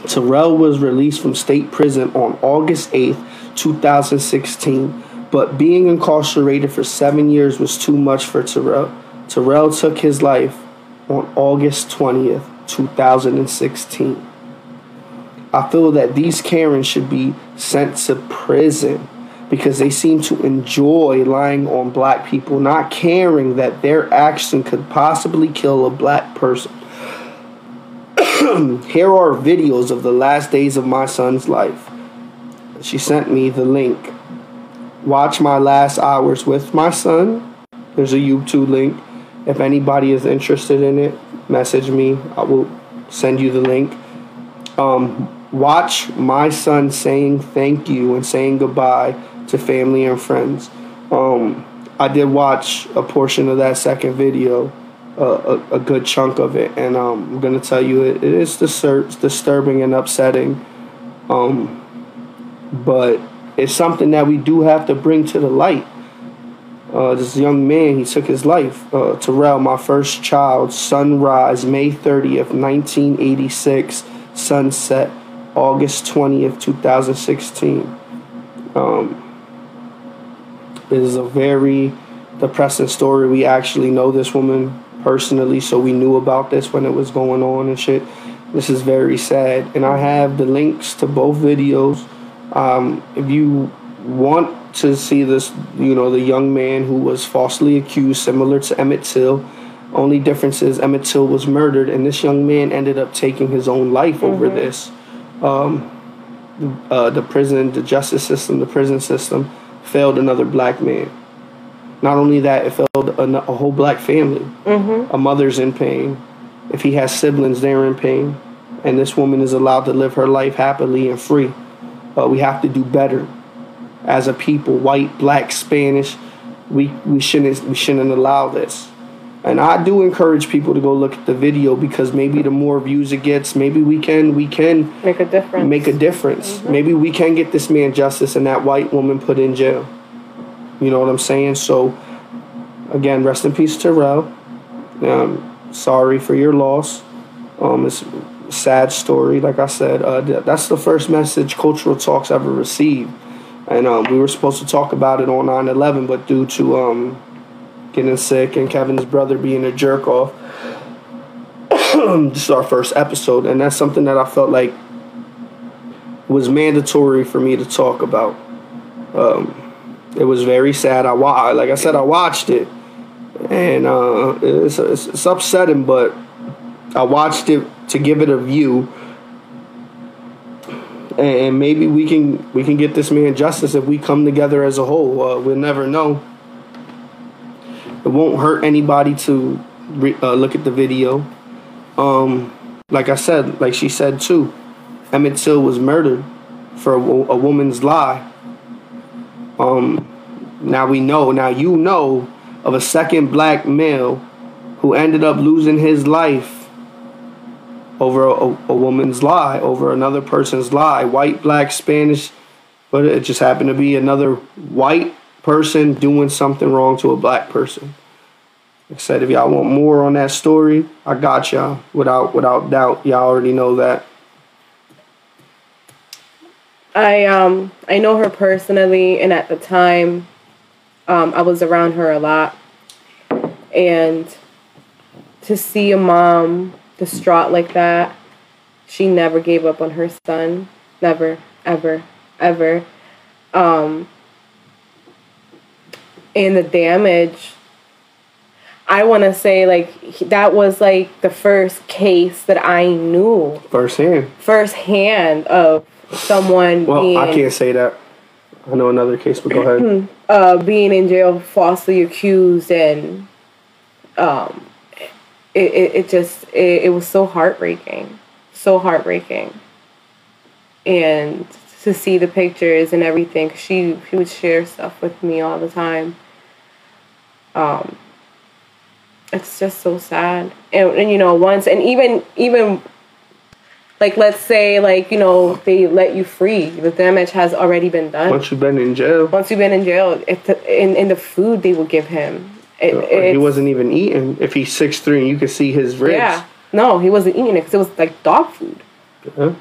Terrell was released from state prison on August 8th, 2016, but being incarcerated for seven years was too much for Terrell. Terrell took his life on August 20th, 2016. I feel that these Karens should be sent to prison because they seem to enjoy lying on black people, not caring that their action could possibly kill a black person. Here are videos of the last days of my son's life. She sent me the link. Watch my last hours with my son. There's a YouTube link. If anybody is interested in it, message me. I will send you the link. Um, watch my son saying thank you and saying goodbye to family and friends. Um, I did watch a portion of that second video, uh, a, a, good chunk of it, and um, I'm gonna tell you it, it is distur- disturbing and upsetting. Um, but it's something that we do have to bring to the light. Uh, this young man, he took his life. Uh, Terrell, my first child, sunrise, May 30th, 1986, sunset, August 20th, 2016. Um, it is a very depressing story. We actually know this woman personally, so we knew about this when it was going on and shit. This is very sad. And I have the links to both videos. Um, if you want to see this, you know, the young man who was falsely accused, similar to Emmett Till. Only difference is Emmett Till was murdered, and this young man ended up taking his own life mm-hmm. over this. Um, uh, the prison, the justice system, the prison system failed another black man. Not only that, it failed a, a whole black family. Mm-hmm. A mother's in pain. If he has siblings, they're in pain. And this woman is allowed to live her life happily and free. But we have to do better as a people, white, black, Spanish. We, we shouldn't we shouldn't allow this. And I do encourage people to go look at the video because maybe the more views it gets, maybe we can we can make a difference. Make a difference. Mm-hmm. Maybe we can get this man justice and that white woman put in jail. You know what I'm saying? So again, rest in peace, Terrell. Um, sorry for your loss. Um, it's a sad story. Like I said, uh, that's the first message Cultural Talks ever received, and um, we were supposed to talk about it on 9/11, but due to um, getting sick and Kevin's brother being a jerk off. this is our first episode, and that's something that I felt like was mandatory for me to talk about. Um, it was very sad. I wa- like I said, I watched it, and uh, it's, it's, it's upsetting, but I watched it to give it a view and maybe we can we can get this man justice if we come together as a whole. Uh, we'll never know it won't hurt anybody to re, uh, look at the video. Um, like I said, like she said too, Emmett Till was murdered for a, a woman's lie. Um, now we know. Now you know of a second black male who ended up losing his life over a, a, woman's lie, over another person's lie, white, black, Spanish, but it just happened to be another white person doing something wrong to a black person. Like I said, if y'all want more on that story, I got y'all without without doubt. Y'all already know that. I um I know her personally, and at the time, um, I was around her a lot, and to see a mom distraught like that, she never gave up on her son, never, ever, ever, um, and the damage I want to say like that was like the first case that I knew firsthand. Firsthand of someone. Well, being, I can't say that. I know another case, but go ahead. uh, being in jail, falsely accused, and um, it, it, it just it, it was so heartbreaking, so heartbreaking, and to see the pictures and everything. She she would share stuff with me all the time. Um, it's just so sad. And, and you know once and even even like let's say like you know they let you free the damage has already been done. Once you've been in jail. Once you've been in jail if the, in, in the food they will give him it, he wasn't even eating. If he's six three and you can see his ribs. Yeah. No he wasn't eating it because it was like dog food. Yeah.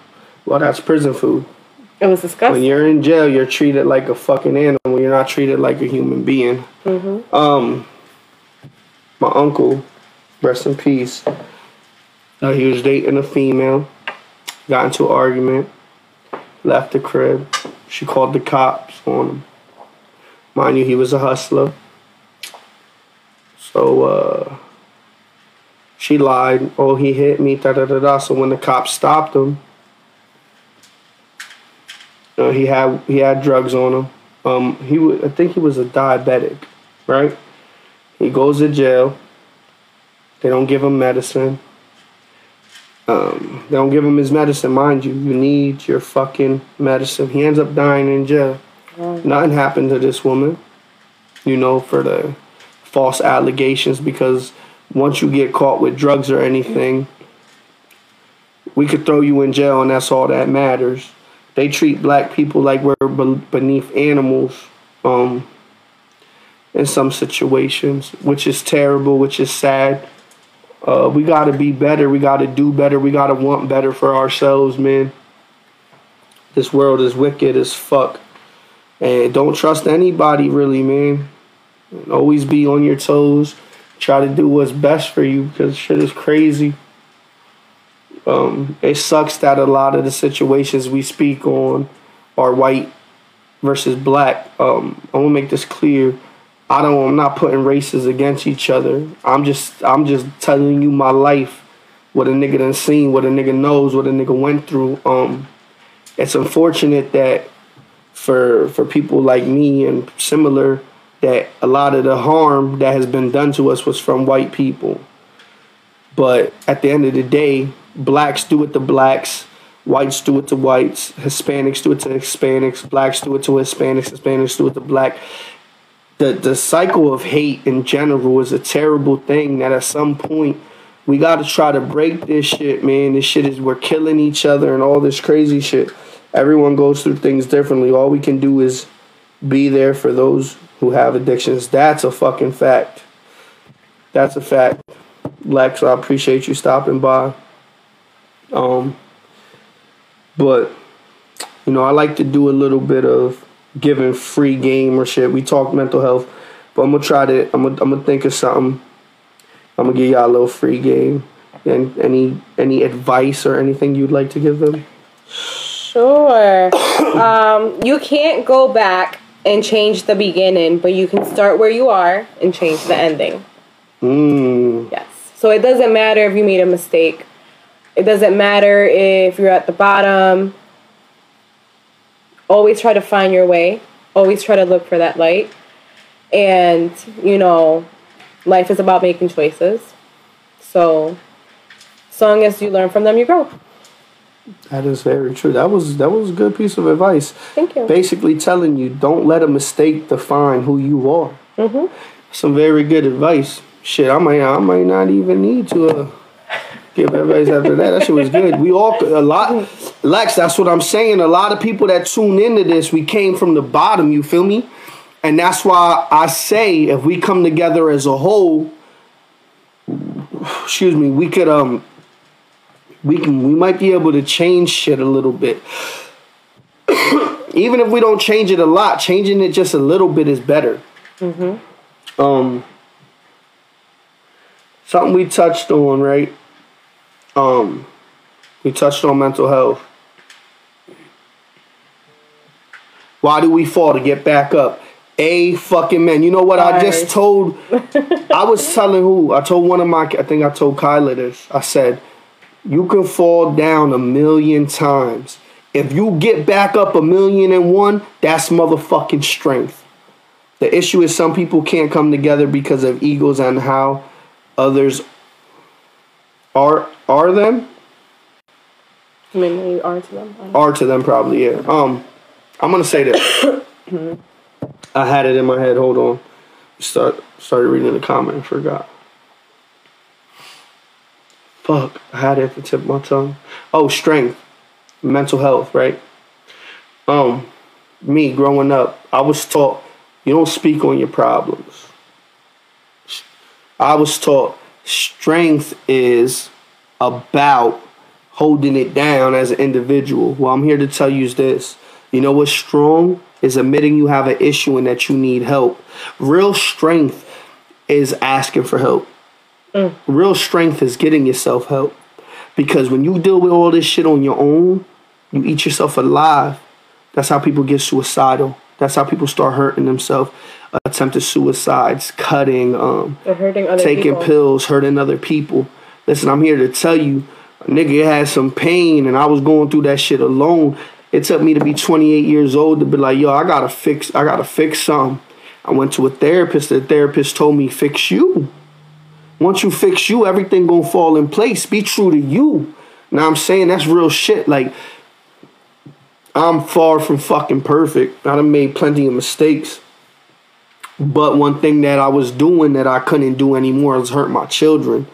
well that's prison food it was disgusting when you're in jail you're treated like a fucking animal you're not treated like a human being mm-hmm. um my uncle, rest in peace. Uh, he was dating a female, got into an argument, left the crib. She called the cops on him. Mind you, he was a hustler. So uh, she lied. Oh, he hit me. Da da da da. So when the cops stopped him, he had he had drugs on him. Um, he w- I think he was a diabetic, right? He goes to jail. They don't give him medicine. Um, they don't give him his medicine, mind you. You need your fucking medicine. He ends up dying in jail. Nothing happened to this woman, you know, for the false allegations because once you get caught with drugs or anything, we could throw you in jail and that's all that matters. They treat black people like we're beneath animals. Um, in some situations, which is terrible, which is sad. Uh, we got to be better. We got to do better. We got to want better for ourselves, man. This world is wicked as fuck. And don't trust anybody, really, man. Always be on your toes. Try to do what's best for you because shit is crazy. Um, it sucks that a lot of the situations we speak on are white versus black. Um, I want to make this clear I don't. I'm not putting races against each other. I'm just. I'm just telling you my life, what a nigga done seen, what a nigga knows, what a nigga went through. Um, it's unfortunate that for for people like me and similar, that a lot of the harm that has been done to us was from white people. But at the end of the day, blacks do it to blacks, whites do it to whites, Hispanics do it to Hispanics, blacks do it to Hispanics, Hispanics do it to black. The the cycle of hate in general is a terrible thing that at some point we got to try to break this shit man. This shit is we're killing each other and all this crazy shit. Everyone goes through things differently. All we can do is be there for those who have addictions. That's a fucking fact. That's a fact. Lex i appreciate you stopping by um but you know i like to do a little bit of giving free game or shit. We talk mental health, but I'm gonna try to. I'm gonna, I'm gonna think of something. I'm gonna give y'all a little free game. And any any advice or anything you'd like to give them? Sure. um, you can't go back and change the beginning, but you can start where you are and change the ending. Mm. Yes. So it doesn't matter if you made a mistake. It doesn't matter if you're at the bottom always try to find your way, always try to look for that light. And, you know, life is about making choices. So, as long as you learn from them, you grow. That is very true. That was that was a good piece of advice. Thank you. Basically, telling you don't let a mistake define who you are. Mm-hmm. Some very good advice. Shit, I might I might not even need to uh, give advice after that. That shit was good. We all a lot, Lex. That's what I'm saying. A lot of people that tune into this, we came from the bottom. You feel me? And that's why I say if we come together as a whole, excuse me, we could um we can we might be able to change shit a little bit. Even if we don't change it a lot, changing it just a little bit is better. Mm-hmm. Um something we touched on, right? Um we touched on mental health. Why do we fall to get back up? A fucking man. You know what I just told I was telling who? I told one of my I think I told Kyla this. I said, you can fall down a million times. If you get back up a million and one, that's motherfucking strength. The issue is some people can't come together because of egos and how others are are them I mean, they are to them. I don't know. are to them probably yeah. Um, I'm gonna say this. I had it in my head. Hold on. Start started reading the comment. Forgot. Fuck. I had it at the tip of my tongue. Oh, strength, mental health. Right. Um, me growing up, I was taught you don't speak on your problems. I was taught strength is about holding it down as an individual. Well, I'm here to tell you is this. You know what's strong? Is admitting you have an issue and that you need help. Real strength is asking for help. Mm. Real strength is getting yourself help. Because when you deal with all this shit on your own, you eat yourself alive. That's how people get suicidal. That's how people start hurting themselves. Attempted suicides, cutting, um, taking people. pills, hurting other people. Listen, I'm here to tell you, a nigga had some pain and I was going through that shit alone. It took me to be 28 years old to be like, yo, I gotta fix, I gotta fix something. I went to a therapist. The therapist told me, fix you. Once you fix you, everything gonna fall in place. Be true to you. Now I'm saying that's real shit. Like, I'm far from fucking perfect. I done made plenty of mistakes. But one thing that I was doing that I couldn't do anymore was hurt my children.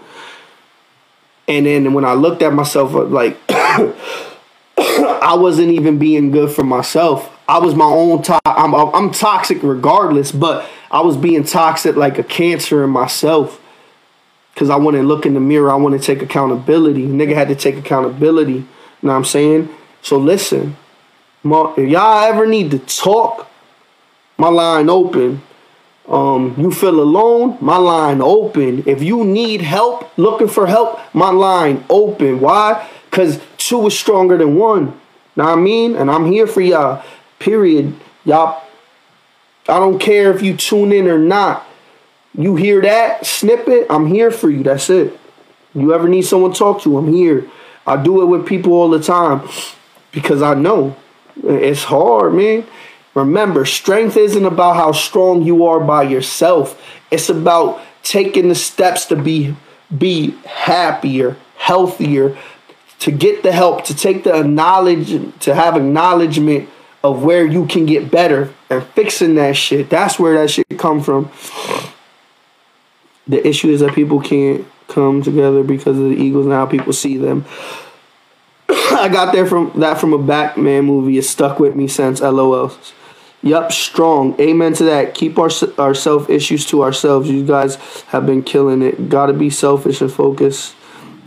And then when I looked at myself, uh, like I wasn't even being good for myself. I was my own. I'm I'm toxic regardless, but I was being toxic like a cancer in myself. Cause I wouldn't look in the mirror. I to take accountability. Nigga had to take accountability. You know what I'm saying? So listen, if y'all ever need to talk, my line open. Um, you feel alone, my line open. If you need help, looking for help, my line open. Why? Cause two is stronger than one. Know what I mean? And I'm here for y'all. Period. Y'all. I don't care if you tune in or not. You hear that snippet? I'm here for you. That's it. You ever need someone to talk to? I'm here. I do it with people all the time because I know it's hard, man. Remember, strength isn't about how strong you are by yourself. It's about taking the steps to be be happier, healthier, to get the help, to take the knowledge, to have acknowledgement of where you can get better and fixing that shit. That's where that shit come from. The issue is that people can't come together because of the Eagles and how people see them. I got there from that from a Batman movie. It stuck with me since. LOL. Yup, strong. Amen to that. Keep our our self issues to ourselves. You guys have been killing it. Got to be selfish and focus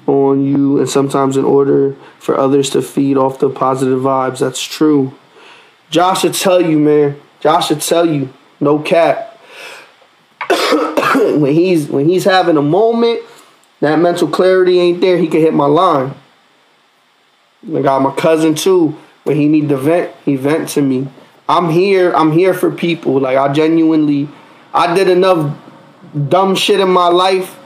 on you, and sometimes in order for others to feed off the positive vibes. That's true. Josh should tell you, man. Josh should tell you. No cap. when he's when he's having a moment, that mental clarity ain't there. He can hit my line. I got my cousin too. When he need to vent, he vent to me. I'm here. I'm here for people. Like I genuinely, I did enough dumb shit in my life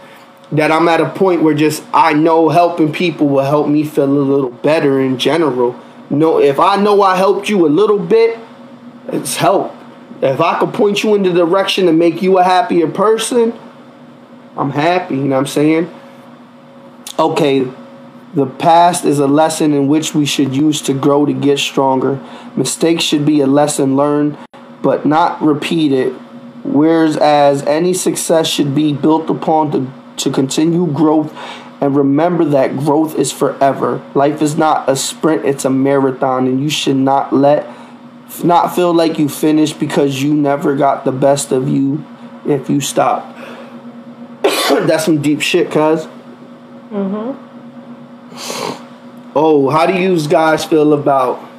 that I'm at a point where just I know helping people will help me feel a little better in general. No, if I know I helped you a little bit, it's help. If I could point you in the direction to make you a happier person, I'm happy. You know what I'm saying? Okay, the past is a lesson in which we should use to grow to get stronger. Mistakes should be a lesson learned, but not repeated. Whereas any success should be built upon to, to continue growth and remember that growth is forever. Life is not a sprint, it's a marathon, and you should not let not feel like you finished because you never got the best of you if you stop. That's some deep shit, cuz. Mm-hmm. Oh, how do you guys feel about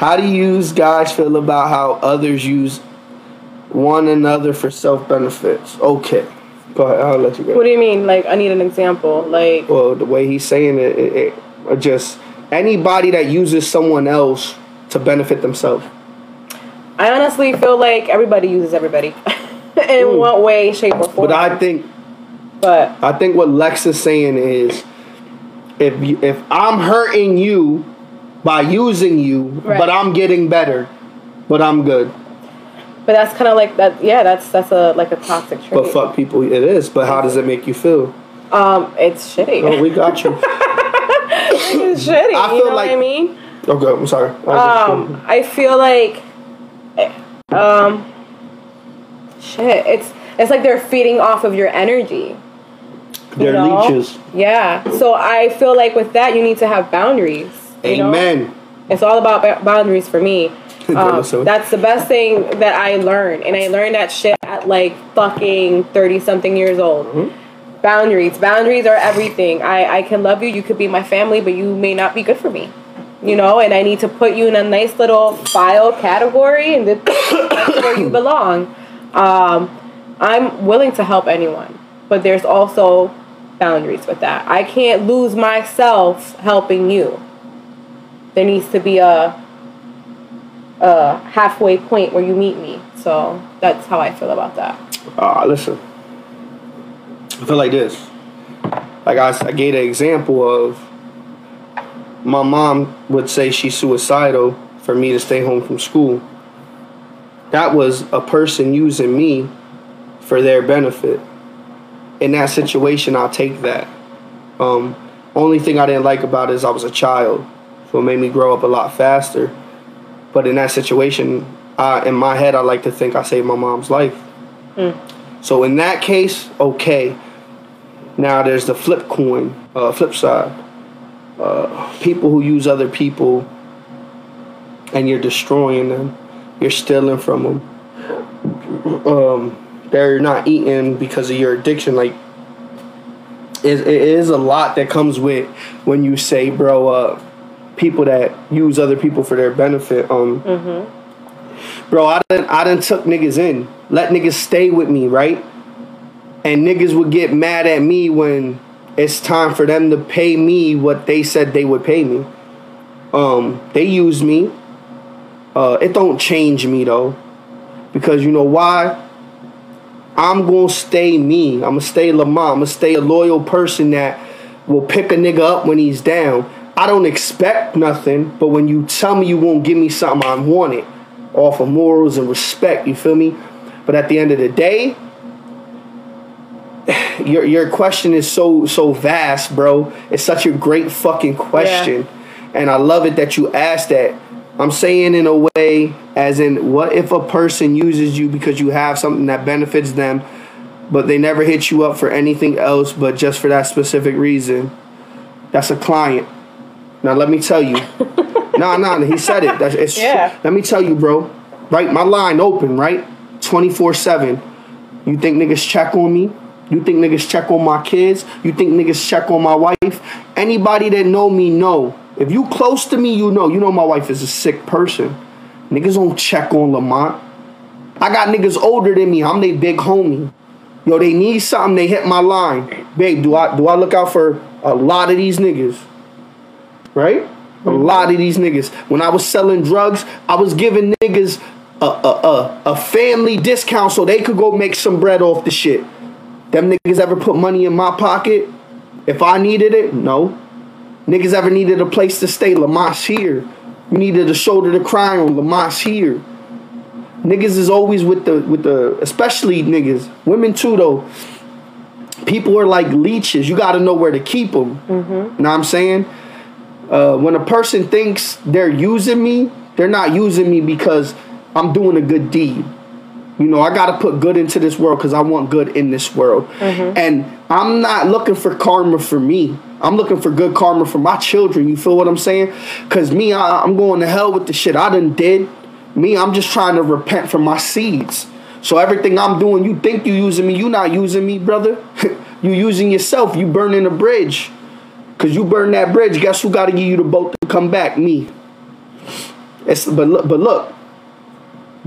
how do you guys feel about how others use one another for self benefits? Okay. Go ahead, I'll let you go. What do you mean? Like, I need an example. Like, well, the way he's saying it, it, it just anybody that uses someone else to benefit themselves. I honestly feel like everybody uses everybody in mm. one way, shape, or form. But I think, but I think what Lex is saying is, if you, if I'm hurting you by using you, right. but I'm getting better, but I'm good. But that's kind of like that. Yeah, that's that's a like a toxic trait. But fuck people, it is. But how does it make you feel? Um, it's shitty. Oh, we got you. it's shitty. I feel you know like, what I mean? Okay, I'm sorry. I um, I feel like, um, shit. It's it's like they're feeding off of your energy. They're know? leeches. Yeah. So I feel like with that, you need to have boundaries. Amen. Know? It's all about boundaries for me. Um, that's the best thing that I learned, and I learned that shit at like fucking thirty something years old. Mm-hmm. Boundaries, boundaries are everything. I I can love you, you could be my family, but you may not be good for me you know, and I need to put you in a nice little file category and that's where you belong. Um, I'm willing to help anyone, but there's also boundaries with that. I can't lose myself helping you. There needs to be a a halfway point where you meet me. So that's how I feel about that. Uh, listen, I feel like this. Like I, I gave an example of my mom would say she's suicidal for me to stay home from school. That was a person using me for their benefit. In that situation, I'll take that. Um, only thing I didn't like about it is I was a child, so it made me grow up a lot faster. But in that situation, I, in my head, I like to think I saved my mom's life. Mm. So in that case, okay. Now there's the flip coin, uh, flip side uh, people who use other people and you're destroying them, you're stealing from them. Um, they're not eating because of your addiction. Like, it, it is a lot that comes with when you say, bro, uh, people that use other people for their benefit. Um, mm-hmm. Bro, I didn't, I didn't took niggas in. Let niggas stay with me, right? And niggas would get mad at me when it's time for them to pay me what they said they would pay me. Um, they use me. Uh, it don't change me though, because you know why? I'm gonna stay me. I'm gonna stay Lamont. I'm gonna stay a loyal person that will pick a nigga up when he's down. I don't expect nothing, but when you tell me you won't give me something I want it, off of morals and respect, you feel me? But at the end of the day, your your question is so so vast, bro. It's such a great fucking question, yeah. and I love it that you asked that. I'm saying in a way, as in, what if a person uses you because you have something that benefits them, but they never hit you up for anything else but just for that specific reason? That's a client. Now let me tell you. no, no, nah, he said it. That's it's. Yeah. Let me tell you, bro. Right, my line open, right, twenty four seven. You think niggas check on me? You think niggas check on my kids? You think niggas check on my wife? Anybody that know me know. If you close to me, you know. You know my wife is a sick person. Niggas don't check on Lamont. I got niggas older than me. I'm their big homie. Yo, they need something. They hit my line. Babe, do I do I look out for a lot of these niggas? Right? A lot of these niggas. When I was selling drugs, I was giving niggas a, a, a, a family discount so they could go make some bread off the shit. Them niggas ever put money in my pocket? If I needed it, no. Niggas ever needed a place to stay? Lamont's here. You needed a shoulder to cry on? Lamont's here. Niggas is always with the with the especially niggas. Women too though. people are like leeches. You got to know where to keep them. Mm-hmm. Know what I'm saying? Uh, when a person thinks they're using me, they're not using me because I'm doing a good deed. You know, I got to put good into this world because I want good in this world. Mm-hmm. And I'm not looking for karma for me. I'm looking for good karma for my children. You feel what I'm saying? Because me, I, I'm going to hell with the shit I done did. Me, I'm just trying to repent from my seeds. So everything I'm doing, you think you using me, you not using me, brother. you using yourself. You burning a bridge. Cause you burn that bridge, guess who got to give you the boat to come back? Me. It's but look, but look,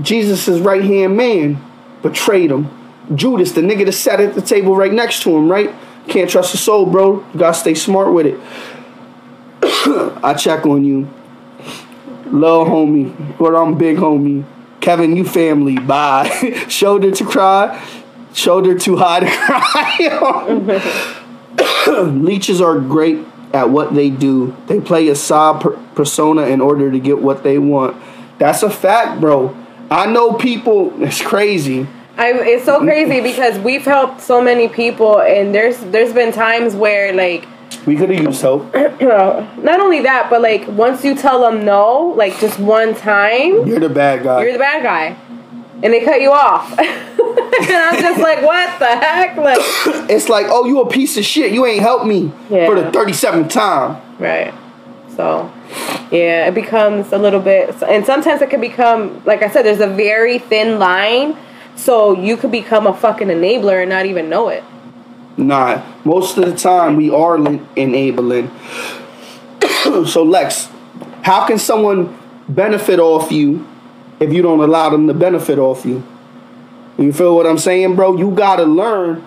Jesus' right hand man betrayed him. Judas, the nigga that sat at the table right next to him, right? Can't trust a soul, bro. You gotta stay smart with it. I check on you. Little homie, but I'm big homie. Kevin, you family. Bye. shoulder to cry, shoulder too high to cry. Leeches are great at what they do. They play a side per- persona in order to get what they want. That's a fact, bro. I know people. It's crazy. I, it's so crazy because we've helped so many people, and there's there's been times where like we could have used help. not only that, but like once you tell them no, like just one time, you're the bad guy. You're the bad guy, and they cut you off. and I'm just like, what the heck? Like, it's like, oh, you a piece of shit. You ain't helped me yeah. for the 37th time. Right. So, yeah, it becomes a little bit, and sometimes it can become, like I said, there's a very thin line. So you could become a fucking enabler and not even know it. Nah, most of the time we are enabling. so Lex, how can someone benefit off you if you don't allow them to benefit off you? You feel what I'm saying, bro? You gotta learn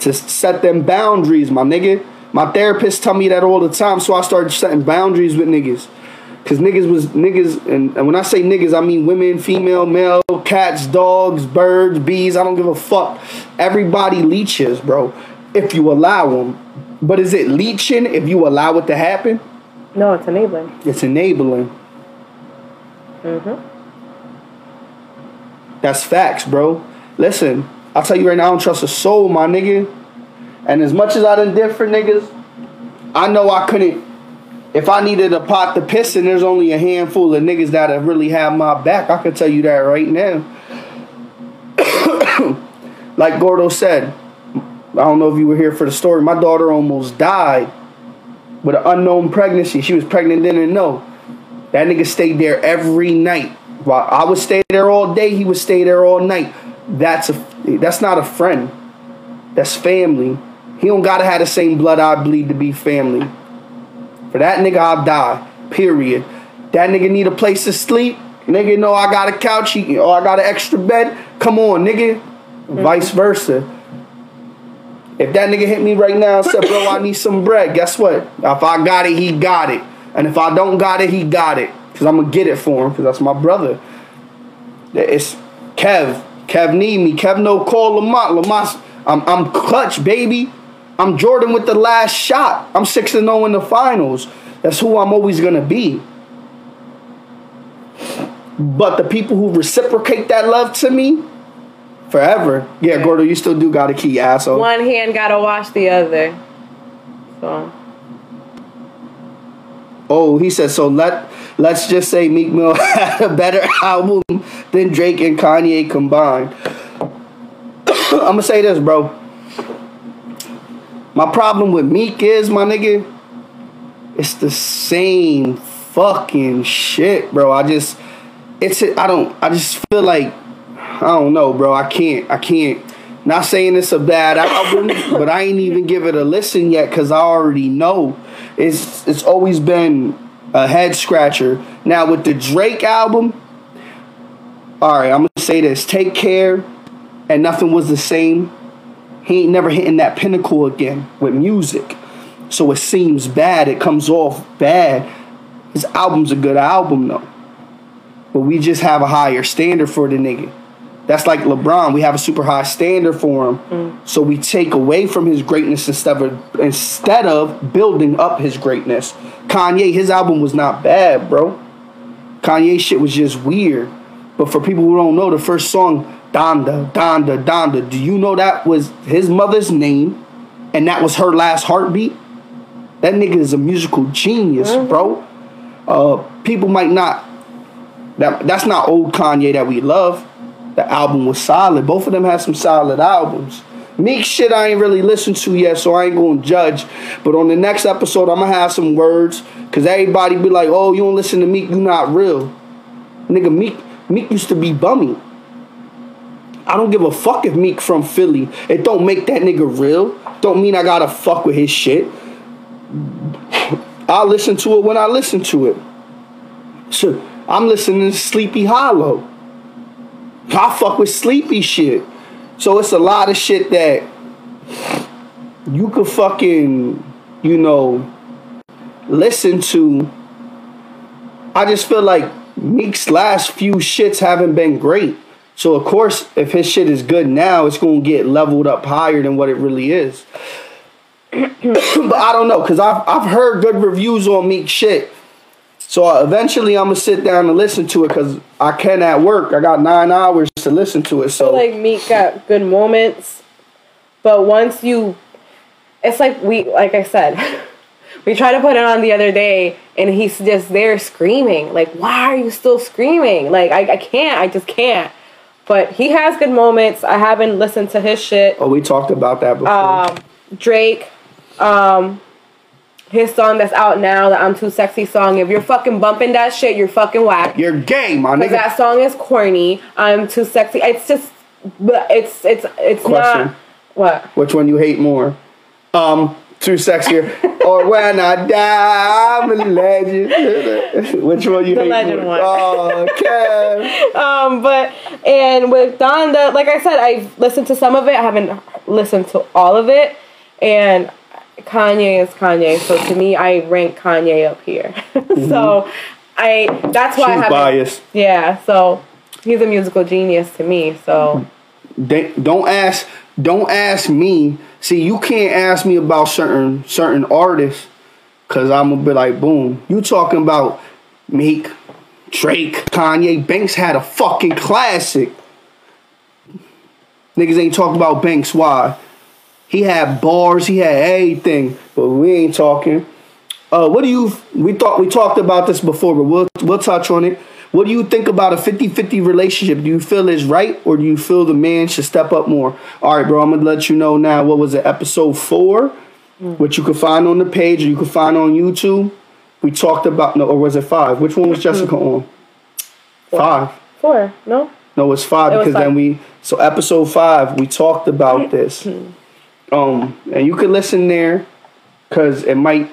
to set them boundaries, my nigga. My therapist tell me that all the time, so I started setting boundaries with niggas. Cause niggas was niggas, and, and when I say niggas, I mean women, female, male, cats, dogs, birds, bees. I don't give a fuck. Everybody leeches, bro if you allow them. But is it leeching if you allow it to happen? No, it's enabling. It's enabling. Mm-hmm. That's facts, bro. Listen, I'll tell you right now, I don't trust a soul, my nigga. And as much as I done did for niggas, I know I couldn't. If I needed a pot to piss there's only a handful of niggas that have really had my back. I can tell you that right now. like Gordo said, I don't know if you were here for the story. My daughter almost died with an unknown pregnancy. She was pregnant, didn't know. That nigga stayed there every night. While I would stay there all day, he would stay there all night. That's a that's not a friend. That's family. He don't gotta have the same blood I bleed to be family. For that nigga, I'll die. Period. That nigga need a place to sleep. Nigga know I got a couch. He, or I got an extra bed. Come on, nigga. Mm-hmm. Vice versa. If that nigga hit me right now and said, bro, I need some bread, guess what? If I got it, he got it. And if I don't got it, he got it. Because I'm going to get it for him because that's my brother. It's Kev. Kev need me. Kev no call Lamont. Lamont, I'm, I'm clutch, baby. I'm Jordan with the last shot. I'm 6 0 in the finals. That's who I'm always going to be. But the people who reciprocate that love to me, Forever. Yeah, yeah, Gordo, you still do got a key, asshole. One hand gotta wash the other. So. Oh, he said so. Let let's just say Meek Mill had a better album than Drake and Kanye combined. I'm gonna say this, bro. My problem with Meek is, my nigga, it's the same fucking shit, bro. I just, it's, I don't, I just feel like I don't know, bro. I can't. I can't. Not saying it's a bad album, but I ain't even give it a listen yet because I already know it's it's always been a head scratcher. Now with the Drake album, all right, I'm gonna say this: Take care, and nothing was the same. He ain't never hitting that pinnacle again with music, so it seems bad. It comes off bad. His album's a good album though, but we just have a higher standard for the nigga. That's like LeBron. We have a super high standard for him, mm. so we take away from his greatness instead of instead of building up his greatness. Kanye, his album was not bad, bro. Kanye shit was just weird. But for people who don't know, the first song, Donda, Donda, Donda, do you know that was his mother's name? and that was her last heartbeat. That nigga is a musical genius, Mm-hmm. bro. Uh, people might not. That that's not old Kanye that we love. The album was solid. Both of them had some solid albums. Meek shit I ain't really listened to yet, so I ain't gonna judge. But on the next episode, I'm gonna have some words, cause everybody be like, "Oh, you don't listen to Meek, you not real." Nigga, Meek Meek used to be bummy. I don't give a fuck if Meek from Philly. It don't make that nigga real. Don't mean I gotta fuck with his shit. I'll listen to it when I listen to it. So I'm listening to Sleepy Hallow. I fuck with sleepy shit. So it's a lot of shit that you could fucking, you know, listen to. I just feel like Meek's last few shits haven't been great. So of course, if his shit is good now, it's gonna get leveled up higher than what it really is. but I don't know, cause I've I've heard good reviews on Meek shit. So eventually, I'm gonna sit down and listen to it because I can at work. I got nine hours to listen to it. So like Meek got good moments, but once you, it's like we, like I said, we tried to put it on the other day, and he's just there screaming. Like, why are you still screaming? Like, I, I can't. I just can't. But he has good moments. I haven't listened to his shit. oh, we talked about that before. Um, Drake, um, his song that's out now, the "I'm Too Sexy" song. If you're fucking bumping that shit, you're fucking whack. You're gay, my nigga. that song is corny. I'm too sexy. It's just, but it's it's it's Question. not what. Which one you hate more? Um, too sexier or when I die, I'm a legend. Which one you The legend more? one. Oh, okay. Um, but and with Donda, like I said, I've listened to some of it. I haven't listened to all of it, and Kanye is Kanye. So to me, I rank Kanye up here. so I that's why I She's haven't. biased. Yeah. So he's a musical genius to me. So They, don't ask. Don't ask me. See, you can't ask me about certain certain artists, cause I'm gonna be like, boom. You talking about Meek, Drake, Kanye, Banks had a fucking classic. Niggas ain't talking about Banks. Why? He had bars. He had everything, but we ain't talking. Uh, what do you? We thought we talked about this before, but we'll we'll touch on it. What do you think about a 50-50 relationship? Do you feel it's right, or do you feel the man should step up more? All right, bro. I'm gonna let you know now. What was it? Episode four, which you can find on the page, or you can find on YouTube. We talked about no, or was it five? Which one was Jessica on? Five. four, no. No, it's five It was because five. then we so episode five we talked about this. Um, and you can listen there because it might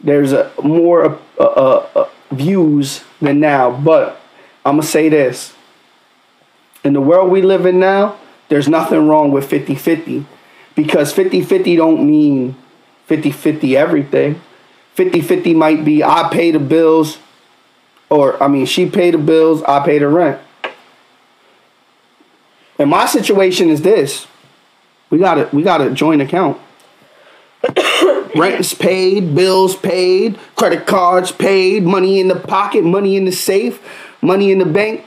there's a more uh, uh, uh, views than now. But I'm gonna say this: in the world we live in now, there's nothing wrong with 50-50 because 50-50 don't mean 50-50 everything. 50-50 might be I pay the bills, or I mean she pay the bills, I pay the rent. And my situation is this: we got a we got a joint account. Rent's paid, bills paid, credit cards paid, money in the pocket, money in the safe, money in the bank.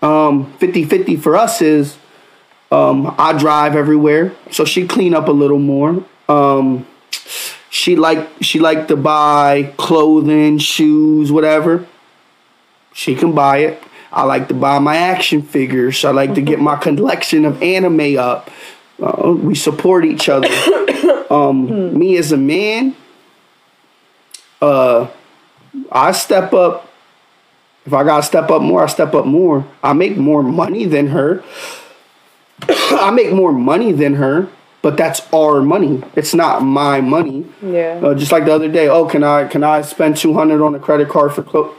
Um, 50-50 for us is um, I drive everywhere, so she clean up a little more. Um, she like she like to buy clothing, shoes, whatever. She can buy it. I like to buy my action figures. I like to get my collection of anime up. Uh, we support each other. Um, Me as a man, uh, I step up. If I gotta step up more, I step up more. I make more money than her. I make more money than her, but that's our money. It's not my money. Yeah. Uh, just like the other day, oh, can I can I spend two hundred on a credit card for clothes?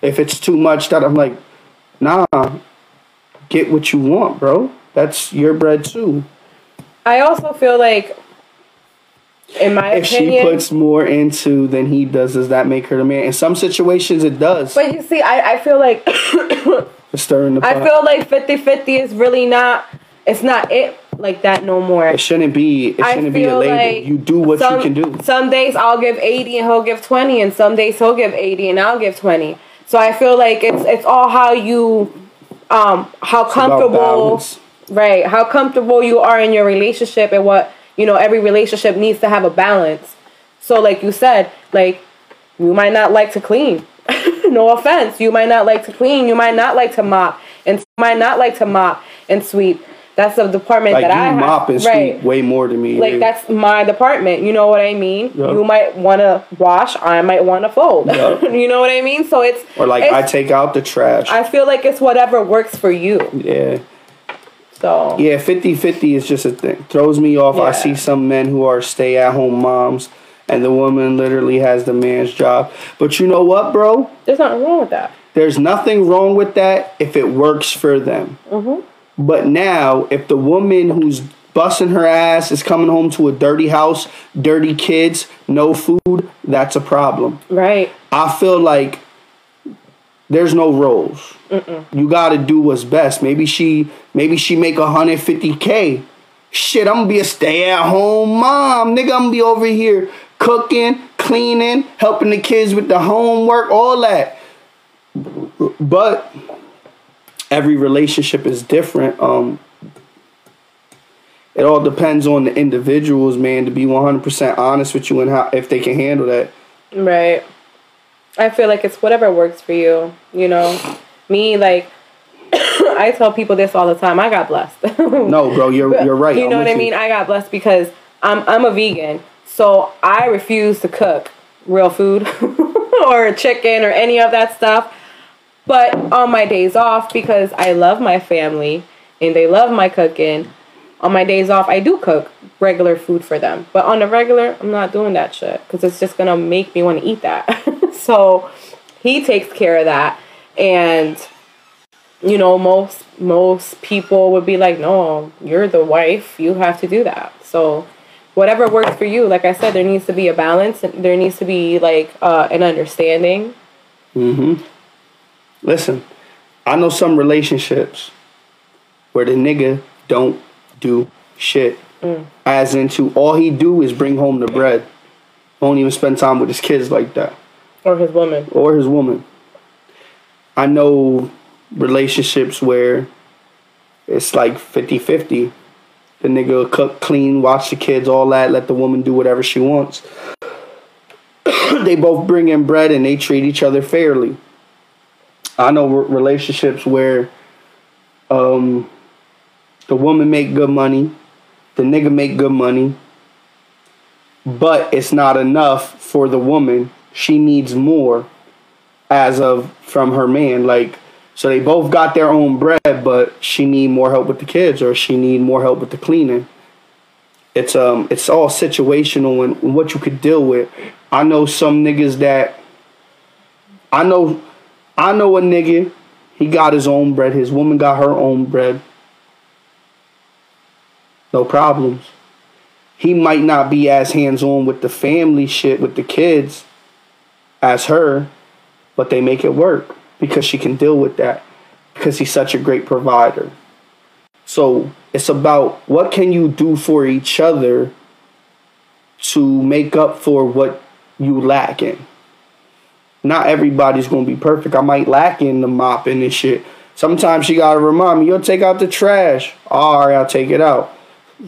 If it's too much, that I'm like, nah. Get what you want, bro. That's your bread too. I also feel like, in my opinion. If she puts more into than he does, does that make her the man? In some situations, it does. but you see, I, I feel like Stirring the pot. I feel like 50-50 is really not. It's not it like that no more. it shouldn't be. It shouldn't be a label. like you do what some, you can do. Some days I'll give 80 and he'll give 20 and some days he'll give 80 and I'll give 20. So I feel like it's it's all how you um how comfortable right, how comfortable you are in your relationship and what you know, every relationship needs to have a balance. So, like you said, like you might not like to clean. no offense. You might not like to clean. You might not like to mop, and you might not like to mop and sweep. That's the department Like that you I have. mop and right. sweep way more than me. Like yeah. that's my department. You know what I mean? Yeah. You might want to wash. I might want to fold. Yeah. you know what I mean? So it's Or like it's- I take out the trash. I feel like it's whatever works for you. yeah. So Yeah, 50-50 is just a thing. Throws me off. I see some men who are stay at home moms and the woman literally has the man's job. But you know what, bro? there's nothing wrong with that. There's nothing wrong with that if it works for them. Mm-hmm. But now, if the woman who's busting her ass is coming home to a dirty house, dirty kids, no food, that's a problem. Right. I feel like there's no roles. You got to do what's best. Maybe she, maybe she make 150k. Shit, I'm gonna be a stay-at-home mom, nigga. I'm gonna be over here cooking, cleaning, helping the kids with the homework, all that. But every relationship is different. Um, it all depends on the individuals, man. To be 100% honest with you and how if they can handle that. Right. I feel like it's whatever works for you. You know, me like I tell people this all the time. I got blessed. No, bro, you're you're right. You I'm know what I mean? I got blessed because I'm I'm a vegan, so I refuse to cook real food or chicken or any of that stuff. But on my days off, because I love my family and they love my cooking, on my days off I do cook regular food for them. But on the regular, I'm not doing that shit because it's just gonna make me want to eat that. so he takes care of that, and you know most most people would be like no you're the wife you have to do that so whatever works for you like i said there needs to be a balance there needs to be like uh, an understanding Mm-hmm. Listen, I know some relationships where the nigga don't do shit. As into all he do is bring home the bread. Won't even spend time with his kids like that. or his woman Or his woman. I know relationships where it's like 50-50. The nigga cook, clean, watch the kids, all that, let the woman do whatever she wants. they both bring in bread and they treat each other fairly. I know relationships where um, the woman make good money, the nigga make good money, but it's not enough for the woman. She needs more as of from her man. Like so they both got their own bread, but she need more help with the kids or she need more help with the cleaning. It's um it's all situational and what you could deal with. I know some niggas that I know I know a nigga, he got his own bread, his woman got her own bread. No problems. He might not be as hands on with the family shit with the kids as her, but they make it work because she can deal with that because he's such a great provider. So it's about what can you do for each other to make up for what you lack in. Not everybody's gonna be perfect. I might lack in the mopping and shit. Sometimes she gotta remind me, yo, take out the trash. All right, I'll take it out.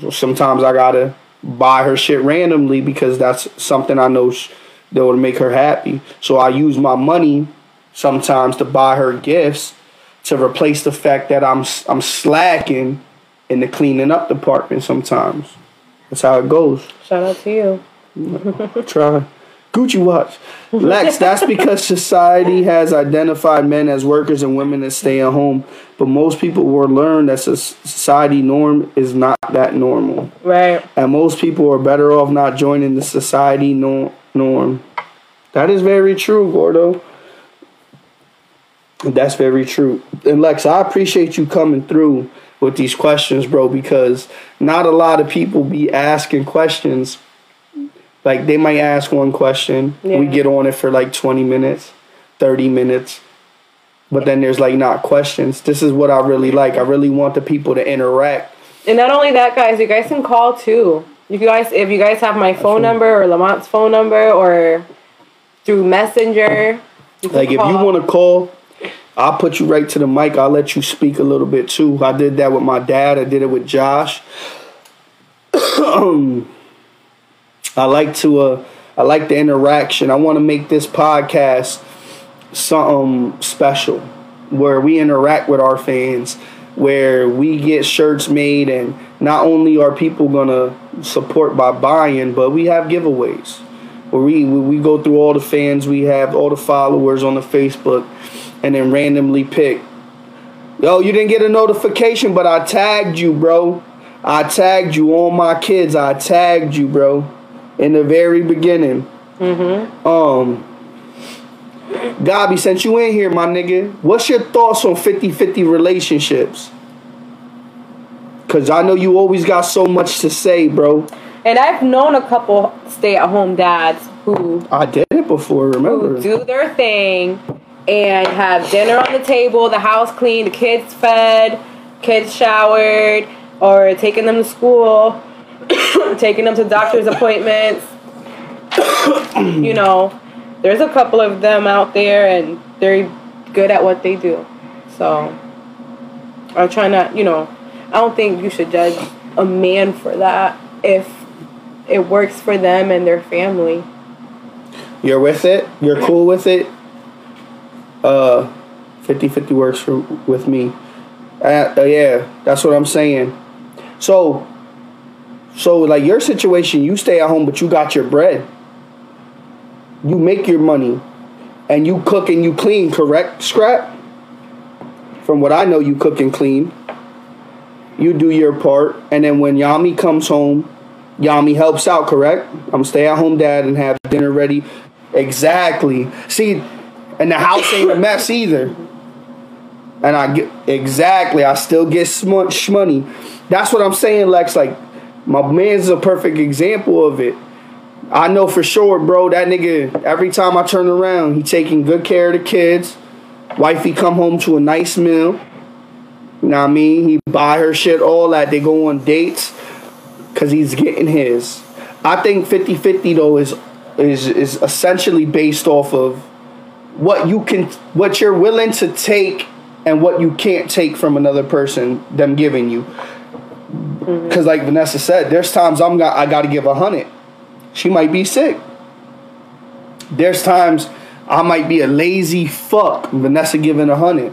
So sometimes I gotta buy her shit randomly because that's something I know sh- that would make her happy. So I use my money sometimes to buy her gifts to replace the fact that I'm I'm slacking in the cleaning up department sometimes. That's how it goes. shout out to you Try. Gucci watch. Lex, that's because society has identified men as workers and women as stay at home. But most people will learn that society norm is not that normal. right And most people are better off not joining the society nor- norm. That is very true, Gordo. That's very true. And Lex, I appreciate you coming through with these questions, bro, because not a lot of people be asking questions. Like they might ask one question, we get on it for like 20 minutes, 30 minutes. But then there's like not questions. This is what I really like. I really want the people to interact and not only that guys you guys can call too If you guys if you guys have my phone number or lamont's phone number or through messenger Like if you want to call, I'll put you right to the mic. I'll let you speak a little bit too. I did that with my dad. I did it with Josh. I like to uh I like the interaction. I want to make this podcast something special where we interact with our fans, where we get shirts made and not only are people to support by buying, but we have giveaways. Where we we go through all the fans we have, all the followers on the Facebook and then randomly pick Yo, you didn't get a notification, but I tagged you, bro. I tagged you, all my kids. I tagged you, bro, in the very beginning. Mm-hmm. Um, Gabi, since you in here, my nigga, what's your thoughts on 50-50 relationships? Cause I know you always got so much to say, bro. And I've known a couple stay-at-home dads who I did it before, remember? who do their thing and have dinner on the table, the house clean, the kids fed, kids showered, or taking them to school, taking them to doctor's appointments. you know, there's a couple of them out there and they're good at what they do. So I'm trying to, you know, I don't think you should judge a man for that if it works for them and their family. You're with it? You're cool with it? Uh 50-50 works for with me. Uh, uh, yeah, that's what I'm saying. So so like your situation, you stay at home but you got your bread. You make your money and you cook and you clean, correct, Scrap? From what I know, you cook and clean. You do your part, and then when Yami comes home, Yami helps out, correct? I'm stay at home dad and have dinner ready. Exactly. See, and the house ain't a mess either. And I get exactly, I still get smush money. That's what I'm saying, Lex. Like, my man's a perfect example of it. I know for sure, bro, that nigga, every time I turn around, he taking good care of the kids. Wifey come home to a nice meal. You know what I mean? He buy her shit, all that. They go on dates because he's getting his. I think 50-50 though is is is essentially based off of what you can what you're willing to take and what you can't take from another person them giving you. Mm-hmm. Cause like Vanessa said, there's times I'm got I gotta give a hundred. She might be sick. There's times I might be a lazy fuck. Vanessa giving a hundred.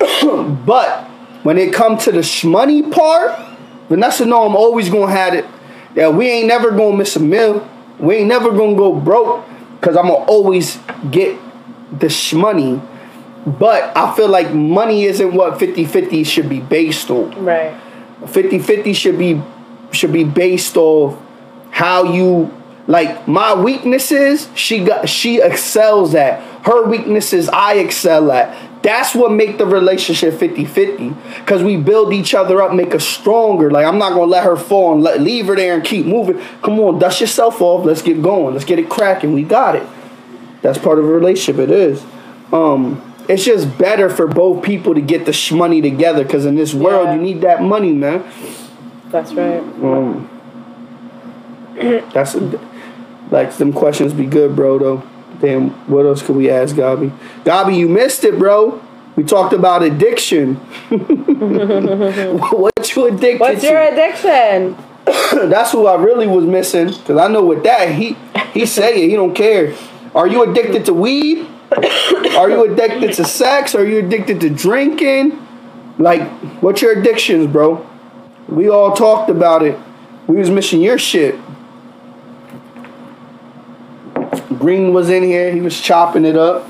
but when it come to the shmoney part, Vanessa know I'm always gonna have it. That we ain't never gonna miss a meal. We ain't never gonna go broke. Cause I'm gonna always get the shmoney. But I feel like money isn't what 50-50 should be based on. Right. 50-50 should be should be based off how you like my weaknesses she got she excels at. Her weaknesses i excel at. That's what make the relationship 50-50 because we build each other up make us stronger. Like i'm not gonna let her fall and let, leave her there and keep moving. Come on dust yourself off. Let's get going. Let's get it cracking. We got it. That's part of a relationship. It is. Um it's just better for both people to get the money together because in this world Yeah. you need that money man. That's right. um, that's like them questions be good, bro. Though, damn, what else could we ask Gabi? Gabi, you missed it, bro. We talked about addiction. what you addicted What's your addiction? That's who I really was missing. Cause I know with that he he say it. He don't care. Are you addicted to weed? Are you addicted to sex? Are you addicted to drinking? Like, what's your addictions, bro? We all talked about it. We was missing your shit. Green was in here. He was chopping it up.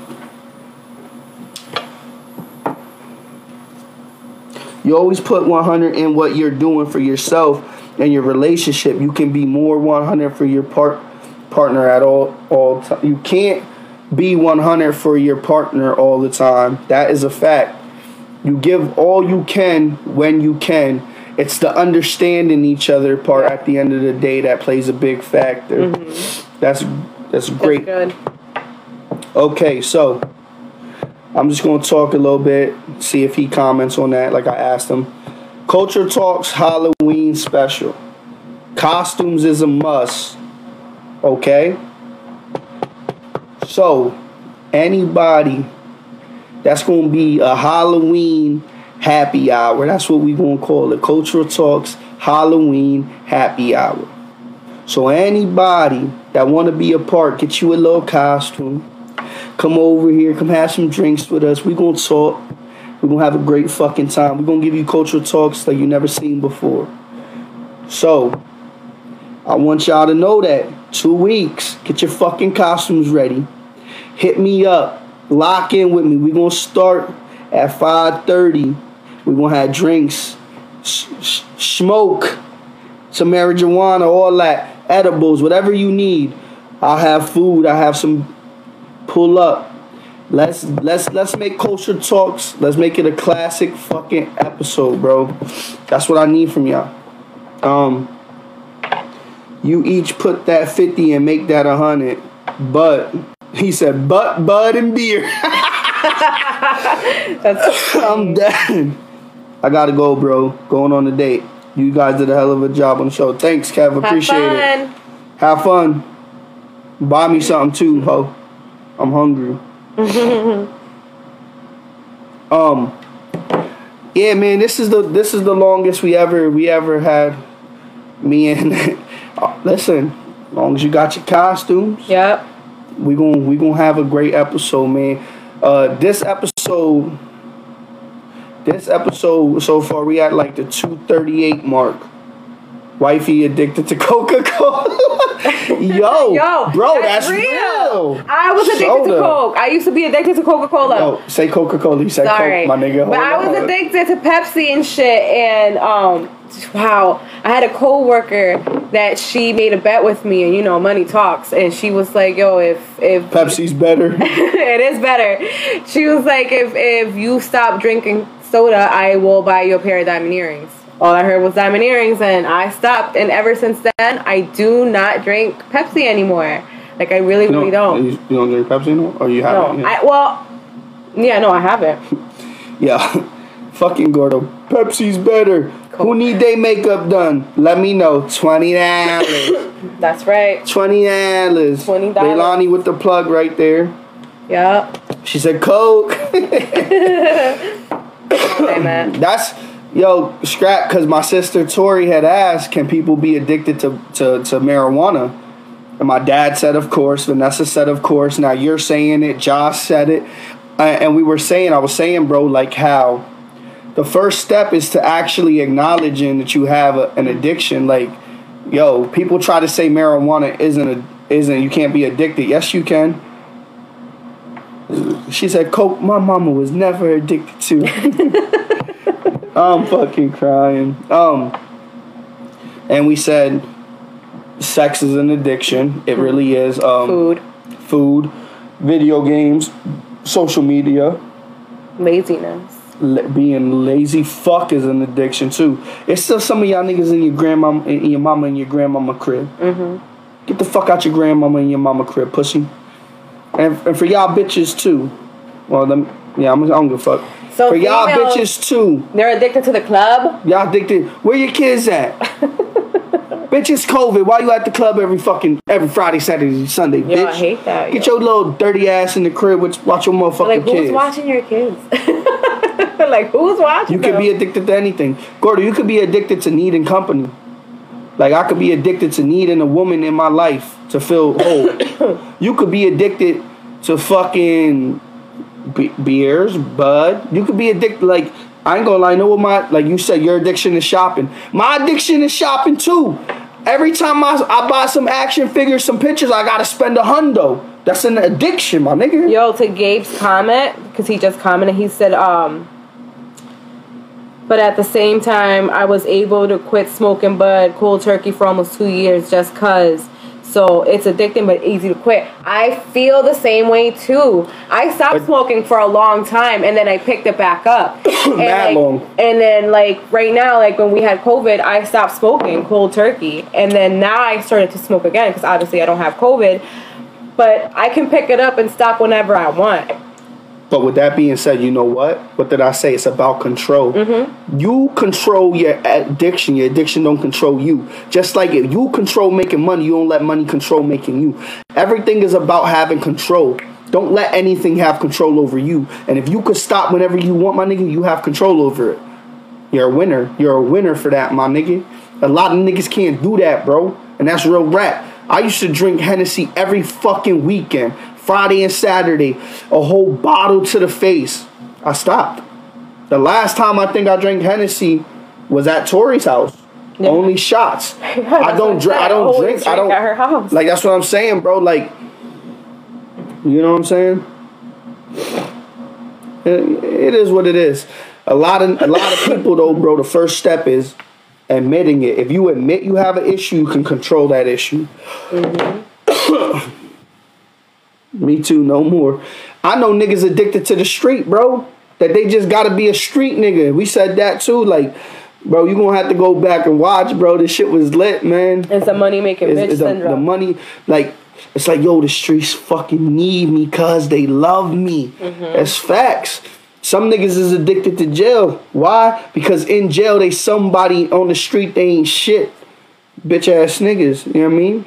You always put 100 in what you're doing for yourself and your relationship. You can be more 100 for your part partner at all all time. You can't be 100 for your partner all the time. That is a fact. You give all you can when you can. It's the understanding each other part at the end of the day that plays a big factor. Mm-hmm. That's that's great. That's. Okay, so I'm just gonna talk a little bit, see if he comments on that, like I asked him. Culture Talks Halloween special. Costumes is a must. Okay? So, anybody that's gonna be a Halloween happy hour. That's what we gonna call it. Cultural Talks Halloween happy hour. So anybody that wanna be a part, get you a little costume. Come over here, come have some drinks with us. We gonna talk. We gonna have a great fucking time. We gonna give you cultural talks like you never seen before. So I want y'all to know that two weeks. Get your fucking costumes ready. Hit me up. Lock in with me. we gonna start at 5:30. we gonna have drinks, sh- sh- smoke, some marijuana, all that, edibles, whatever you need. I'll have food. I have some pull up. Let's let's let's make culture talks. Let's make it a classic fucking episode, bro. That's what I need from y'all. Um you each put that 50 and make that a hundred. But he said, but bud and beer. That's I'm done. I gotta go, bro. Going on a date. You guys did a hell of a job on the show. Thanks, Kev. Appreciate it. fun. Have fun. Buy me something too, ho. I'm hungry. um. Yeah, man. This is the this is the longest we ever we ever had. Me and Uh, listen. As long as you got your costumes, Yep. we gon' we gonna have a great episode, man. Uh, this episode, this episode so far, we at like the two thirty eight mark. Wifey addicted to Coca Cola. Yo, Yo, bro, that's, that's, real. real. I was addicted Soda. to Coke. I used to be addicted to Coca Cola. Yo, say Coca Cola. You said Sorry, Coke, my nigga. But Hold I was on. addicted to Pepsi and shit, and um, wow, I had a coworker that she made a bet with me, and you know, money talks, and she was like, "Yo, if if Pepsi's better. it is better," she was like, "If if you stop drinking soda, I will buy you a pair of diamond earrings." All I heard was diamond earrings, and I stopped. And ever since then, I do not drink Pepsi anymore. Like I really, You really don't, you, you don't drink Pepsi anymore, or you haven't? No, I well, yeah, no, I haven't. Yeah, fucking Gordo. Pepsi's better. Who need they makeup done? Let me know. Twenty dollars. That's right. Twenty dollars. $20. Leilani with the plug right there. Yeah. She said Coke. That's yo scrap because my sister Tori had asked, can people be addicted to, to to marijuana? And my dad said, of course. Vanessa said, of course. Now you're saying it. Josh said it. Uh, and we were saying, I was saying, bro, like how the first step is to actually acknowledging that you have a, an addiction. Like, yo, people try to say marijuana isn't a isn't you can't be addicted. Yes, you can. She said, "Coke, my mama was never addicted to." I'm fucking crying. Um, and we said, sex is an addiction. It really is. Um, Food, food, video games, social media. laziness. La- being lazy fuck is an addiction too. It's still some of y'all niggas in your grandma, in your mama and your grandmama crib. Mm-hmm. Get the fuck out your grandmama and your mama crib, pussy. And, and for y'all bitches too. Well, them, yeah, I'm, I don't give a fuck. So for y'all bitches too. They're addicted to the club. Y'all addicted. Where your kids at? bitch, it's COVID. Why you at the club every fucking every Friday, Saturday, Sunday, Yo, bitch? I hate that. Get yo. your little dirty ass in the crib. With, watch your motherfucking like who's kids. watching your kids? like who's watching? You could be addicted to anything. Gordo, you could be addicted to needing company. Like I could be addicted to needing a woman in my life to feel whole. you could be addicted to fucking be- beers, bud. You could be addicted like I ain't gonna lie, I know what my like you said your addiction is shopping. My addiction is shopping too. Every time I, I buy some action figures, some pictures, I gotta spend a hundo. That's an addiction, my nigga. Yo, to Gabe's comment, because he just commented, he said, um, but at the same time, I was able to quit smoking bud, cold turkey for almost two years just cause. So it's addicting but easy to quit. I feel the same way too. I stopped smoking for a long time and then I picked it back up. and like, long. And then like right now, like when we had COVID, I stopped smoking cold turkey. And then now I started to smoke again because obviously I don't have COVID. But I can pick it up and stop whenever I want. But with that being said, you know what? What did I say? It's about control. Mm-hmm. You control your addiction. Your addiction don't control you. Just like if you control making money, you don't let money control making you. Everything is about having control. Don't let anything have control over you. And if you could stop whenever you want, my nigga, you have control over it. You're a winner. You're a winner for that, my nigga. A lot of niggas can't do that, bro. And that's real rap. I used to drink Hennessy every fucking weekend, Friday and Saturday, a whole bottle to the face. I stopped. The last time I think I drank Hennessy was at Tori's house. Yeah. Only shots. I don't drink. I don't drink. I don't. at her house. Like that's what I'm saying, bro. Like, you know what I'm saying? It, it is what it is. A lot of a lot of people though, bro. The first step is admitting it. If you admit you have an issue, you can control that issue. Mm-hmm. Me too. No more. I know niggas addicted to the street, bro. That they just gotta be a street nigga. We said that too. Like, bro, you gonna have to go back and watch, bro. This shit was lit, man it's a money making bitch is the, the money like it's like yo the streets fucking need me cause they love me Mm-hmm. that's facts some niggas is addicted to jail why because in jail they somebody on the street they ain't shit bitch ass niggas you know what i mean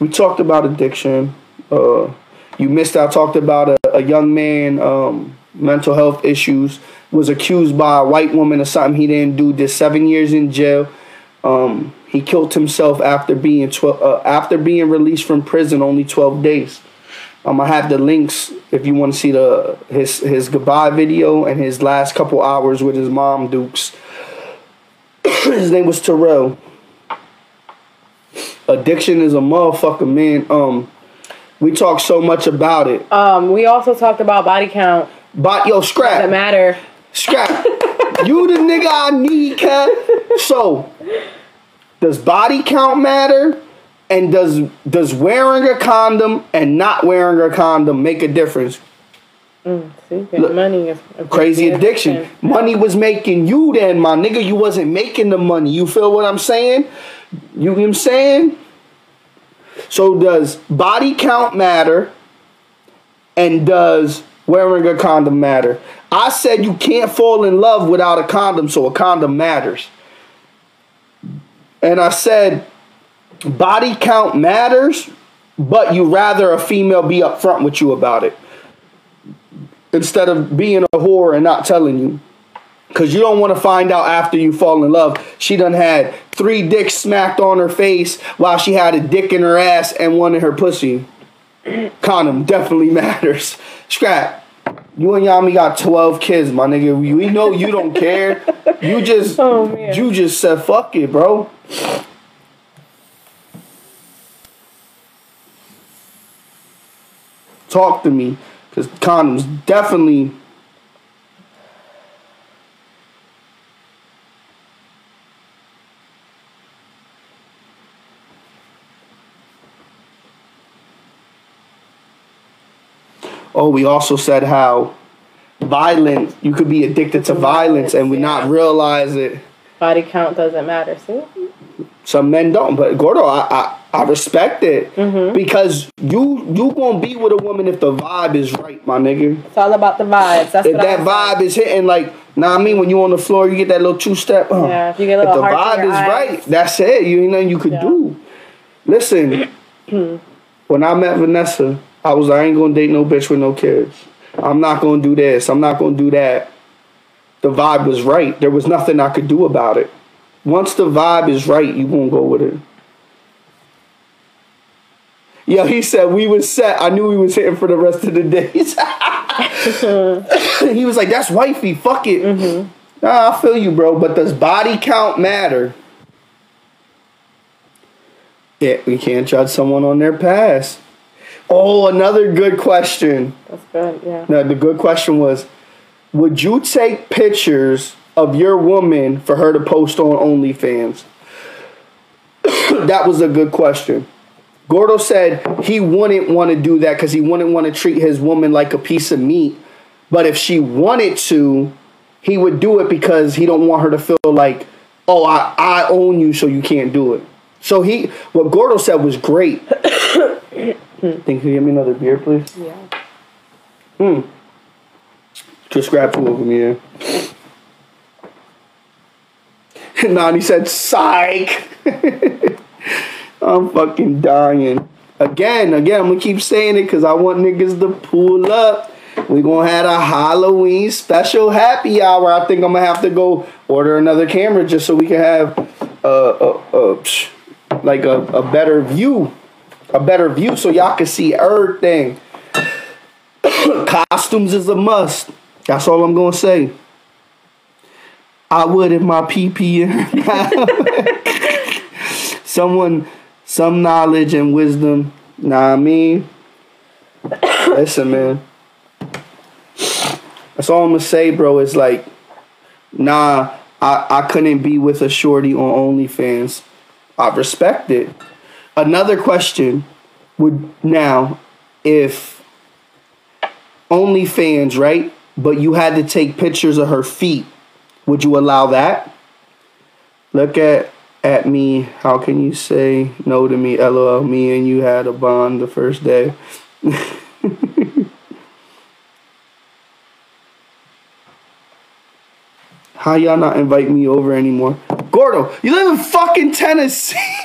we talked about addiction uh you missed out talked about a, a young man um mental health issues was accused by a white woman of something he didn't do did seven years in jail um, he killed himself after being twelve uh, after being released from prison only twelve days. Um, I have the links if you want to see the his his goodbye video and his last couple hours with his mom Dukes. his name was Terrell. Addiction is a motherfucker, man. Um, we talk so much about it, um, we also talked about body count. but yo, scrap. Doesn't matter. scrap. you the nigga I need, cat. So, does body count matter? And does does wearing a condom and not wearing a condom make a difference? See, Look, money is a Crazy addiction. addiction. Money was making you then, my nigga. You wasn't making the money. You feel what I'm saying? You know what I'm saying? So does body count matter? And does wearing a condom matter? I said you can't fall in love without a condom, so a condom matters. And I said body count matters, but you rather a female be upfront with you about it instead of being a whore and not telling you. Cause you don't want to find out after you fall in love. She done had three dicks smacked on her face while she had a dick in her ass and one in her pussy. Condom definitely matters. Scrap. You and Yami got twelve kids, my nigga. We know you don't care. You just Oh, man. you just said fuck it, bro. Talk to me. Cause condoms definitely Oh, we also said how violent you could be addicted to violence and we not realize it. Body count doesn't matter. See, Some men don't, but Gordo, I I, I respect it because you you gonna be with a woman if the vibe is right, my nigga. it's all about the vibes. That's If that vibe is hitting, like, nah, I mean, when you on the floor, you get that little two step. Uh, Yeah, if you get a little if the vibe is eyes. right, that's it. You ain't nothing you could Yeah. do. Listen, when I met Vanessa, I was like, I ain't gonna date no bitch with no kids. I'm not gonna do this. I'm not gonna do that. The vibe was right. There was nothing I could do about it. Once the vibe is right, you gonna go with it. Yo, he said we was set. I knew he was hitting for the rest of the days. he was like, "That's wifey. Fuck it." Mm-hmm. Nah, I feel you, bro. But does body count matter? Yeah, we can't judge someone on their past. Oh, another good question. That's good. Yeah. Now, the good question was Would you take pictures of your woman for her to post on OnlyFans? that was a good question. Gordo said he wouldn't want to do that because he wouldn't want to treat his woman like a piece of meat. But if she wanted to, he would do it because he don't want her to feel like, oh, I, I own you, so you can't do it. So he, what Gordo said was great. Think you give me another beer, please? Yeah. Hmm. Just grab two of them, yeah. nah, and he said, psych. I'm fucking dying. again, again, I'm gonna keep saying it because I want niggas to pull up. We gonna have a Halloween special happy hour. I think I'm gonna have to go order another camera just so we can have uh, uh, uh psh, like a, a better view, a better view, so y'all can see everything. Costumes is a must. That's all I'm gonna say. I would if my PP someone some knowledge and wisdom. Nah, I mean, listen, man. That's all I'm gonna say, bro. Is like, nah, I I couldn't be with a shorty on OnlyFans. I respect it. Another question would now, if OnlyFans, right? But you had to take pictures of her feet. Would you allow that? Look at at me. How can you say no to me? LOL. Me and you had a bond the first day. How y'all not invite me over anymore? Gordo, you live in fucking Tennessee.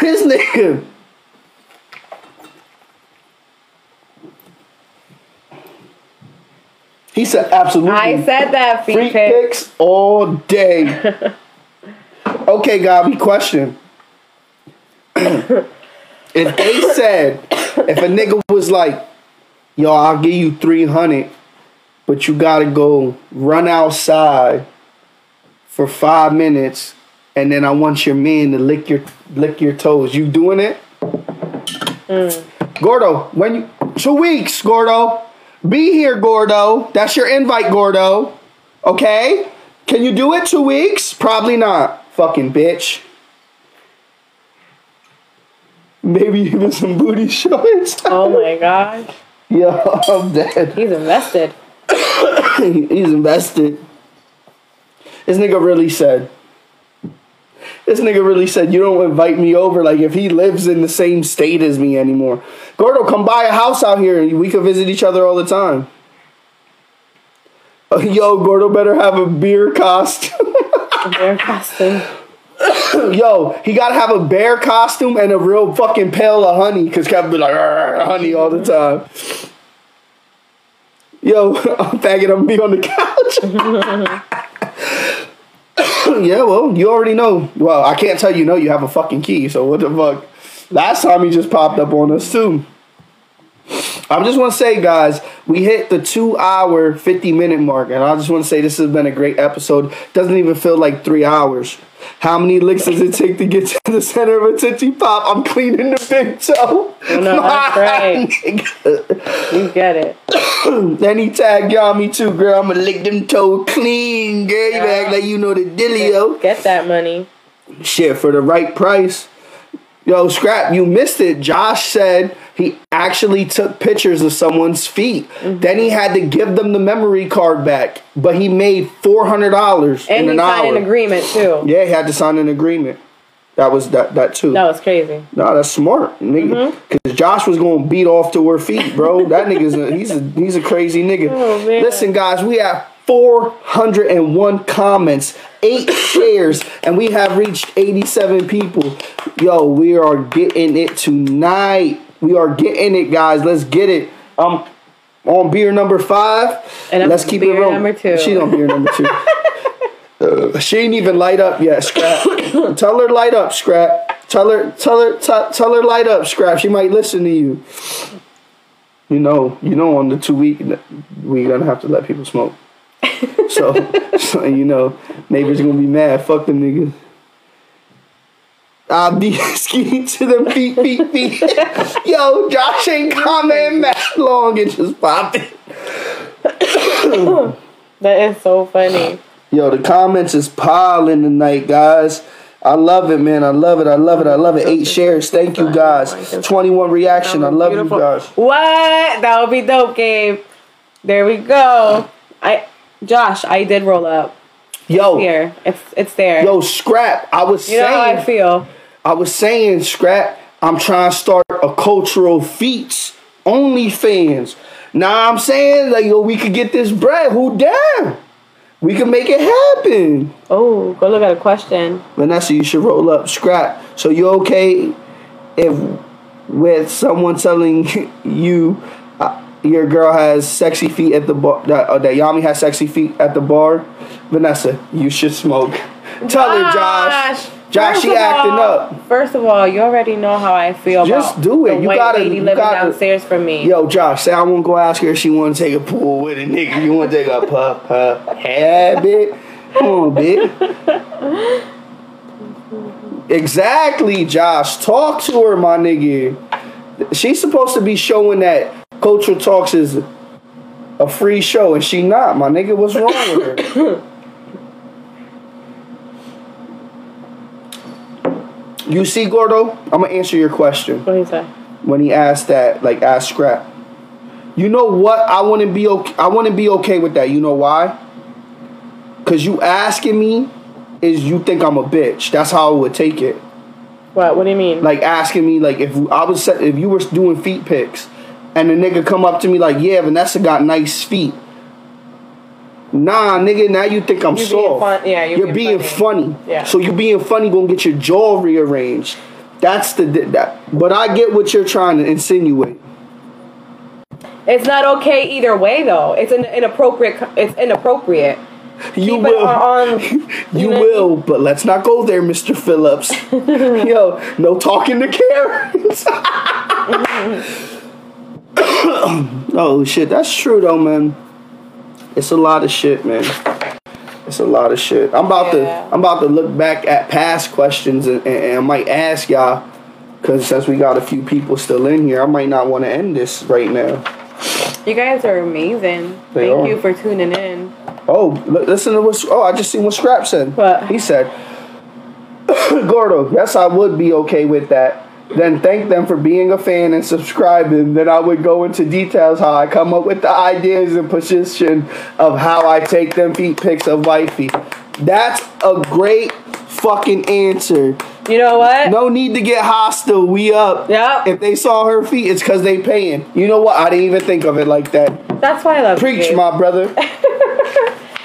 this nigga. He said absolutely. I said that feet Freak pic. pics all day. okay, Gabi, question. if they said, if a nigga was like, yo, I'll give you 300, but you gotta go run outside for five minutes, and then I want your man to lick your lick your toes. You doing it? Mm. Gordo, when you two weeks, Gordo. Be here, Gordo. That's your invite, Gordo. Okay? Can you do it two weeks? Probably not. Fucking bitch. Maybe even some booty shorts. Oh my gosh. Yo, I'm dead. He's invested. He's invested. This nigga really said. This nigga really said, you don't invite me over like if he lives in the same state as me anymore. Gordo, come buy a house out here and we could visit each other all the time. Yo, Gordo better have a beer costume. Bear costume. Yo, he gotta have a bear costume and a real fucking pail of honey, cause Kevin be like "Arr, honey all the time. Yo, I'm faggot, I'm gonna be on the couch. yeah, well, you already know. Well, I can't tell you no, you have a fucking key, so what the fuck? Last time he just popped up on us too. I just want to say, guys, we hit the two hour, 50 minute mark, and I just want to say this has been a great episode. Doesn't even feel like three hours. How many licks does it take to get to the center of a Tootsie Pop? I'm cleaning the big toe. Oh, no, that's right. Nigga. You get it. then he tagged y'all me too, girl. I'ma lick them toes clean, girl. You Yeah. act like you know the dealio. Get that money. Shit, for the right price. Yo, Scrap, you missed it. Josh said he actually took pictures of someone's feet. Mm-hmm. Then he had to give them the memory card back. But he made $400 And in he an signed an agreement too. yeah, he had to sign an agreement. That was that that too. That was crazy. No, that's smart, nigga. Mm-hmm. Because Josh was gonna beat off to her feet, bro. That nigga's a, he's a he's a crazy nigga. Oh. Listen, guys, we have 401 comments, eight shares, and we have reached 87 people. Yo, we are getting it tonight. We are getting it, guys. Let's get it. Um, on beer number five. And I'm let's keep it beer rolling. number two. She's on beer number two. Uh, she ain't even light up yet, Scrap. tell her light up, Scrap. Tell her, tell her, t- tell her light up, Scrap. She might listen to you. You know, you know, on the two week, we gonna have to let people smoke. so, so, you know, neighbors gonna be mad. Fuck them niggas. I'll be skiing to them feet, feet, feet. Yo, Josh ain't commenting that long It just popping. That is so funny. Yo, the comments is piling tonight, guys. I love it, man. I love it. I love it. I love it. Eight shares. Thank you, guys. 21 reaction. I love you guys. What? That would be dope, Gabe. There we go. I, Josh, I did roll up Yo, here. It's it's there. yo, scrap. I was you know how I feel. I was saying, scrap. I'm trying to start a cultural feats OnlyFans. Now I'm saying like yo, we could get this bread. Who down? We can make it happen. Oh, go look at a question. Vanessa, you should roll up. Scrap. So you okay if with someone telling you your girl has sexy feet at the bar that, uh, that Yami has sexy feet at the bar? Vanessa, you should smoke. Tell her, Josh. Josh, First she acting all- up. First of all, you already know how I feel Just about do it. You gotta- lady you living gotta- downstairs from me. Yo, Josh, say I won't go ask her if she want to take a pool with a nigga. You want to take a puff puff habit? Come on, bitch. Exactly, Josh. Talk to her, my nigga. She's supposed to be showing that Cultural Talks is a free show, and she not, my nigga. What's wrong with her? you see, Gordo, I'm gonna answer your question What do you say? when he asked that, like ask Scrap. You know what? I wouldn't be okay. I wouldn't be okay with that. You know why? Cause you asking me is you think I'm a bitch. That's how I would take it. What? What do you mean? Like asking me like if I was set- if you were doing feet pics, and the nigga come up to me like, yeah, Vanessa got nice feet. Nah, nigga, now you think I'm You're being soft. fun- yeah, you're you're being being funny. Yeah. So you're being funny gonna get your jaw rearranged. That's the that. But I get what you're trying to insinuate. it's not okay either way, though. It's an inappropriate. It's inappropriate. You Keep will. on- you know- will, but let's not go there, Mr. Phillips. Yo, no talking to Karens. oh shit, that's true though, man. It's a lot of shit, man. It's a lot of shit. I'm about Yeah. to I'm about to look back at past questions and, and, and I might ask y'all because since we got a few people still in here, I might not want to end this right now. You guys are amazing. They Thank are. you for tuning in. Oh, li- listen to what. Oh, I just seen what Scrap said. What? He said, Gordo, yes, I would be okay with that. Then thank them for being a fan and subscribing. Then I would go into details how I come up with the ideas and position of how I take them feet pics of wifey. That's a great fucking answer. You know what? No need to get hostile. We up. Yep. If they saw her feet, it's because they paying. You know what? I didn't even think of it like that. That's why I love you. Preach, you. my brother.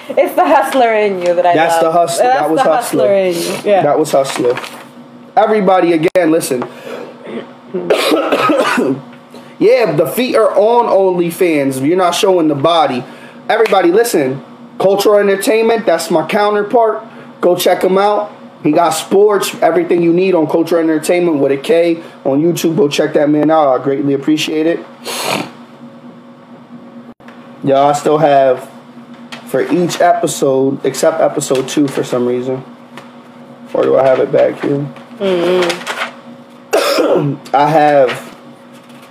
It's the hustler in you that I That's love. the hustler. That's That was hustler. hustler in you. Yeah. That was hustler. Everybody again, listen. yeah, the feet are on OnlyFans. You're not showing the body. Everybody, listen. Cultural entertainment. That's my counterpart. Go check him out. He got sports, everything you need on Cultural Entertainment with a K on YouTube. Go check that man out. I greatly appreciate it. Y'all, I still have for each episode, except episode two for some reason. Or do I have it back here? Mm-hmm. I have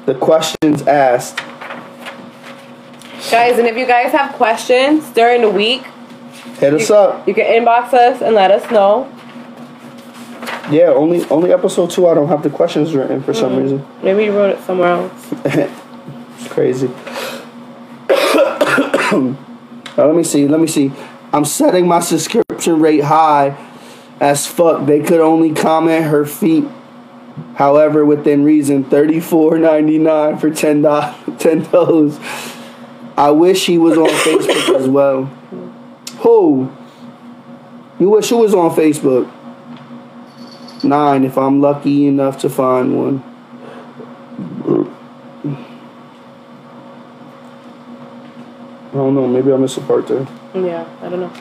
the questions asked. Guys, and if you guys have questions during the week, Hit us you, up. you can inbox us and let us know. Yeah, only only episode two. I don't have the questions written for some mm-hmm. reason. Maybe you wrote it somewhere else. It's crazy. Now, let me see. Let me see. I'm setting my subscription rate high as fuck. They could only comment her feet. However, within reason, thirty four ninety nine for ten dollars. Ten toes. I wish he was on Facebook as well. Who? You wish who was on Facebook? Nine, if I'm lucky enough to find one. I don't know. Maybe I missed a part there. Yeah, I don't know.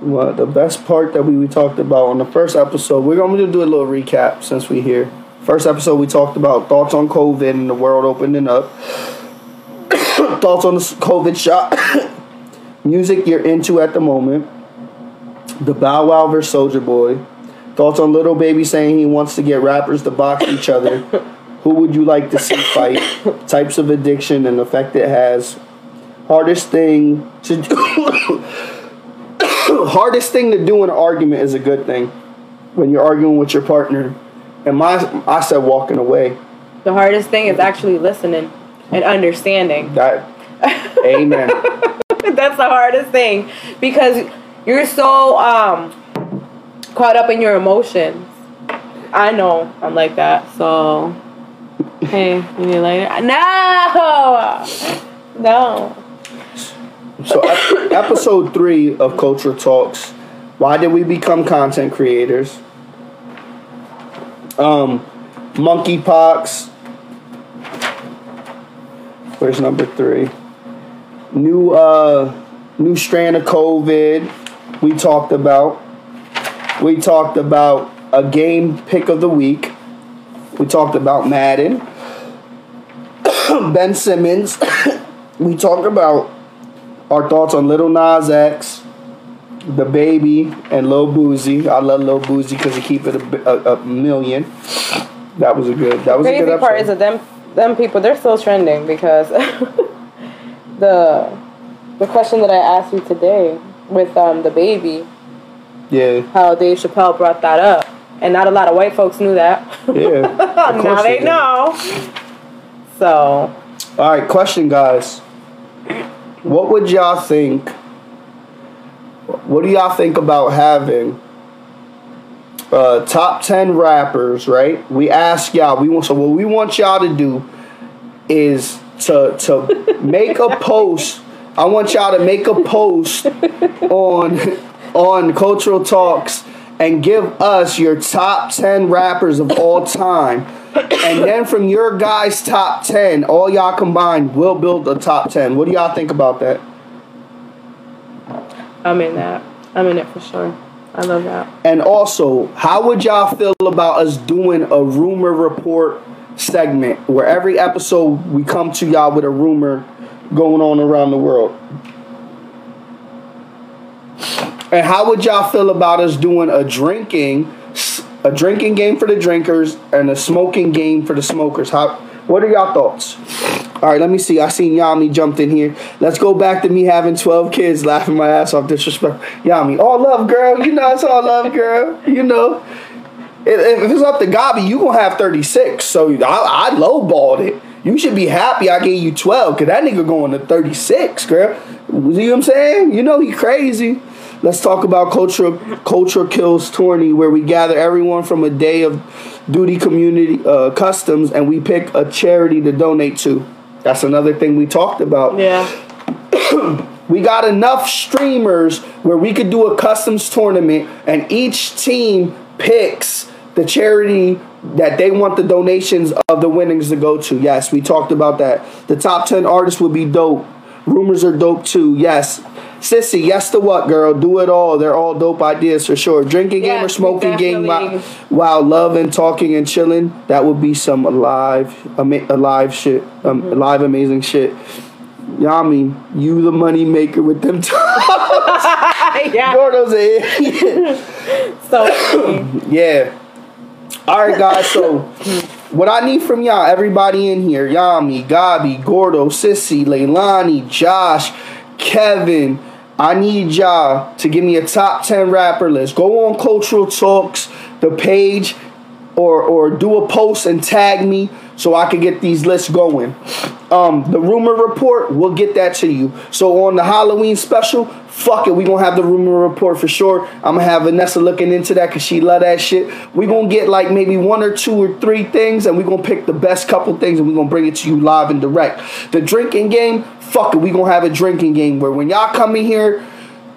Well, the best part that we, we talked about on the first episode, we're going to do a little recap since we're here. First episode, we talked about thoughts on COVID and the world opening up. thoughts on the COVID shot. Music you're into at the moment. The Bow Wow vs. Soulja Boy. Thoughts on Lil Baby saying he wants to get rappers to box each other. Who would you like to see fight? Types of addiction and effect it has. Hardest thing to do. hardest thing to do in an argument is a good thing when you're arguing with your partner. And my, I said walking away. The hardest thing is actually listening and understanding. That, amen. That's the hardest thing because you're so um caught up in your emotions. I know I'm like that, so hey, you need later? No, no. So, ep- episode three of Culture Talks. Why did we become content creators? Um, monkeypox. Where's number three? New uh, new strand of COVID. We talked about. We talked about a game pick of the week. We talked about Madden. ben Simmons. we talked about our thoughts on Lil Nas X, the baby, and Lil Boosie. I love Lil Boosie because he keep it a, a, a million. That was a good. That was a Crazy good part is that them them people they're still trending because the the question that I asked you today with um the baby, yeah, how Dave Chappelle brought that up, and not a lot of white folks knew that. yeah. Now course they know. So All right, question, guys. What would y'all think? What do y'all think about having uh, top ten rappers? Right? We ask y'all. We want so what we want y'all to do is to to make a post. I want y'all to make a post on on Cultural Talks and give us your top 10 rappers of all time. And then from your guys' top 10, all y'all combined, we'll build a top 10. What do y'all think about that? I'm in that. I'm in it for sure. I love that. And also, how would y'all feel about us doing a rumor report segment where every episode we come to y'all with a rumor going on around the world? And how would y'all feel about us doing a drinking a drinking game for the drinkers and a smoking game for the smokers? How what are y'all thoughts? All right, let me see. I seen Yami jumped in here. Let's go back to me having 12 kids laughing my ass off disrespect. Yami, all love, girl. You know it's all love, girl. You know. If it's up to Gabi, you gonna have 36. So I, I lowballed it. You should be happy I gave you 12, cause that nigga going to 36, girl. You know what I'm saying? You know he crazy. Let's talk about culture culture kills tourney, where we gather everyone from a day of duty community uh, customs, and we pick a charity to donate to. That's another thing we talked about. Yeah. We got enough streamers where we could do a customs tournament and each team picks the charity that they want the donations of the winnings to go to. Yes, we talked about that. The top 10 artists would be dope. Rumors are dope too. Yes. Sissy, yes to what, girl? Do it all. They're all dope ideas for sure. Drinking game or Yes, smoking game while, while loving, talking, and chilling. That would be some alive, ama- alive shit. Um, Mm-hmm. Alive, amazing shit. Yami, you the money maker with them. yeah. Gordo's a idiot. So yeah. All right, guys. So, what I need from y'all, everybody in here, Yami, Gabi, Gordo, Sissy, Leilani, Josh, Kevin. I need y'all to give me a top ten rapper list. Go on Cultural Talks, the page, or or do a post and tag me so I can get these lists going. Um, the rumor report, we'll get that to you. So on the Halloween special, fuck it, we gonna have the rumor report for sure. I'm gonna have Vanessa looking into that cause she love that shit. We gonna get like maybe one or two or three things, and we gonna pick the best couple things, and we gonna bring it to you live and direct. The drinking game, fuck it, we gonna have a drinking game where when y'all come in here.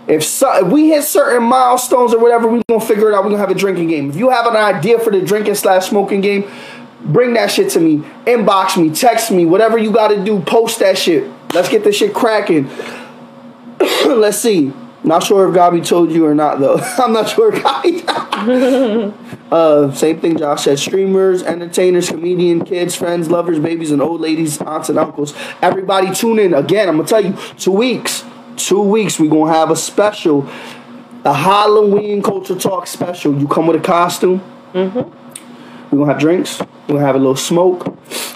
If, so, if we hit certain milestones or whatever, we gonna figure it out. We gonna have a drinking game. If you have an idea for the drinking slash smoking game, bring that shit to me. Inbox me, text me, whatever you gotta do. Post that shit. Let's get this shit cracking. Let's see. Not sure if Gabi told you or not though. I'm not sure Gabi. uh, same thing Josh said. Streamers, entertainers, comedian, kids, friends, lovers, babies, and old ladies, aunts and uncles. Everybody tune in. Again, I'm gonna tell you, two weeks. Two weeks we're gonna have a special, a Halloween culture talk special. You come with a costume. We're gonna have drinks. We're gonna have a little smoke.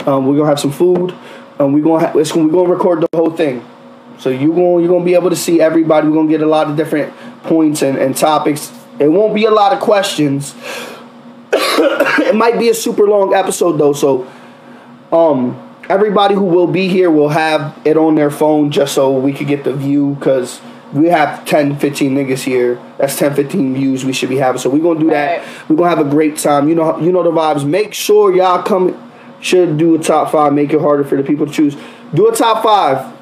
Um, we're gonna have some food. Um, we're gonna ha- gonna, we're gonna record the whole thing. So you going you're gonna be able to see everybody. We're gonna get a lot of different points and, and topics. It won't be a lot of questions. it might be a super long episode though. So um everybody who will be here will have it on their phone just so we could get the view because we have 10 15 niggas here that's 10 15 views we should be having so we're gonna do that Right. we're gonna have a great time you know you know the vibes make sure y'all come should do a top five. Make it harder for the people to choose. Do a top five,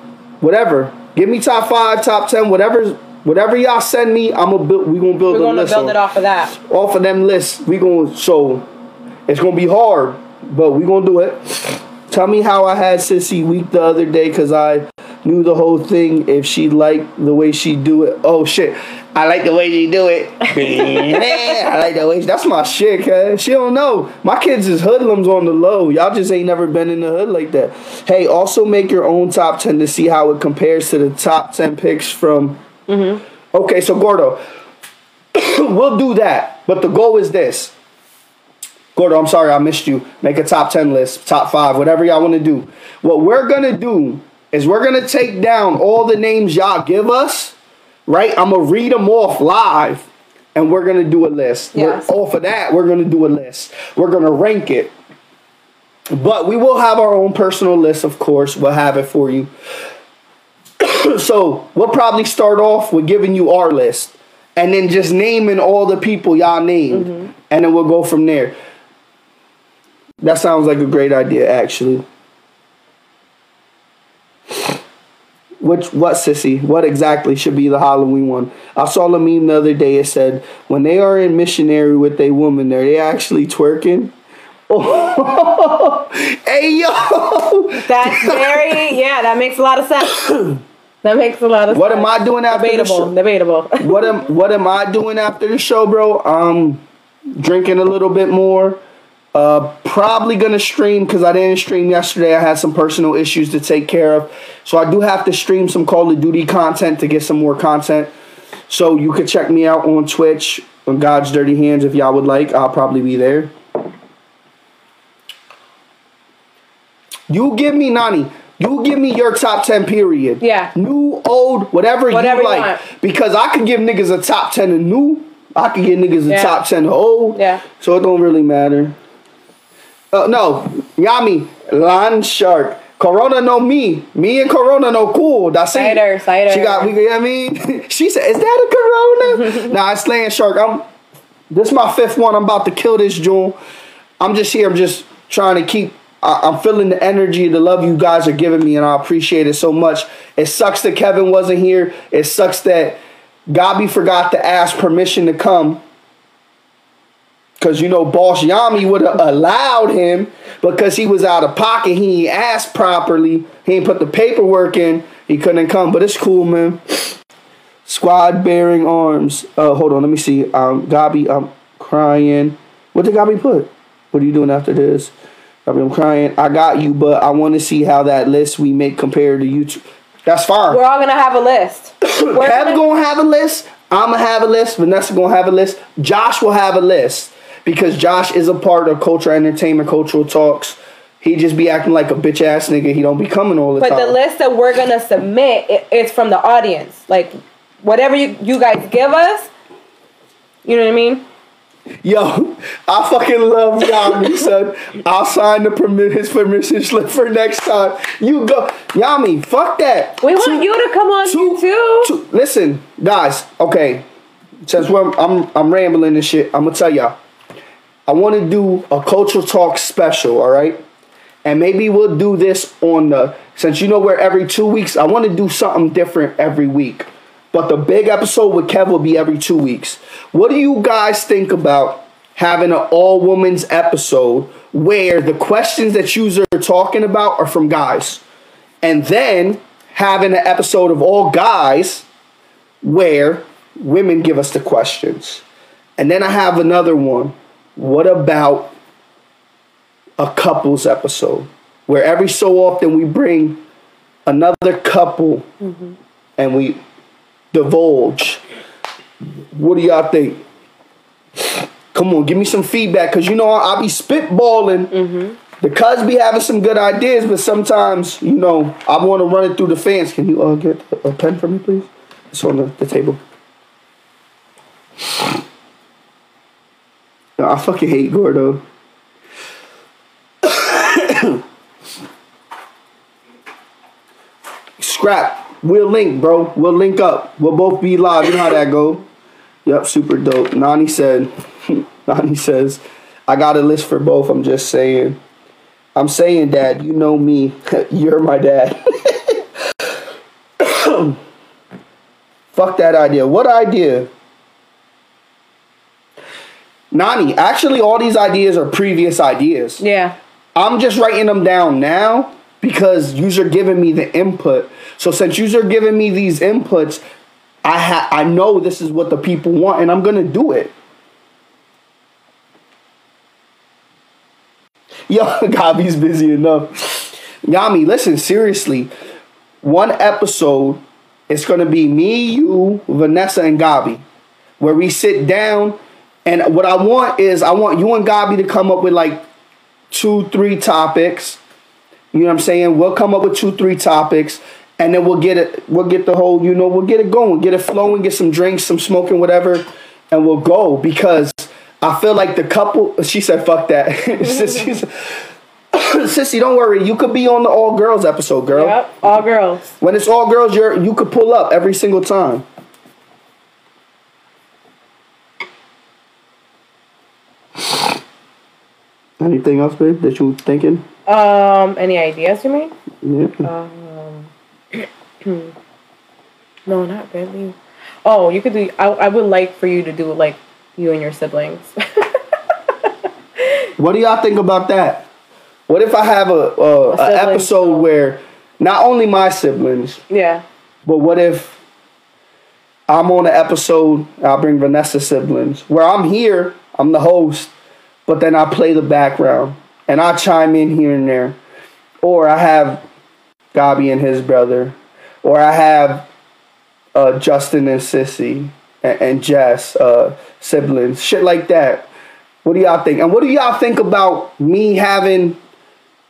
whatever. Give me top five, top ten, whatever. Whatever y'all send me, I'm gonna build. We gonna build We're gonna list build on- it off of that. off of them lists. We gonna so it's gonna be hard, but we gonna do it. Tell me how I had Sissy week the other day because I knew the whole thing. If she liked the way she do it, oh shit, I like the way she do it. I like the way that's my shit. Cause she don't know. My kids is hoodlums on the low. Y'all just ain't never been in the hood like that. Hey, also make your own top ten to see how it compares to the top ten picks from. Mm-hmm. Okay, so Gordo, we'll do that. But the goal is this. Gordo, I'm sorry I missed you. Make a top 10 list, top five, whatever y'all want to do. What we're going to do is we're going to take down all the names y'all give us, right? I'm to read them off live and we're to do a list. We're- Yes. off of that, we're to do a list. We're to rank it. But we will have our own personal list, of course. We'll have it for you. so we'll probably start off with giving you our list and then just naming all the people y'all named mm-hmm. and then we'll go from there that sounds like a great idea actually which what sissy what exactly should be the halloween one i saw a meme the other day it said when they are in missionary with a woman are they actually twerking hey yo That's very yeah. That makes a lot of sense. That makes a lot of what sense. am i doing after the Debatable. show? Debatable. what am what am I doing after the show, bro? Um, drinking a little bit more. Uh, probably gonna stream because I didn't stream yesterday. I had some personal issues to take care of, so I do have to stream some Call of Duty content to get some more content. So you could check me out on Twitch on God's Dirty Hands if y'all would like. I'll probably be there. You give me Nani. You give me your top ten period. Yeah. New, old, whatever, Whatever you you like. want. Because I could give niggas a top ten of new. I could give niggas a Yeah. top ten of old. Yeah. So it don't really matter. Uh, no, Yami, Land Shark. Corona no me. Me and Corona no cool. That's it. Cider, cider. She got, you know what I mean? she said, is that a Corona? nah, it's Land Shark. I'm, this is my fifth one. I'm about to kill this June. I'm just here. I'm just trying to keep. I, I'm feeling the energy, the love you guys are giving me, and I appreciate it so much. It sucks that Kevin wasn't here. It sucks that Gabi forgot to ask permission to come. Cause you know, Boss Yami would have allowed him because he was out of pocket. He ain't asked properly. He ain't put the paperwork in. He couldn't come. But it's cool, man. Squad bearing arms. Uh, hold on, let me see. Um, Gabi, I'm crying. What did Gabi put? What are you doing after this? Gabi, I'm crying. I got you, but I want to see how that list we make compared to YouTube. That's fine. We're all gonna have a list. We're Kev gonna- gonna have a list. I'ma have a list. Vanessa gonna have a list. Josh will have a list because Josh is a part of culture, entertainment, cultural talks. He just be acting like a bitch ass nigga. He don't be coming all the But time. But the list that we're gonna submit is from the audience. Like whatever you, you guys give us, you know what I mean? Yo, I fucking love Yami, son. I'll sign the permit his permission slip for next time. You go, Yami. Fuck that. We want Two- you to come on two- too. two- listen, guys. Okay, since I'm I'm rambling and shit, I'm gonna tell y'all. I want to do a cultural talk special. All right, and maybe we'll do this on the since you know we're every two weeks. I want to do something different every week. But the big episode with Kev will be every two weeks. What do you guys think about having an all women's episode where the questions that you are talking about are from guys? And then having an episode of all guys where women give us the questions. And then I have another one. What about a couples episode where every so often we bring another couple and we divulge? What do y'all think? Come on, give me some feedback because you know I, I be spitballing. The cuz be having some good ideas, but sometimes you know I want to run it through the fans. Can you uh, get a, a pen for me, please? It's on the, the table. I fucking hate Gordo. Scrap. We'll link, bro. We'll link up. We'll both be live. You know how that go. Yep, super dope. Nani said, Nani says, I got a list for both. I'm just saying. I'm saying, Dad, you know me. You're my dad. Fuck that idea. What idea? Nani, actually, all these ideas are previous ideas. Yeah. I'm just writing them down now because you're giving me the input. So since you're giving me these inputs, I ha- I know this is what the people want, and I'm gonna do it. Yo, Gabi's busy enough. Yami, listen seriously. One episode, it's gonna be me, you, Vanessa, and Gabi, where we sit down. And what I want is I want you and Gabi to come up with like two, three topics. You know what I'm saying? We'll come up with two, three topics, and then we'll get it. We'll get the whole. You know, we'll get it going, get it flowing, get some drinks, some smoking, whatever, and we'll go because I feel like the couple. She said, "Fuck that." Sissy, Sissy, don't worry. You could be on the all girls episode, girl. Yep. All girls. When it's all girls, you're you could pull up every single time. Anything else, babe, that you thinking? Um. Any ideas you mean? Yeah. Um. no, not really. Oh, you could do. I, I would like for you to do like you and your siblings. What do y'all think about that? What if I have a, a, a sibling episode show. where not only my siblings, yeah. but what if I'm on an episode? I'll bring Vanessa siblings where I'm here. I'm the host, but then I play the background and I chime in here and there, or I have Gabi and his brother, or I have uh, Justin and Sissy and, and Jess uh, siblings, shit like that. What do y'all think? And what do y'all think about me having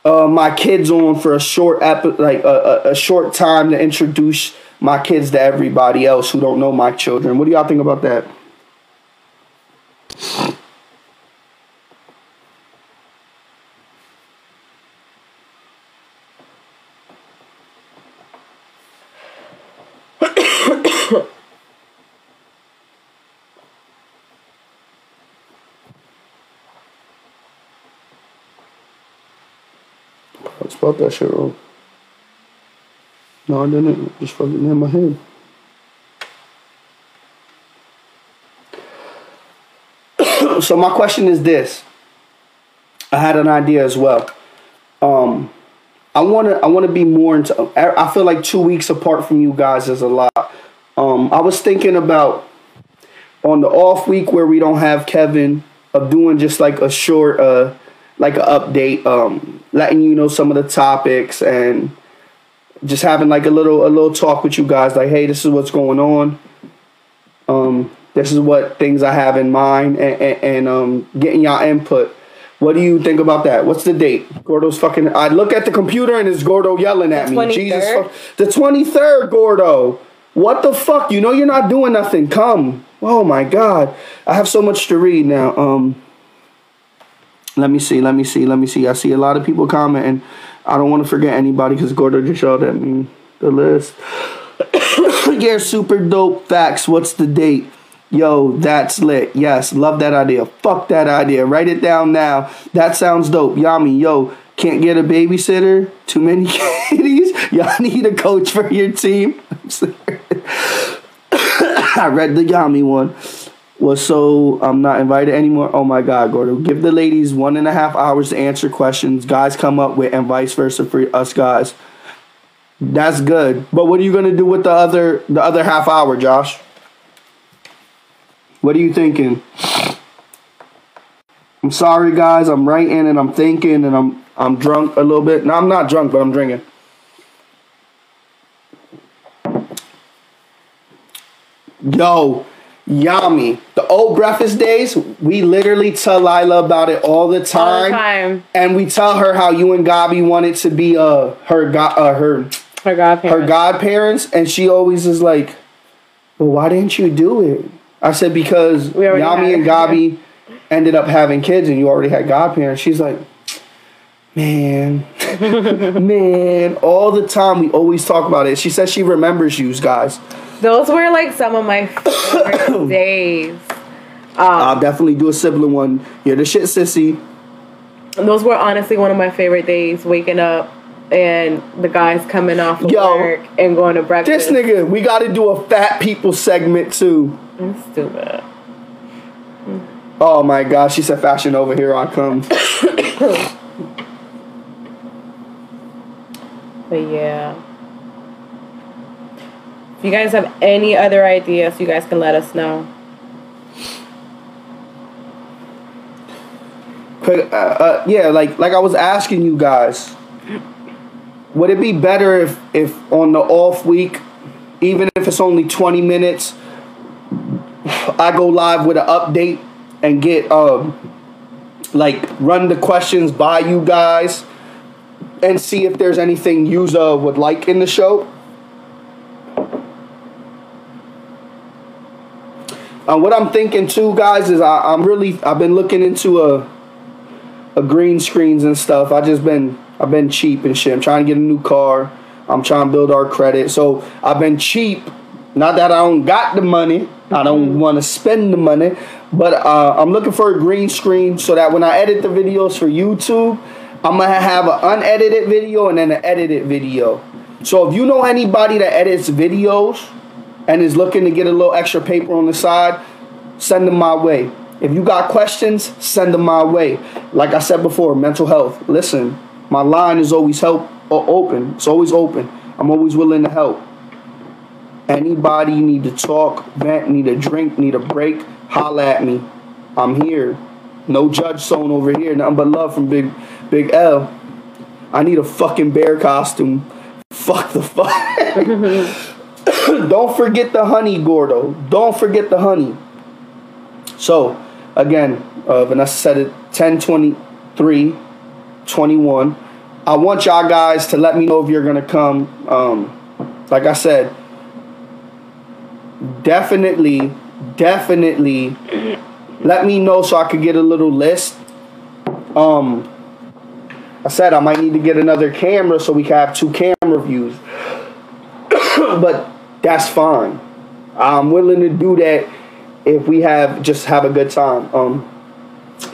uh, my kids on for a short epi- like a, a, a short time to introduce my kids to everybody else who don't know my children? What do y'all think about that? That shit wrong. No, I didn't. It Just fucking in my head. so my question is this. I had an idea as well. Um, I want to. I want to be more into. I feel like two weeks apart from you guys is a lot. Um, I was thinking about on the off week where we don't have Kevin of doing just like a short, uh, like an update, um, letting you know some of the topics and just having like a little a little talk with you guys. Like, hey, this is what's going on. Um, this is what things I have in mind, and, and, and um, getting y'all input. What do you think about that? What's the date? Gordo's fucking. I look at the computer and it's Gordo yelling at me. 23rd? Jesus, fuck- the twenty third, Gordo. What the fuck? You know you're not doing nothing. Come. Oh my god, I have so much to read now. Um, let me see. Let me see. Let me see. I see a lot of people commenting. I don't want to forget anybody because Gordo just showed at me mm, the list. yeah, super dope facts. What's the date? Yo, that's lit. Yes, love that idea. Fuck that idea. Write it down now. That sounds dope. Yami, yo, can't get a babysitter? Too many kitties? Y'all need a coach for your team? I read the Yami one. Was so I'm not invited anymore. Oh my God, Gordo. Give the ladies one and a half hours to answer questions guys come up with, and vice versa for us guys. That's good. But what are you gonna do with the other the other half hour, Josh? What are you thinking? I'm sorry, guys. I'm writing and I'm thinking and I'm I'm drunk a little bit. No, I'm not drunk, but I'm drinking. Yo, Yami. The old breakfast days, we literally tell Lila about it all the All time. the time. And we tell her how you and Gabi wanted to be uh her go- uh, her Her godparents. her godparents, and she always is like, "Well, why didn't you do it?" I said because Yami and Gabi ended up having kids, and you already had godparents. She's like, "Man, man, all the time we always talk about it." She says she remembers you guys. Those were like some of my favorite days. Um, I'll definitely do a sibling one. You're the shit, sissy. Those were honestly one of my favorite days. Waking up and the guys coming off of Yo, work and going to breakfast. This nigga, we got to do a fat people segment too. I'm stupid. Oh my gosh, she said fashion over here I come. But yeah. If you guys have any other ideas, you guys can let us know. But, uh, uh, yeah, like like I was asking you guys, would it be better if if on the off week, even if it's only twenty minutes, I go live with an update and get um like run the questions by you guys and see if there's anything uh, would like in the show. Uh, what I'm thinking too, guys, is I, I'm really I've been looking into a a green screens and stuff. I just been I've been cheap and shit. I'm trying to get a new car. I'm trying to build our credit. So I've been cheap. Not that I don't got the money. I don't want to spend the money, but uh, I'm looking for a green screen so that when I edit the videos for YouTube, I'm gonna have an unedited video and then an edited video. So if you know anybody that edits videos and is looking to get a little extra paper on the side, send them my way. If you got questions, send them my way. Like I said before, mental health. Listen, my line is always help o- open. It's always open. I'm always willing to help. Anybody need to talk, vent, need a drink, need a break, holla at me. I'm here. No judge zone over here. Nothing but love from Big Big L. I need a fucking bear costume. Fuck the fuck. Don't forget the honey, Gordo. Don't forget the honey. So, again, uh, Vanessa said it 10 23 21. I want y'all guys to let me know if you're going to come. Um, like I said, definitely, definitely let me know so I could get a little list. Um, I said I might need to get another camera so we can have two camera views. but that's fine. I'm willing to do that if we have just have a good time. Um,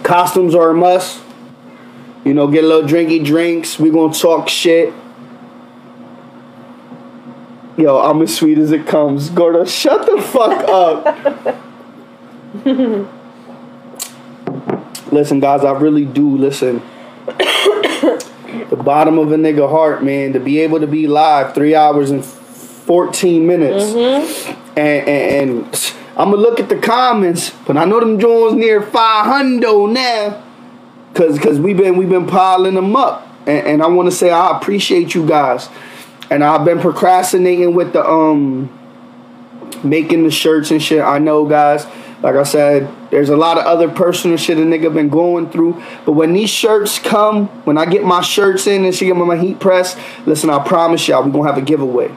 costumes are a must. You know, get a little drinky drinks. We gonna talk shit. Yo, I'm as sweet as it comes. Gordo, shut the fuck up. listen, guys, I really do listen. The bottom of a nigga heart, man, to be able to be live three hours and 14 minutes. And, and, and I'm gonna look at the comments, but I know them Jones near 500 now. Cause, cause we've been we've been piling them up, and, and I want to say I appreciate you guys, and I've been procrastinating with the um making the shirts and shit. I know, guys. Like I said, there's a lot of other personal shit a nigga been going through. But when these shirts come, when I get my shirts in and she get my heat press, listen, I promise y'all, we gonna have a giveaway.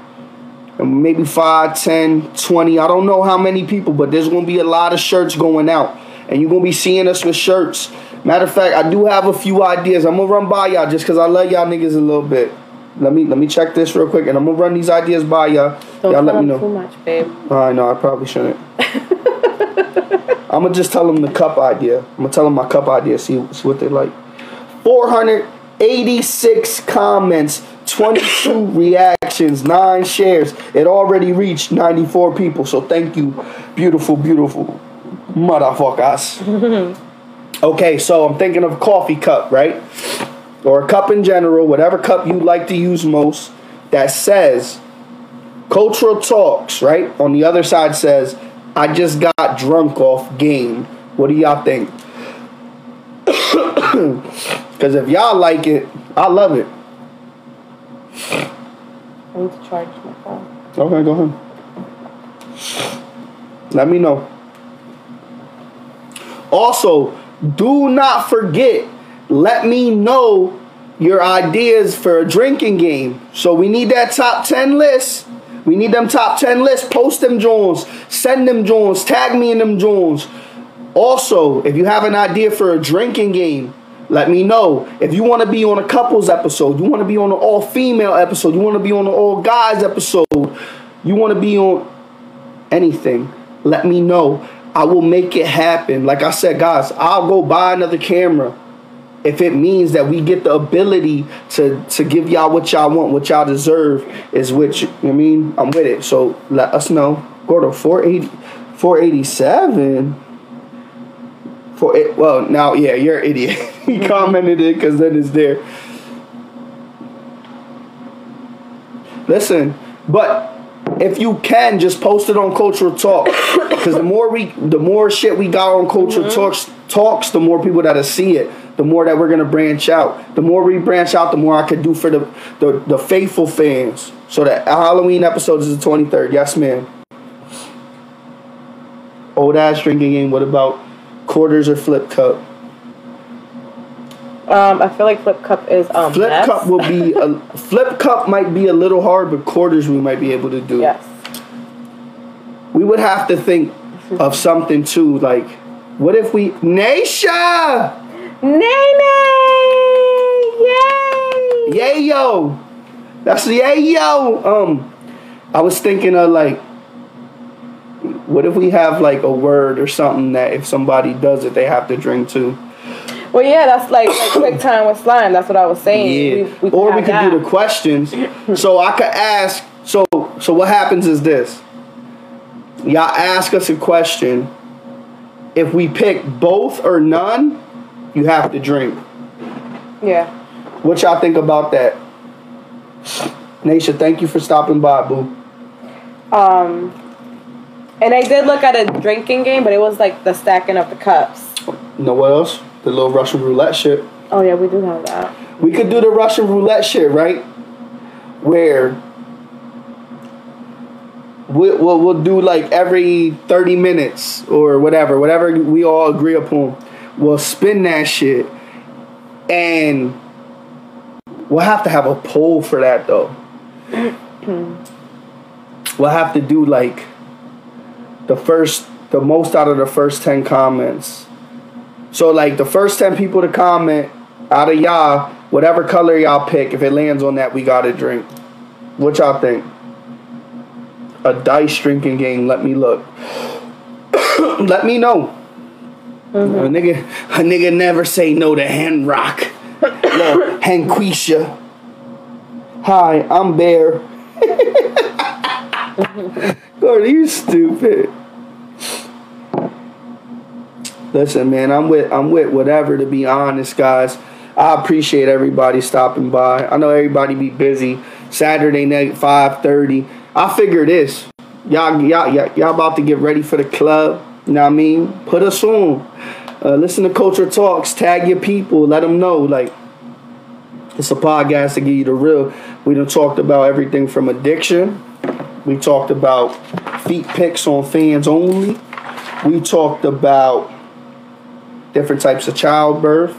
And maybe 5, 10, 20, I don't know how many people, but there's gonna be a lot of shirts going out. And you're gonna be seeing us with shirts. Matter of fact, I do have a few ideas. I'm gonna run by y'all just cause I love y'all niggas a little bit. Let me let me check this real quick and I'm gonna run these ideas by y'all. Don't y'all let me know. too much, babe. I know, I probably shouldn't. I'm gonna just tell them the cup idea. I'm gonna tell them my cup idea. See, see what they like. 486 comments, 22 reactions, nine shares. It already reached 94 people. So thank you, beautiful, beautiful motherfuckers. okay, so I'm thinking of a coffee cup, right? Or a cup in general, whatever cup you like to use most. That says Cultural Talks, right? On the other side says, I just got drunk off game. What do y'all think? Because if y'all like it, I love it. I need to charge my phone. Okay, go ahead. Let me know. Also, do not forget, let me know your ideas for a drinking game. So we need that top 10 list. We need them top 10 lists. Post them Jones. Send them Jones. Tag me in them Jones. Also, if you have an idea for a drinking game, let me know. If you want to be on a couples episode, you want to be on an all female episode, you want to be on an all guys episode, you want to be on anything, let me know. I will make it happen. Like I said, guys, I'll go buy another camera if it means that we get the ability to to give y'all what y'all want, what y'all deserve, is which I mean, I'm with it. So let us know. Go to 480, 487. For it, well, now yeah, you're an idiot. he commented it because then it's there. Listen, but if you can, just post it on Cultural Talk, because the more we, the more shit we got on Cultural Mm-hmm. Talks, talks, the more people that'll see it. The more that we're gonna branch out. The more we branch out, the more I could do for the the, the faithful fans. So that Halloween episode is the twenty third. Yes, ma'am. Old ass drinking game. What about quarters or flip cup? Um, I feel like flip cup is um. Flip mess. cup will be a flip cup might be a little hard, but quarters we might be able to do. Yes. We would have to think of something too, like what if we Nasha Nene! Yay! Yay yo That's yay yo Um I was thinking of like what if we have like a word or something that if somebody does it they have to drink too? Well, yeah, that's like, like quick time with slime. That's what I was saying. Yeah. or we could do the questions. so I could ask. So so what happens is this. Y'all ask us a question. If we pick both or none, you have to drink. Yeah. What y'all think about that? Nasha, thank you for stopping by, boo. Um, and I did look at a drinking game, but it was like the stacking of the cups. You know what else? The little Russian roulette shit. Oh yeah, we do have that. We could do the Russian roulette shit, right? Where we'll, we'll, we'll do like every 30 minutes or whatever, whatever we all agree upon. We'll spin that shit. And we'll have to have a poll for that though. we'll have to do like the first, the most out of the first 10 comments. So like the first 10 people to comment out of y'all, whatever color y'all pick, if it lands on that, we gotta drink. What y'all think? A dice drinking game, let me look. let me know. A mm-hmm. nigga a nigga never say no to hand rock. no, Hanquisha. Hi, I'm Bear. Gordon, you stupid. Listen, man, I'm with I'm with whatever to be honest, guys. I appreciate everybody stopping by. I know everybody be busy. Saturday night, 5:30. I figure this. Y'all, y'all, y'all, y'all about to get ready for the club. You know what I mean? Put us on. Uh, listen to Culture Talks. Tag your people. Let them know. Like, it's a podcast to give you the real. We done talked about everything from addiction. We talked about feet picks on fans only. We talked about different types of childbirth.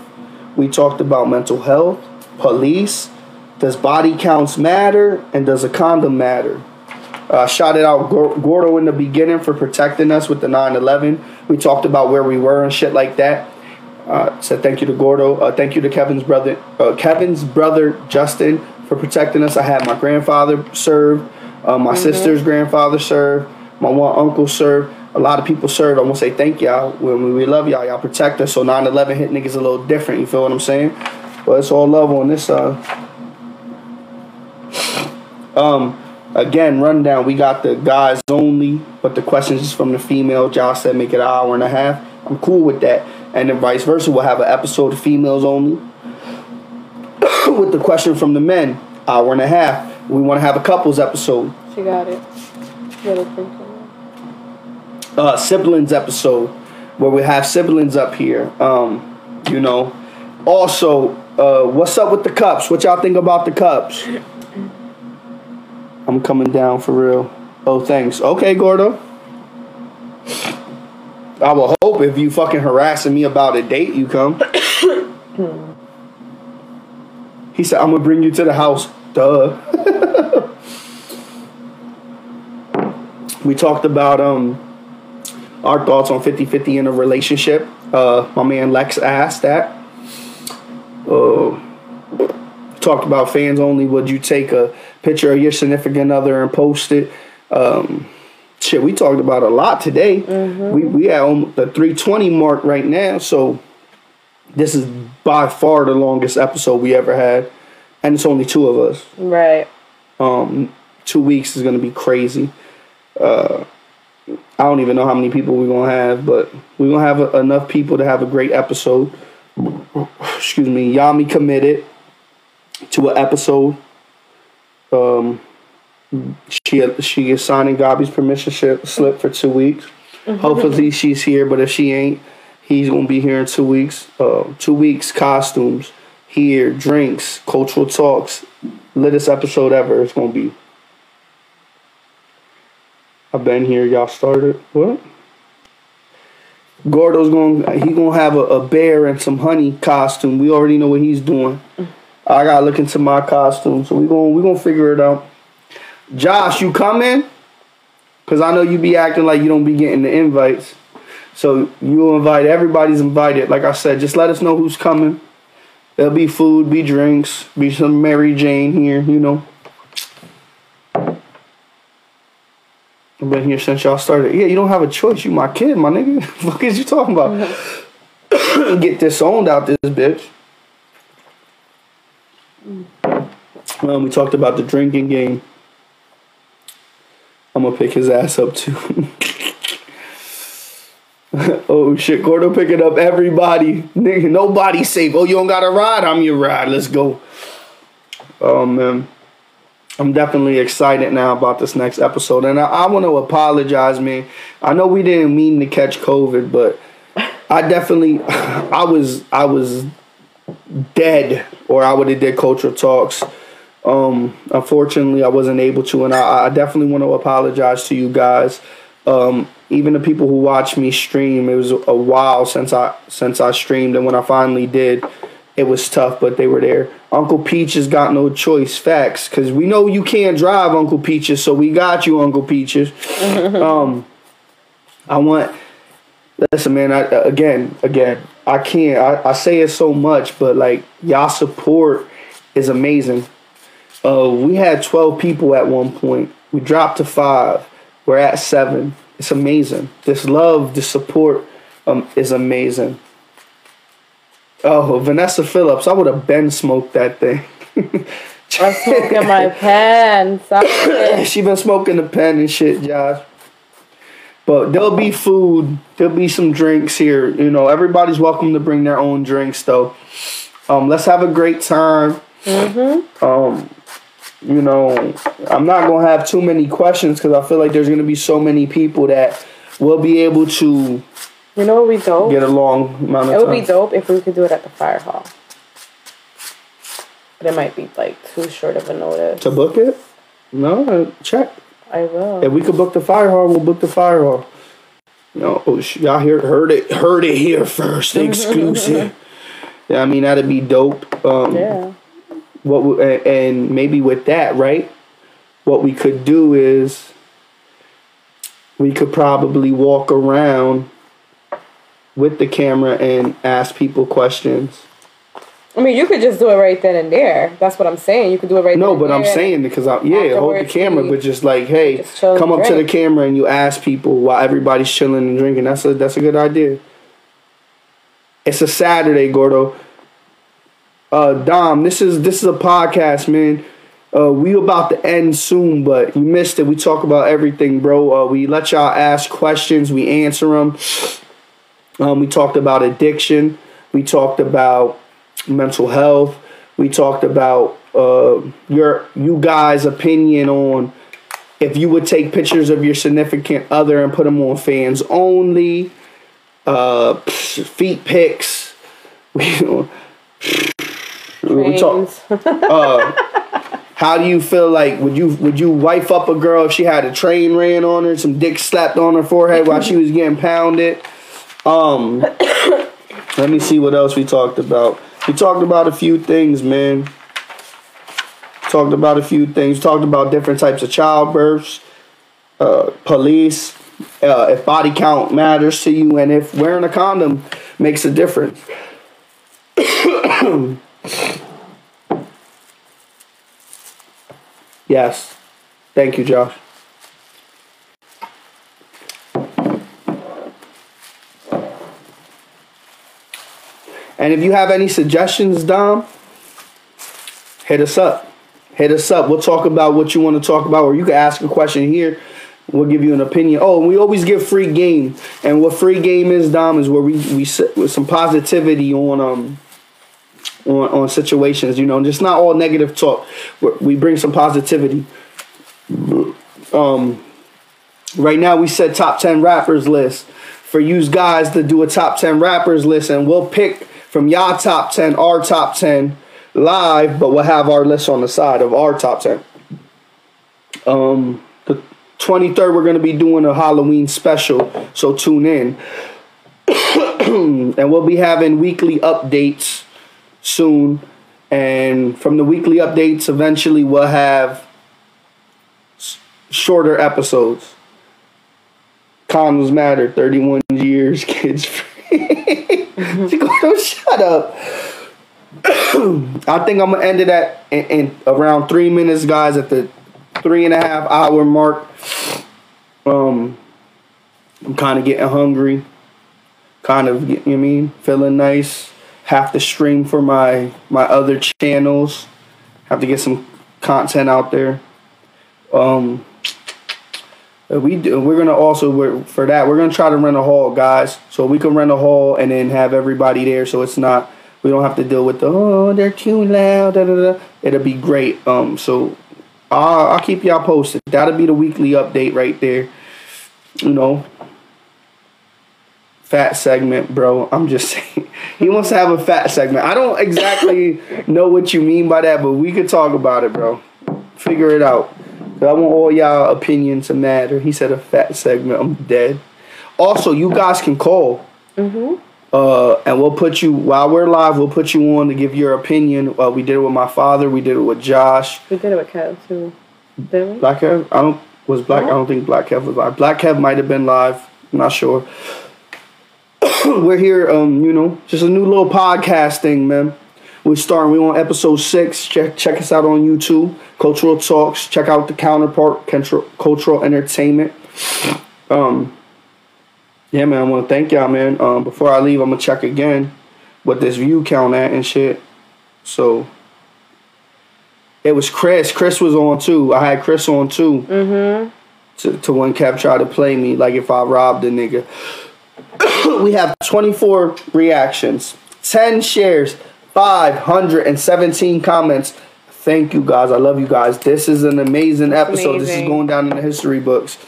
We talked about mental health, police. Does body counts matter? And does a condom matter? Uh, shouted out Gordo in the beginning for protecting us with the 9 11. We talked about where we were and shit like that. Uh, said thank you to Gordo. Uh, thank you to Kevin's brother, uh, Kevin's brother Justin for protecting us. I had my grandfather serve, uh, my sister's grandfather serve, my one uncle serve. A lot of people served. I want to say thank y'all. When we love y'all, y'all protect us. So 9/11 hit niggas a little different. You feel what I'm saying? But it's all love on this side. Um, again, rundown. We got the guys only, but the questions is from the female. Josh said make it an hour and a half. I'm cool with that. And then vice versa, we'll have an episode of females only with the question from the men, hour and a half. We want to have a couples episode, She got it. Uh, siblings episode, where we have siblings up here. Um, you know, also, uh, what's up with the cups? What y'all think about the cups? I'm coming down for real. Oh, thanks. Okay, Gordo. I will hope if you fucking harassing me about a date, you come. he said, I'm gonna bring you to the house. Duh. we talked about um our thoughts on 50-50 in a relationship. Uh, my man Lex asked that. Uh, talked about fans only. Would you take a picture of your significant other and post it? Um, shit, we talked about a lot today. We we at the three twenty mark right now, so this is by far the longest episode we ever had, and it's only two of us. Right. Um, two weeks is gonna be crazy. Uh, I don't even know how many people we're gonna have, but we're gonna have a, enough people to have a great episode. Excuse me, Yami committed to an episode. Um, she she is signing Gabi's permission slip- for two weeks. Hopefully she's here, but if she ain't, he's gonna be here in two weeks. Uh, two weeks costumes here, drinks, cultural talks, latest episode ever. It's gonna be. I've been here. Y'all started what? Gordo's going. to He gonna have a, a bear and some honey costume. We already know what he's doing. I gotta look into my costume, so we gonna we gonna figure it out. Josh, you coming? Cause I know you be acting like you don't be getting the invites. So you invite everybody's invited. Like I said, just let us know who's coming. There'll be food, be drinks, be some Mary Jane here, you know. I've been here since y'all started. Yeah, you don't have a choice. You my kid, my nigga. fuck is you talking about? Mm-hmm. Get disowned out this bitch. Um, we talked about the drinking game. I'm gonna pick his ass up too. oh shit, Gordo picking up everybody. Nigga, nobody's safe. Oh, you don't got a ride? I'm your ride. Let's go. Oh man. I'm definitely excited now about this next episode. And I, I want to apologize, man. I know we didn't mean to catch COVID, but I definitely I was I was dead or I would have did cultural talks. Um, unfortunately, I wasn't able to, and I, I definitely want to apologize to you guys. Um, even the people who watch me stream, it was a while since I since I streamed, and when I finally did, it was tough, but they were there. Uncle Peaches got no choice, facts, because we know you can't drive, Uncle Peaches, so we got you, Uncle Peaches. um, I want listen, man. I, again, again, I can't. I, I say it so much, but like y'all support is amazing. Uh, we had twelve people at one point. We dropped to five. We're at seven. It's amazing. This love, this support, um, is amazing. Oh, Vanessa Phillips, I would have been smoked that thing. I'm smoking my pen. She been smoking the pen and shit, Josh. But there'll be food. There'll be some drinks here. You know, everybody's welcome to bring their own drinks, though. Um, let's have a great time. Mm-hmm. Um, you know, I'm not gonna have too many questions because I feel like there's gonna be so many people that will be able to You know would be dope? get a long amount of It would time. be dope if we could do it at the fire hall. But it might be like too short of a notice. to book it? No, uh, check. I will. If we could book the fire hall, we'll book the fire hall. Know, oh, y'all hear, heard it, heard it here first, exclusive. yeah, I mean that'd be dope. Um, yeah. What we, and maybe with that, right? What we could do is we could probably walk around with the camera and ask people questions. I mean, you could just do it right then and there. That's what I'm saying. You could do it right. No, but I'm saying because I yeah, hold the camera, but just like hey, just come up to the camera and you ask people while everybody's chilling and drinking. That's a that's a good idea. It's a Saturday, Gordo. Uh, Dom, this is this is a podcast, man. Uh, we about to end soon, but you missed it. We talk about everything, bro. Uh, we let y'all ask questions, we answer them. Um, we talked about addiction. We talked about mental health. We talked about uh, your you guys' opinion on if you would take pictures of your significant other and put them on fans only. Uh, feet pics. we talk. Uh, how do you feel like would you would you wife up a girl if she had a train ran on her, some dick slapped on her forehead while she was getting pounded? Um, let me see what else we talked about. We talked about a few things, man. Talked about a few things. Talked about different types of childbirths, uh, police, uh, if body count matters to you, and if wearing a condom makes a difference. Yes. Thank you, Josh. And if you have any suggestions, Dom, hit us up. Hit us up. We'll talk about what you want to talk about, or you can ask a question here. We'll give you an opinion. Oh, and we always give free game. And what free game is, Dom, is where we we sit with some positivity on um on on situations. You know, just not all negative talk. We bring some positivity. Um, right now we said top ten rappers list for you guys to do a top ten rappers list, and we'll pick from y'all top ten, our top ten live, but we'll have our list on the side of our top ten. Um, the 23rd, we're going to be doing a Halloween special, so tune in. and we'll be having weekly updates soon. And from the weekly updates, eventually we'll have shorter episodes. Condoms matter, 31 years, kids free. Shut up. I think I'm gonna end it at in, in around three minutes, guys, at the three and a half hour mark. Um, I'm kind of getting hungry, kind of you know I mean, feeling nice. Have to stream for my my other channels. Have to get some content out there. Um, we do, we're gonna also we're, for that we're gonna try to rent a hall, guys, so we can rent a hall and then have everybody there, so it's not we don't have to deal with the oh they're too loud. Da, da, da. It'll be great. Um, so I'll, I'll keep y'all posted. That'll be the weekly update right there. You know, fat segment, bro. I'm just saying he wants to have a fat segment. I don't exactly know what you mean by that, but we could talk about it, bro. Figure it out. I want all y'all opinions to matter. He said a fat segment. I'm dead. Also, you guys can call. Mm-hmm. Uh, and we'll put you while we're live. We'll put you on to give your opinion. Uh, we did it with my father. We did it with Josh. We did it with Kev too. Did we? Black Kev. I don't was Black. I don't think Black Kev was live. Black Kev might have been live. I'm not sure. we're here. Um, you know, just a new little podcast thing, man. We're starting. We on episode six. Check check us out on YouTube. Cultural Talks. Check out the counterpart. Cultural, Entertainment. Um, yeah, man. I want to thank y'all, man. Um, before I leave, I'm gonna check again what this view count at and shit. So it was Chris. Chris was on too. I had Chris on too. Mm-hmm. To, to when Kev tried to play me, like if I robbed a nigga. we have 24 reactions, 10 shares, 517 comments. Thank you guys. I love you guys. This is an amazing episode. This is going down in the history books.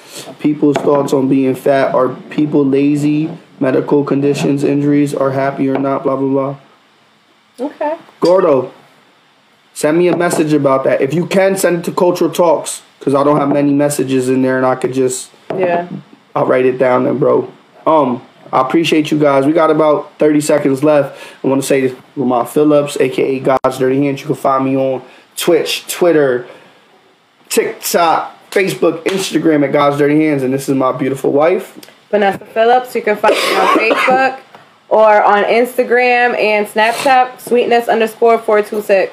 People's thoughts on being fat. Are people lazy? Medical conditions, injuries, are happy or not? Blah, blah, blah. Okay. Gordo, send me a message about that. If you can, send it to Cultural Talks because I don't have many messages in there and I could just Yeah. I'll write it down then, bro. Um, I appreciate you guys. We got about 30 seconds left. I want to say this Lamont Phillips, aka God's Dirty Hands. You can find me on Twitch, Twitter, TikTok, Facebook, Instagram at God's Dirty Hands. And this is my beautiful wife. Vanessa Phillips. You can find me on Facebook or on Instagram and Snapchat, sweetness underscore 426.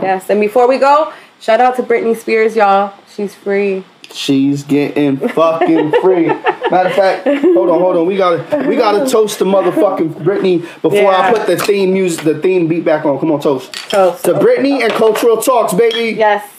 Yes, and before we go, shout out to Britney Spears, y'all. She's free. She's getting fucking free. Matter of fact, hold on, hold on. We gotta we gotta toast the motherfucking Britney before I put the theme music the theme beat back on. Come on, toast. Toast. To Britney and cultural talks, baby. Yes.